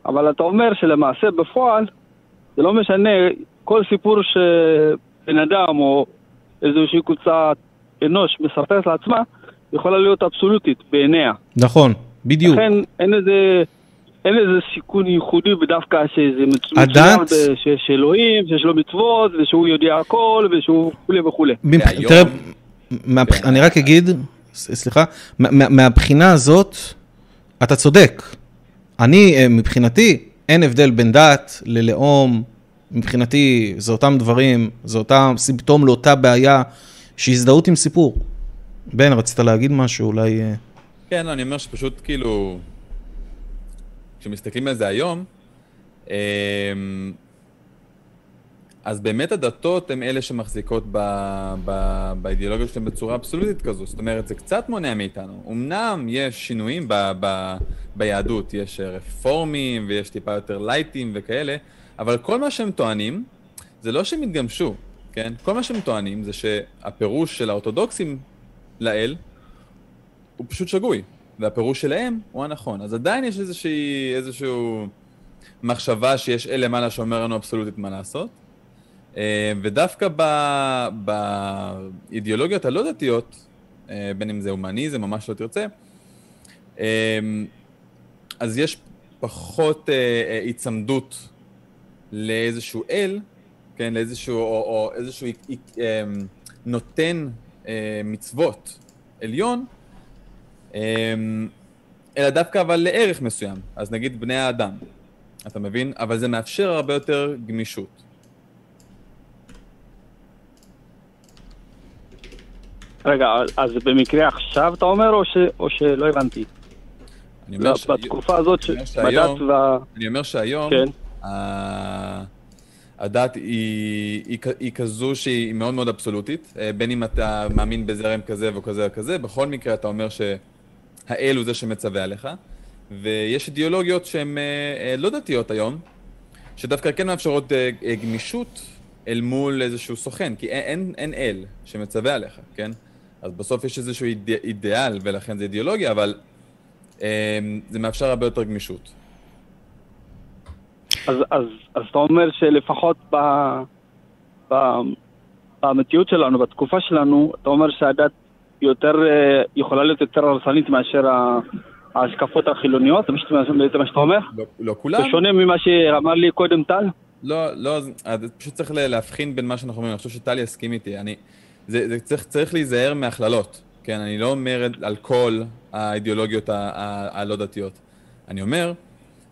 אבל אתה אומר שלמעשה בפועל זה לא משנה, כל סיפור שבן אדם או איזושהי קבוצת אנוש מספרת לעצמה, יכולה להיות אבסולוטית בעיניה. נכון, בדיוק. לכן אין איזה, אין איזה סיכון ייחודי בדווקא שזה הדת- שיש אלוהים, שיש לו מצוות, ושהוא יודע הכל, ושהוא וכולי וכולי. תראה, מהבח- אני רק אגיד, סליחה, מה- מה- מהבחינה הזאת, אתה צודק. אני, אה, מבחינתי, אין הבדל בין דת ללאום, מבחינתי זה אותם דברים, זה אותם סימפטום לאותה בעיה, שהזדהות עם סיפור. בן, רצית להגיד משהו, אולי... אה, כן, לא, אני אומר שפשוט כאילו, כשמסתכלים על זה היום, אמ, אז באמת הדתות הן אלה שמחזיקות ב, ב, באידיאולוגיה שלהם בצורה אבסולוטית כזו. זאת אומרת, זה קצת מונע מאיתנו. אמנם יש שינויים ב, ב, ביהדות, יש רפורמים ויש טיפה יותר לייטים וכאלה, אבל כל מה שהם טוענים, זה לא שהם התגמשו, כן? כל מה שהם טוענים זה שהפירוש של האורתודוקסים לאל הוא פשוט שגוי, והפירוש שלהם הוא הנכון. אז עדיין יש איזושהי, איזשהו מחשבה שיש אל למעלה שאומר לנו אבסולוטית מה לעשות. אה, ודווקא ב, באידיאולוגיות הלא דתיות, אה, בין אם זה הומניזם או מה שלא תרצה, אה, אז יש פחות היצמדות לאיזשהו אל, כן, לאיזשהו, או, או איזשהו נותן מצוות עליון, אלא דווקא אבל לערך מסוים. אז נגיד בני האדם, אתה מבין? אבל זה מאפשר הרבה יותר גמישות. רגע, אז במקרה עכשיו אתה אומר, או, ש, או שלא הבנתי? אני אומר, לא, ש... בתקופה הזאת, ש- בדת וה... אני אומר שהיום, כן. ה- הדת היא, היא, היא כזו שהיא מאוד מאוד אבסולוטית, אה, בין אם אתה מאמין בזרם כזה וכזה וכזה, בכל מקרה אתה אומר שהאל הוא זה שמצווה עליך, ויש אידיאולוגיות שהן אה, אה, לא דתיות היום, שדווקא כן מאפשרות אה, גמישות אל מול איזשהו סוכן, כי אין, אין, אין אל שמצווה עליך, כן? אז בסוף יש איזשהו אידא, אידיאל, ולכן זה אידיאולוגיה, אבל אה, זה מאפשר הרבה יותר גמישות. אז, אז, אז אתה אומר שלפחות ב, ב, במציאות שלנו, בתקופה שלנו, אתה אומר שהדת יותר, אה, יכולה להיות יותר הרסנית מאשר ההשקפות החילוניות? זה מה שאתה- אומר? לא, לא כולם. זה שונה ממה שאמר לי קודם טל? לא, לא, פשוט צריך להבחין בין מה שאנחנו אומרים, אני חושב שטלי יסכים איתי. אני, זה, זה צריך, צריך להיזהר מהכללות, כן? אני לא אומר על כל האידיאולוגיות הלא דתיות. אני אומר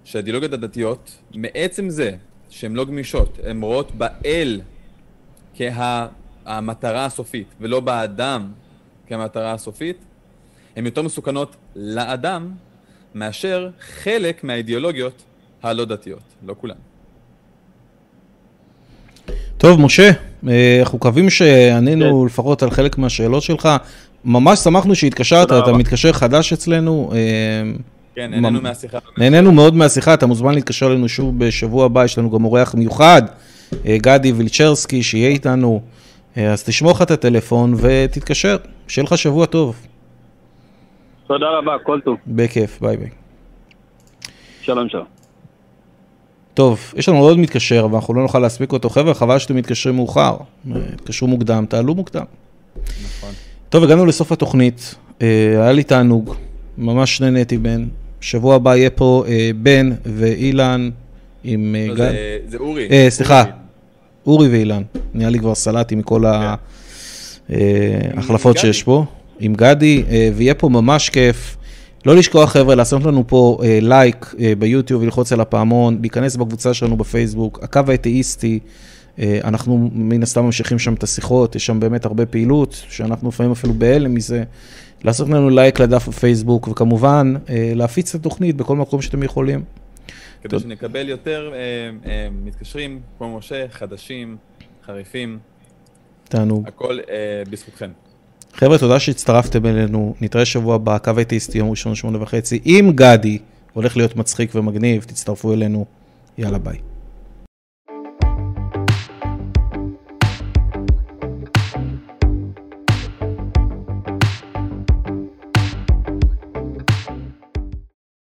שהאידיאולוגיות הדתיות, מעצם זה שהן לא גמישות, הן רואות באל כהמטרה הסופית, ולא באדם כמטרה הסופית, הן יותר מסוכנות לאדם מאשר חלק מהאידיאולוגיות הלא דתיות, לא כולן. טוב, משה, אה, אנחנו מקווים שענינו כן. לפחות על חלק מהשאלות שלך. ממש שמחנו שהתקשרת, אתה מתקשר חדש אצלנו. אה, כן, נהנינו מהשיחה. נהנינו מאוד מהשיחה, אתה מוזמן להתקשר אלינו שוב בשבוע הבא, יש לנו גם אורח מיוחד, אה, גדי וילצ'רסקי, שיהיה איתנו. אז תשמור לך את הטלפון ותתקשר, שיהיה לך שבוע טוב. תודה רבה, כל טוב. בכיף, ביי ביי. שלום שלום. טוב, יש לנו עוד מתקשר, אבל אנחנו לא נוכל להספיק אותו. חבר'ה, חבל שאתם מתקשרים מאוחר. תתקשרו מוקדם, תעלו מוקדם. נכון. טוב, הגענו לסוף התוכנית. אה, היה לי תענוג, ממש נהניתי בן. שבוע הבא יהיה פה אה, בן ואילן עם אה, לא, גל. זה אורי. סליחה, אורי ואילן. נהיה לי כבר סלטי מכל כן. ההחלפות שיש פה. עם גדי, ויהיה פה ממש כיף. לא לשכוח חבר'ה, לעשות לנו פה אה, לייק אה, ביוטיוב וללחוץ על הפעמון, להיכנס בקבוצה שלנו בפייסבוק, הקו האתאיסטי, אה, אנחנו מן הסתם ממשיכים שם את השיחות, יש שם באמת הרבה פעילות, שאנחנו לפעמים אפילו בהלם מזה. לעשות לנו לייק לדף בפייסבוק, וכמובן, אה, להפיץ את התוכנית בכל מקום שאתם יכולים. כדי. שנקבל יותר אה, אה, מתקשרים, כמו משה, חדשים, חריפים. תענוג. הכל אה, בזכותכם. חבר'ה, תודה שהצטרפתם אלינו, נתראה שבוע הבא, קו אתאיסטי, יום ראשון, שמונה וחצי, עם גדי, הולך להיות מצחיק ומגניב, תצטרפו אלינו, יאללה ביי.